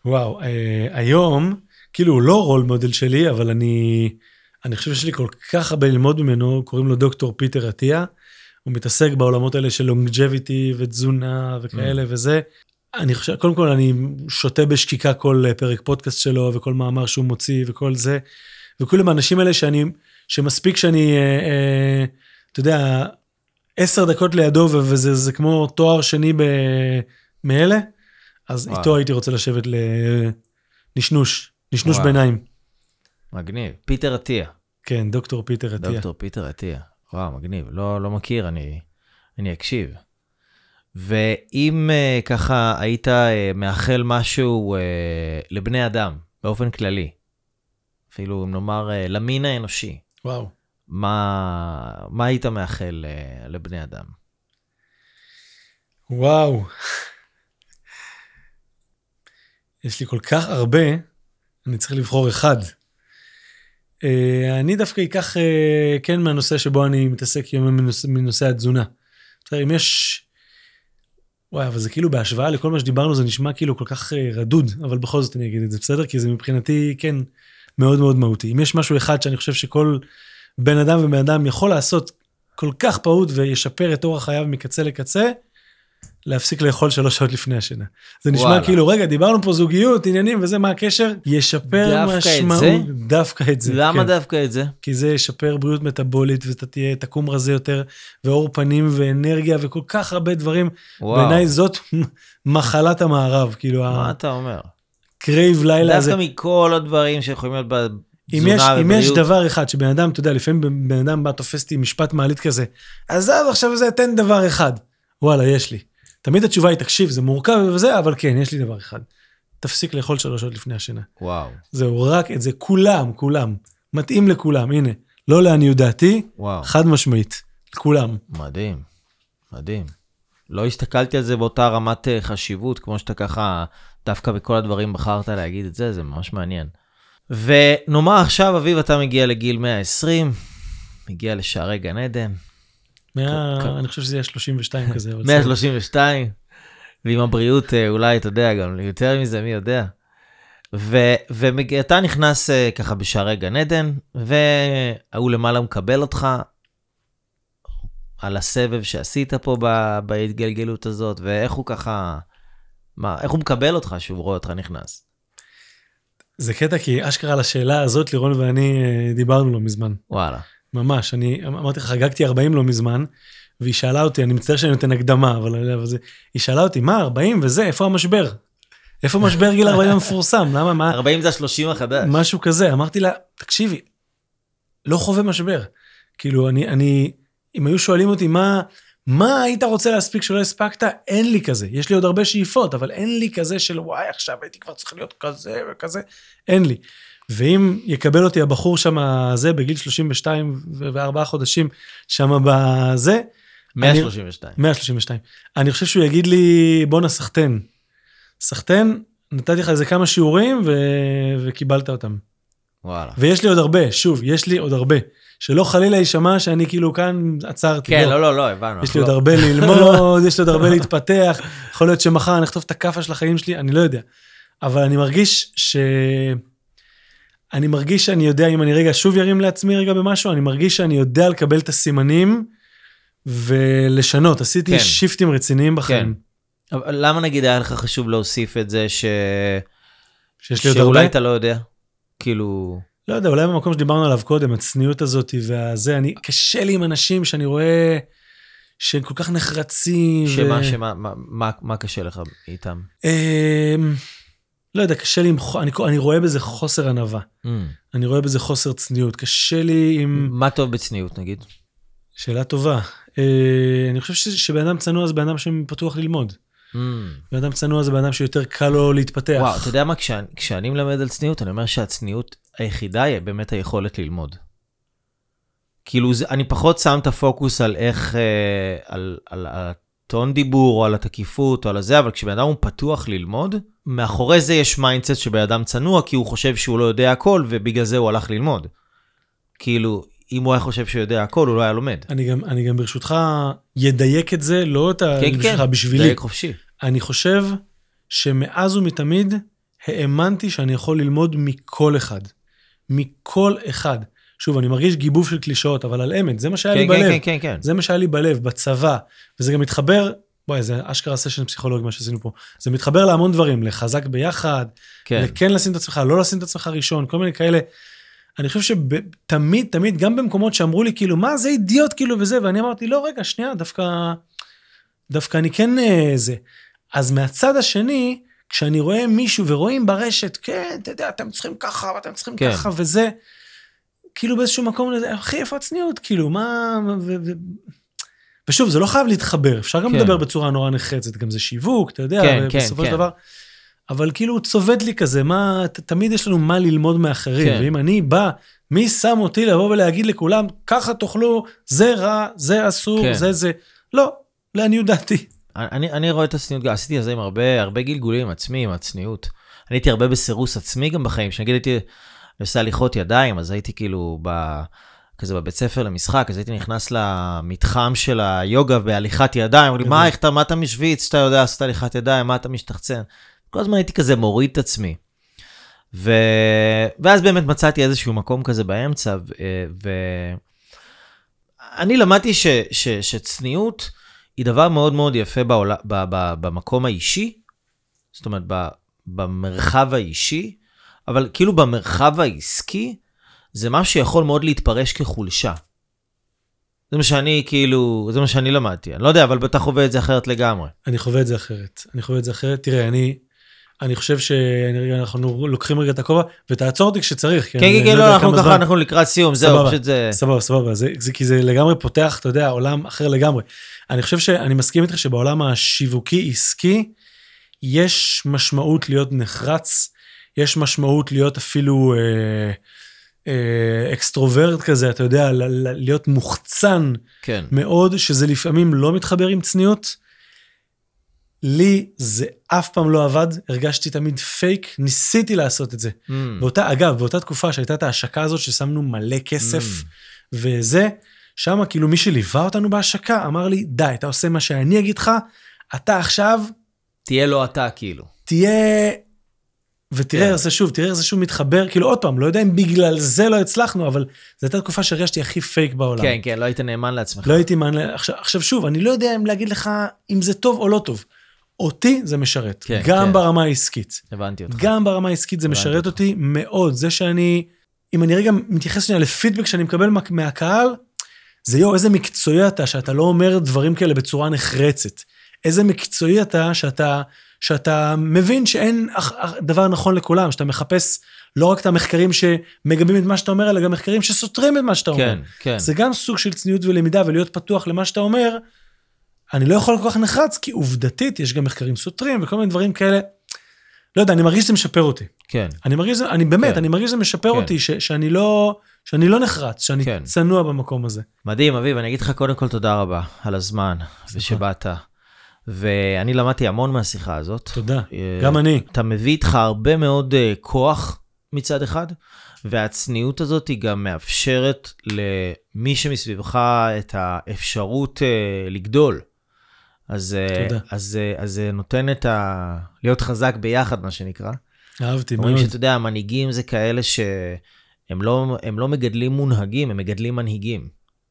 וואו, אה, היום, כאילו הוא לא רול מודל שלי, אבל אני, אני חושב שיש לי כל כך הרבה ללמוד ממנו, קוראים לו דוקטור פיטר עטיה. הוא מתעסק בעולמות האלה של לונגג'ביטי ותזונה וכאלה וזה. אני חושב, קודם כל אני שותה בשקיקה כל אה, פרק פודקאסט שלו וכל מאמר שהוא מוציא וכל זה. וכולם האנשים האלה שאני, שמספיק שאני, אה, אה, אתה יודע, עשר דקות לידו וזה זה כמו תואר שני ב, מאלה, אז וואו. איתו הייתי רוצה לשבת לנשנוש, נשנוש וואו. ביניים. מגניב. פיטר עטיה. כן, דוקטור פיטר עטיה. דוקטור פיטר עטיה. וואו, מגניב. לא, לא מכיר, אני, אני אקשיב. ואם uh, ככה היית uh, מאחל משהו uh, לבני אדם, באופן כללי, אפילו אם נאמר uh, למין האנושי, וואו. מה, מה היית מאחל uh, לבני אדם? וואו. יש לי כל כך הרבה, אני צריך לבחור אחד. אה, אני דווקא אקח, אה, כן, מהנושא שבו אני מתעסק יום מנושא, מנושא התזונה. אם יש... וואי, אבל זה כאילו בהשוואה לכל מה שדיברנו, זה נשמע כאילו כל כך אה, רדוד, אבל בכל זאת אני אגיד את זה, בסדר? כי זה מבחינתי, כן, מאוד מאוד מהותי. אם יש משהו אחד שאני חושב שכל בן אדם ובן אדם יכול לעשות כל כך פעוט וישפר את אורח חייו מקצה לקצה, להפסיק לאכול שלוש שעות לפני השינה. זה נשמע וואלה. כאילו, רגע, דיברנו פה זוגיות, עניינים וזה, מה הקשר? ישפר דווקא את משמעות. זה? דווקא את זה. למה כן. דווקא את זה? כי זה ישפר בריאות מטאבולית, ואתה תהיה, תקום רזה יותר, ועור פנים ואנרגיה, וכל כך הרבה דברים. וואו, בעיניי זאת מחלת המערב, כאילו, מה אתה אומר? ה crave לילה הזה. דווקא מכל הדברים שיכולים להיות אם בתזונה יש, ובריאות. אם יש דבר אחד שבן אדם, אתה יודע, לפעמים בן אדם בא, תופס אותי משפט מעלית כזה, עזב עכשיו זה, תן דבר אחד. וואלה, יש לי. תמיד התשובה היא, תקשיב, זה מורכב וזה, אבל כן, יש לי דבר אחד. תפסיק לאכול שלוש שעות לפני השינה. וואו, זהו, רק את זה, כולם, כולם. מתאים לכולם, הנה. לא לעניות דעתי, וואו, חד משמעית. כולם. מדהים, מדהים. לא הסתכלתי על זה באותה רמת אה, חשיבות, כמו שאתה ככה, דווקא בכל הדברים בחרת להגיד את זה, זה ממש מעניין. ונאמר עכשיו, אביב, אתה מגיע לגיל 120, מגיע לשערי גן עדן, מאה, כ- אני חושב שזה יהיה 32 כזה. אבל בסדר. 132, ועם הבריאות אה, אולי, אתה יודע, גם יותר מזה, מי יודע. ואתה נכנס אה, ככה בשערי גן עדן, וההוא למעלה מקבל אותך על הסבב שעשית פה ב- בהתגלגלות הזאת, ואיך הוא ככה, מה, איך הוא מקבל אותך שהוא רואה אותך נכנס? זה קטע, כי אשכרה על השאלה הזאת, לירון ואני אה, דיברנו לא מזמן. וואלה. ממש, אני אמרתי לך, חגגתי 40 לא מזמן, והיא שאלה אותי, אני מצטער שאני נותן הקדמה, אבל, אבל זה, היא שאלה אותי, מה, 40 וזה, איפה המשבר? איפה משבר גיל 40 המפורסם? למה, מה, 40 זה ה-30 החדש. משהו כזה. אמרתי לה, תקשיבי, לא חווה משבר. כאילו, אני, אני, אם היו שואלים אותי, מה, מה היית רוצה להספיק שלא הספקת? אין לי כזה. יש לי עוד הרבה שאיפות, אבל אין לי כזה של, וואי, עכשיו הייתי כבר צריך להיות כזה וכזה, אין לי. ואם יקבל אותי הבחור שם, זה, בגיל 32 וארבעה חודשים, שם בזה, 132. 132. אני חושב שהוא יגיד לי, בואנה, סחטיין. סחטיין, נתתי לך איזה כמה שיעורים ו... וקיבלת אותם. וואלה. ויש לי עוד הרבה, שוב, יש לי עוד הרבה. שלא חלילה יישמע שאני כאילו כאן עצרתי. כן, לא, לא, לא, הבנו. יש לי עוד לא- הרבה ללמוד, יש לי עוד הרבה להתפתח. יכול להיות שמחר אני אכתוב את הכאפה של החיים שלי, אני לא יודע. אבל אני מרגיש ש... אני מרגיש שאני יודע, אם אני רגע שוב ירים לעצמי רגע במשהו, אני מרגיש שאני יודע לקבל את הסימנים ולשנות. עשיתי כן. שיפטים רציניים בחיים. אבל למה נגיד היה לך חשוב להוסיף את זה ש... שיש לי עוד הרבה. שאולי אתה לא יודע? כאילו... לא יודע, אולי במקום שדיברנו עליו קודם, הצניעות הזאת והזה, אני, קשה לי עם אנשים שאני רואה שהם כל כך נחרצים. שמה, ו... שמה, מה, מה, מה קשה לך איתם? לא יודע, קשה לי עם, אני, אני רואה בזה חוסר ענווה. Mm. אני רואה בזה חוסר צניעות. קשה לי עם... מה טוב בצניעות נגיד? שאלה טובה. אה, אני חושב ש- שבן אדם צנוע זה בן אדם שפתוח ללמוד. Mm. בן אדם צנוע זה בן אדם שיותר קל לו להתפתח. וואו, אתה יודע מה, כשאני, כשאני מלמד על צניעות, אני אומר שהצניעות היחידה היא באמת היכולת ללמוד. כאילו, זה, אני פחות שם את הפוקוס על איך, אה, על, על הטון דיבור, או על התקיפות, או על הזה, אבל כשבן אדם הוא פתוח ללמוד, מאחורי זה יש mindset שבן אדם צנוע, כי הוא חושב שהוא לא יודע הכל, ובגלל זה הוא הלך ללמוד. כאילו, אם הוא היה חושב שהוא יודע הכל, הוא לא היה לומד. אני גם, אני גם ברשותך ידייק את זה, לא את ה... כן, בשבילך, כן, בשבילי. דייק חופשי. אני חושב שמאז ומתמיד האמנתי שאני יכול ללמוד מכל אחד. מכל אחד. שוב, אני מרגיש גיבוב של קלישאות, אבל על אמת, זה מה שהיה לי כן, כן, בלב. כן, כן, כן. זה מה שהיה לי בלב, בצבא. וזה גם מתחבר, וואי, זה אשכרה סשן פסיכולוגי מה שעשינו פה. זה מתחבר להמון דברים, לחזק ביחד, כן. לכן לשים את עצמך, לא לשים את עצמך ראשון, כל מיני כאלה. אני חושב שתמיד, תמיד, גם במקומות שאמרו לי, כאילו, מה, זה אידיוט, כאילו, וזה, ואני אמרתי, לא, רגע, שנייה, דווקא, דווקא אני כן אה, זה. אז מהצד השני, כשאני רואה מישהו ורואים ברשת, כן, אתה יודע, אתם צריכים ככה, ואתם צריכים כן. ככה, וזה, כאילו באיזשהו מקום, אחי, איפה הצניעות? כאילו, מה... ו, ו... ושוב, זה לא חייב להתחבר, אפשר גם כן. לדבר בצורה נורא נחרצת, גם זה שיווק, אתה יודע, כן, כן, ובסופו של כן. דבר, אבל כאילו הוא צובט לי כזה, מה, ת, תמיד יש לנו מה ללמוד מאחרים, כן. ואם אני בא, מי שם אותי לבוא ולהגיד לכולם, ככה תאכלו, זה רע, זה אסור, כן. זה זה, לא, לעניות דעתי. אני, אני רואה את הצניעות, עשיתי את זה עם הרבה, הרבה גלגולים עם עצמי, עם הצניעות. אני הייתי הרבה בסירוס עצמי גם בחיים, שנגיד הייתי אני עושה הליכות ידיים, אז הייתי כאילו ב... כזה בבית ספר למשחק, אז הייתי נכנס למתחם של היוגה בהליכת ידיים, אמרו לי. מה, איך אתה, מה אתה משוויץ, שאתה יודע לעשות הליכת ידיים, מה אתה משתחצן? כל הזמן הייתי כזה מוריד את עצמי. ו... ואז באמת מצאתי איזשהו מקום כזה באמצע, ו... ו... אני למדתי ש... ש... שצניעות היא דבר מאוד מאוד יפה בעול... ב, ב, במקום האישי, זאת אומרת, ב, במרחב האישי, אבל כאילו במרחב העסקי, זה משהו שיכול מאוד להתפרש כחולשה. זה מה שאני כאילו, זה מה שאני למדתי. אני לא יודע, אבל בטח חווה את זה אחרת לגמרי. אני חווה את זה אחרת. אני חווה את זה אחרת. תראה, אני, אני חושב שאנחנו לוקחים רגע את הכובע, ותעצור אותי כשצריך. כן, כן, כן, לא, אנחנו ככה, אנחנו לקראת סיום, זהו, פשוט זה... סבבה, סבבה, זה, זה, כי זה לגמרי פותח, אתה יודע, עולם אחר לגמרי. אני חושב שאני מסכים איתך שבעולם השיווקי-עסקי, יש משמעות להיות נחרץ, יש משמעות להיות אפילו אה, אה, extrovert כזה, אתה יודע, ל- ל- להיות מוחצן כן. מאוד, שזה לפעמים לא מתחבר עם צניעות. לי זה אף פעם לא עבד, הרגשתי תמיד פייק, ניסיתי לעשות את זה. Mm, באותה, אגב, באותה תקופה שהייתה את ההשקה הזאת ששמנו מלא כסף Mm. וזה, שם כאילו מי שליווה אותנו בהשקה אמר לי, די, אתה עושה מה שאני אגיד לך, אתה עכשיו תהיה לא אתה, כאילו. תהיה... ותראה כן. איך זה שוב, תראה איך זה שוב מתחבר, כאילו עוד פעם, לא יודע אם בגלל זה לא הצלחנו, אבל זו הייתה תקופה שהרגשתי הכי פייק בעולם. כן, כן, לא היית נאמן לעצמך. לא הייתי מענה, עכשיו, עכשיו שוב, אני לא יודע אם להגיד לך אם זה טוב או לא טוב. אותי זה משרת, כן, גם כן. ברמה העסקית. הבנתי אותך. גם ברמה העסקית זה משרת אותך. אותי מאוד. זה שאני, אם אני רגע מתייחס שנייה לפידבק שאני מקבל מה- מהקהל, זה יואו, איזה מקצועי אתה, שאתה לא אומר דברים כאלה בצורה נחרצת. איזה מקצועי אתה, שאתה, שאתה מבין שאין דבר נכון לכולם, שאתה מחפש לא רק את המחקרים שמגבים את מה שאתה אומר, אלא גם מחקרים שסותרים את מה שאתה אומר. כן, כן. זה גם סוג של צניעות ולמידה ולהיות פתוח למה שאתה אומר. אני לא יכול כל כך נחרץ, כי עובדתית יש גם מחקרים סותרים וכל מיני דברים כאלה. לא יודע, אני מרגיש שזה משפר אותי. כן. אני מרגיש, אני באמת, כן. אני מרגיש שזה משפר כן. אותי, ש, שאני לא, שאני לא נחרץ, שאני כן. צנוע במקום הזה. מדהים, אביב, אני אגיד לך קודם כל תודה רבה על הזמן ושבאת. ואני למדתי המון מהשיחה הזאת. תודה. אה, גם אני. אתה מביא איתך הרבה מאוד אה, כוח מצד אחד, והצניעות הזאת היא גם מאפשרת למי שמסביבך את האפשרות אה, לגדול. אז, תודה. אז, אז זה נותן את ה... להיות חזק ביחד, מה שנקרא. אהבתי אומרים מאוד. שאתה יודע, המנהיגים זה כאלה שהם לא, הם לא מגדלים מונהגים, הם מגדלים מנהיגים.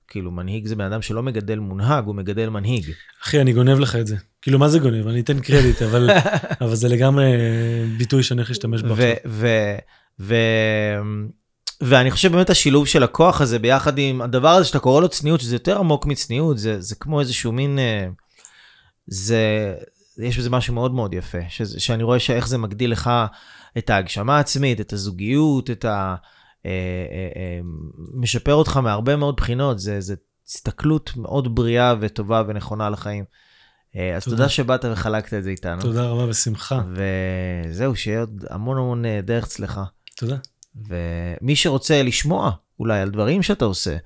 כאילו, מנהיג זה בן אדם שלא מגדל מונהג, הוא מגדל מנהיג. אחי, אני גונב לך את זה. כאילו, מה זה גונב? אני אתן קרדיט, אבל, אבל זה לגמרי ביטוי שאני הולך להשתמש בו עכשיו. ואני חושב באמת השילוב של הכוח הזה ביחד עם הדבר הזה שאתה קורא לו צניעות, שזה יותר עמוק מצניעות, זה, זה כמו איזשהו מין... אה, זה... יש בזה משהו מאוד מאוד יפה, שזה, שאני רואה שאיך זה מגדיל לך את ההגשמה העצמית, את הזוגיות, את ה... אה, אה, אה, משפר אותך מהרבה מאוד בחינות, זה, זה הסתכלות מאוד בריאה וטובה ונכונה לחיים. אה, אז תודה. תודה שבאת וחלקת את זה איתנו. תודה רבה, בשמחה. וזהו, שיהיה עוד המון המון אה, דרך צלחה. תודה. ומי שרוצה לשמוע אולי על דברים שאתה עושה,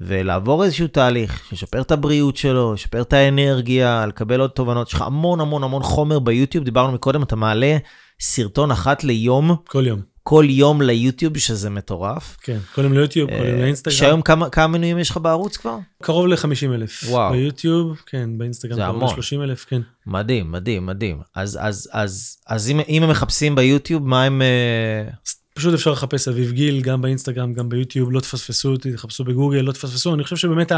ולעבור איזשהו תהליך, לשפר את הבריאות שלו, לשפר את האנרגיה, לקבל עוד תובנות, יש לך המון המון המון חומר ביוטיוב, דיברנו מקודם, אתה מעלה סרטון אחת ליום, כל יום. כל יום ליוטיוב, שזה מטורף. כן, כל יום ליוטיוב, כל יום אה, לאינסטגרם. שהיום כמה, כמה מנויים יש לך בערוץ כבר? קרוב ל-50 אלף. וואו. ביוטיוב, כן, באינסטגרם קרוב המון. ל-30 אלף, כן. מדהים, מדהים, מדהים. אז, אז, אז, אז אם, אם הם מחפשים ביוטיוב, מה הם... אה, פשוט אפשר לחפש אביב גיל, גם באינסטגרם, גם ביוטיוב, לא תפספסו אותי, תחפשו בגוגל, לא תפספסו. אני חושב שבאמת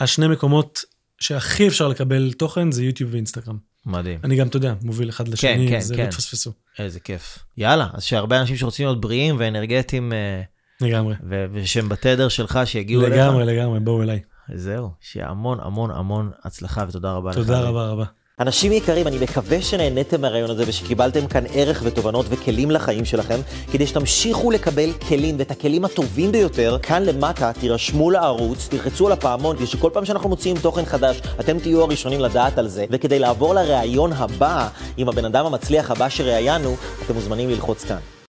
השני מקומות שהכי אפשר לקבל תוכן זה יוטיוב ואינסטגרם. מדהים. אני גם, אתה יודע, מוביל אחד לשני, כן, אז כן. לא תפספסו. איזה כיף. יאללה, אז שהרבה אנשים שרוצים להיות בריאים ואנרגטיים, אה, לגמרי. ו- ושהם בתדר שלך, שיגיעו אליך. לגמרי, לגמרי, בואו אליי. זהו, שיהיה המון המון המון הצלחה ותודה רבה לך. תודה. רבה רבה. אנשים יקרים, אני מקווה שנהניתם מהרעיון הזה ושקיבלתם כאן ערך ותובנות וכלים לחיים שלכם, כדי שתמשיכו לקבל כלים ואת הכלים הטובים ביותר. כאן למטה תירשמו לערוץ, תלחצו על הפעמון, כדי שכל פעם שאנחנו מוציאים תוכן חדש, אתם תהיו הראשונים לדעת על זה. וכדי לעבור לראיון הבא עם הבן אדם המצליח הבא שראיינו, אתם מוזמנים ללחוץ כאן.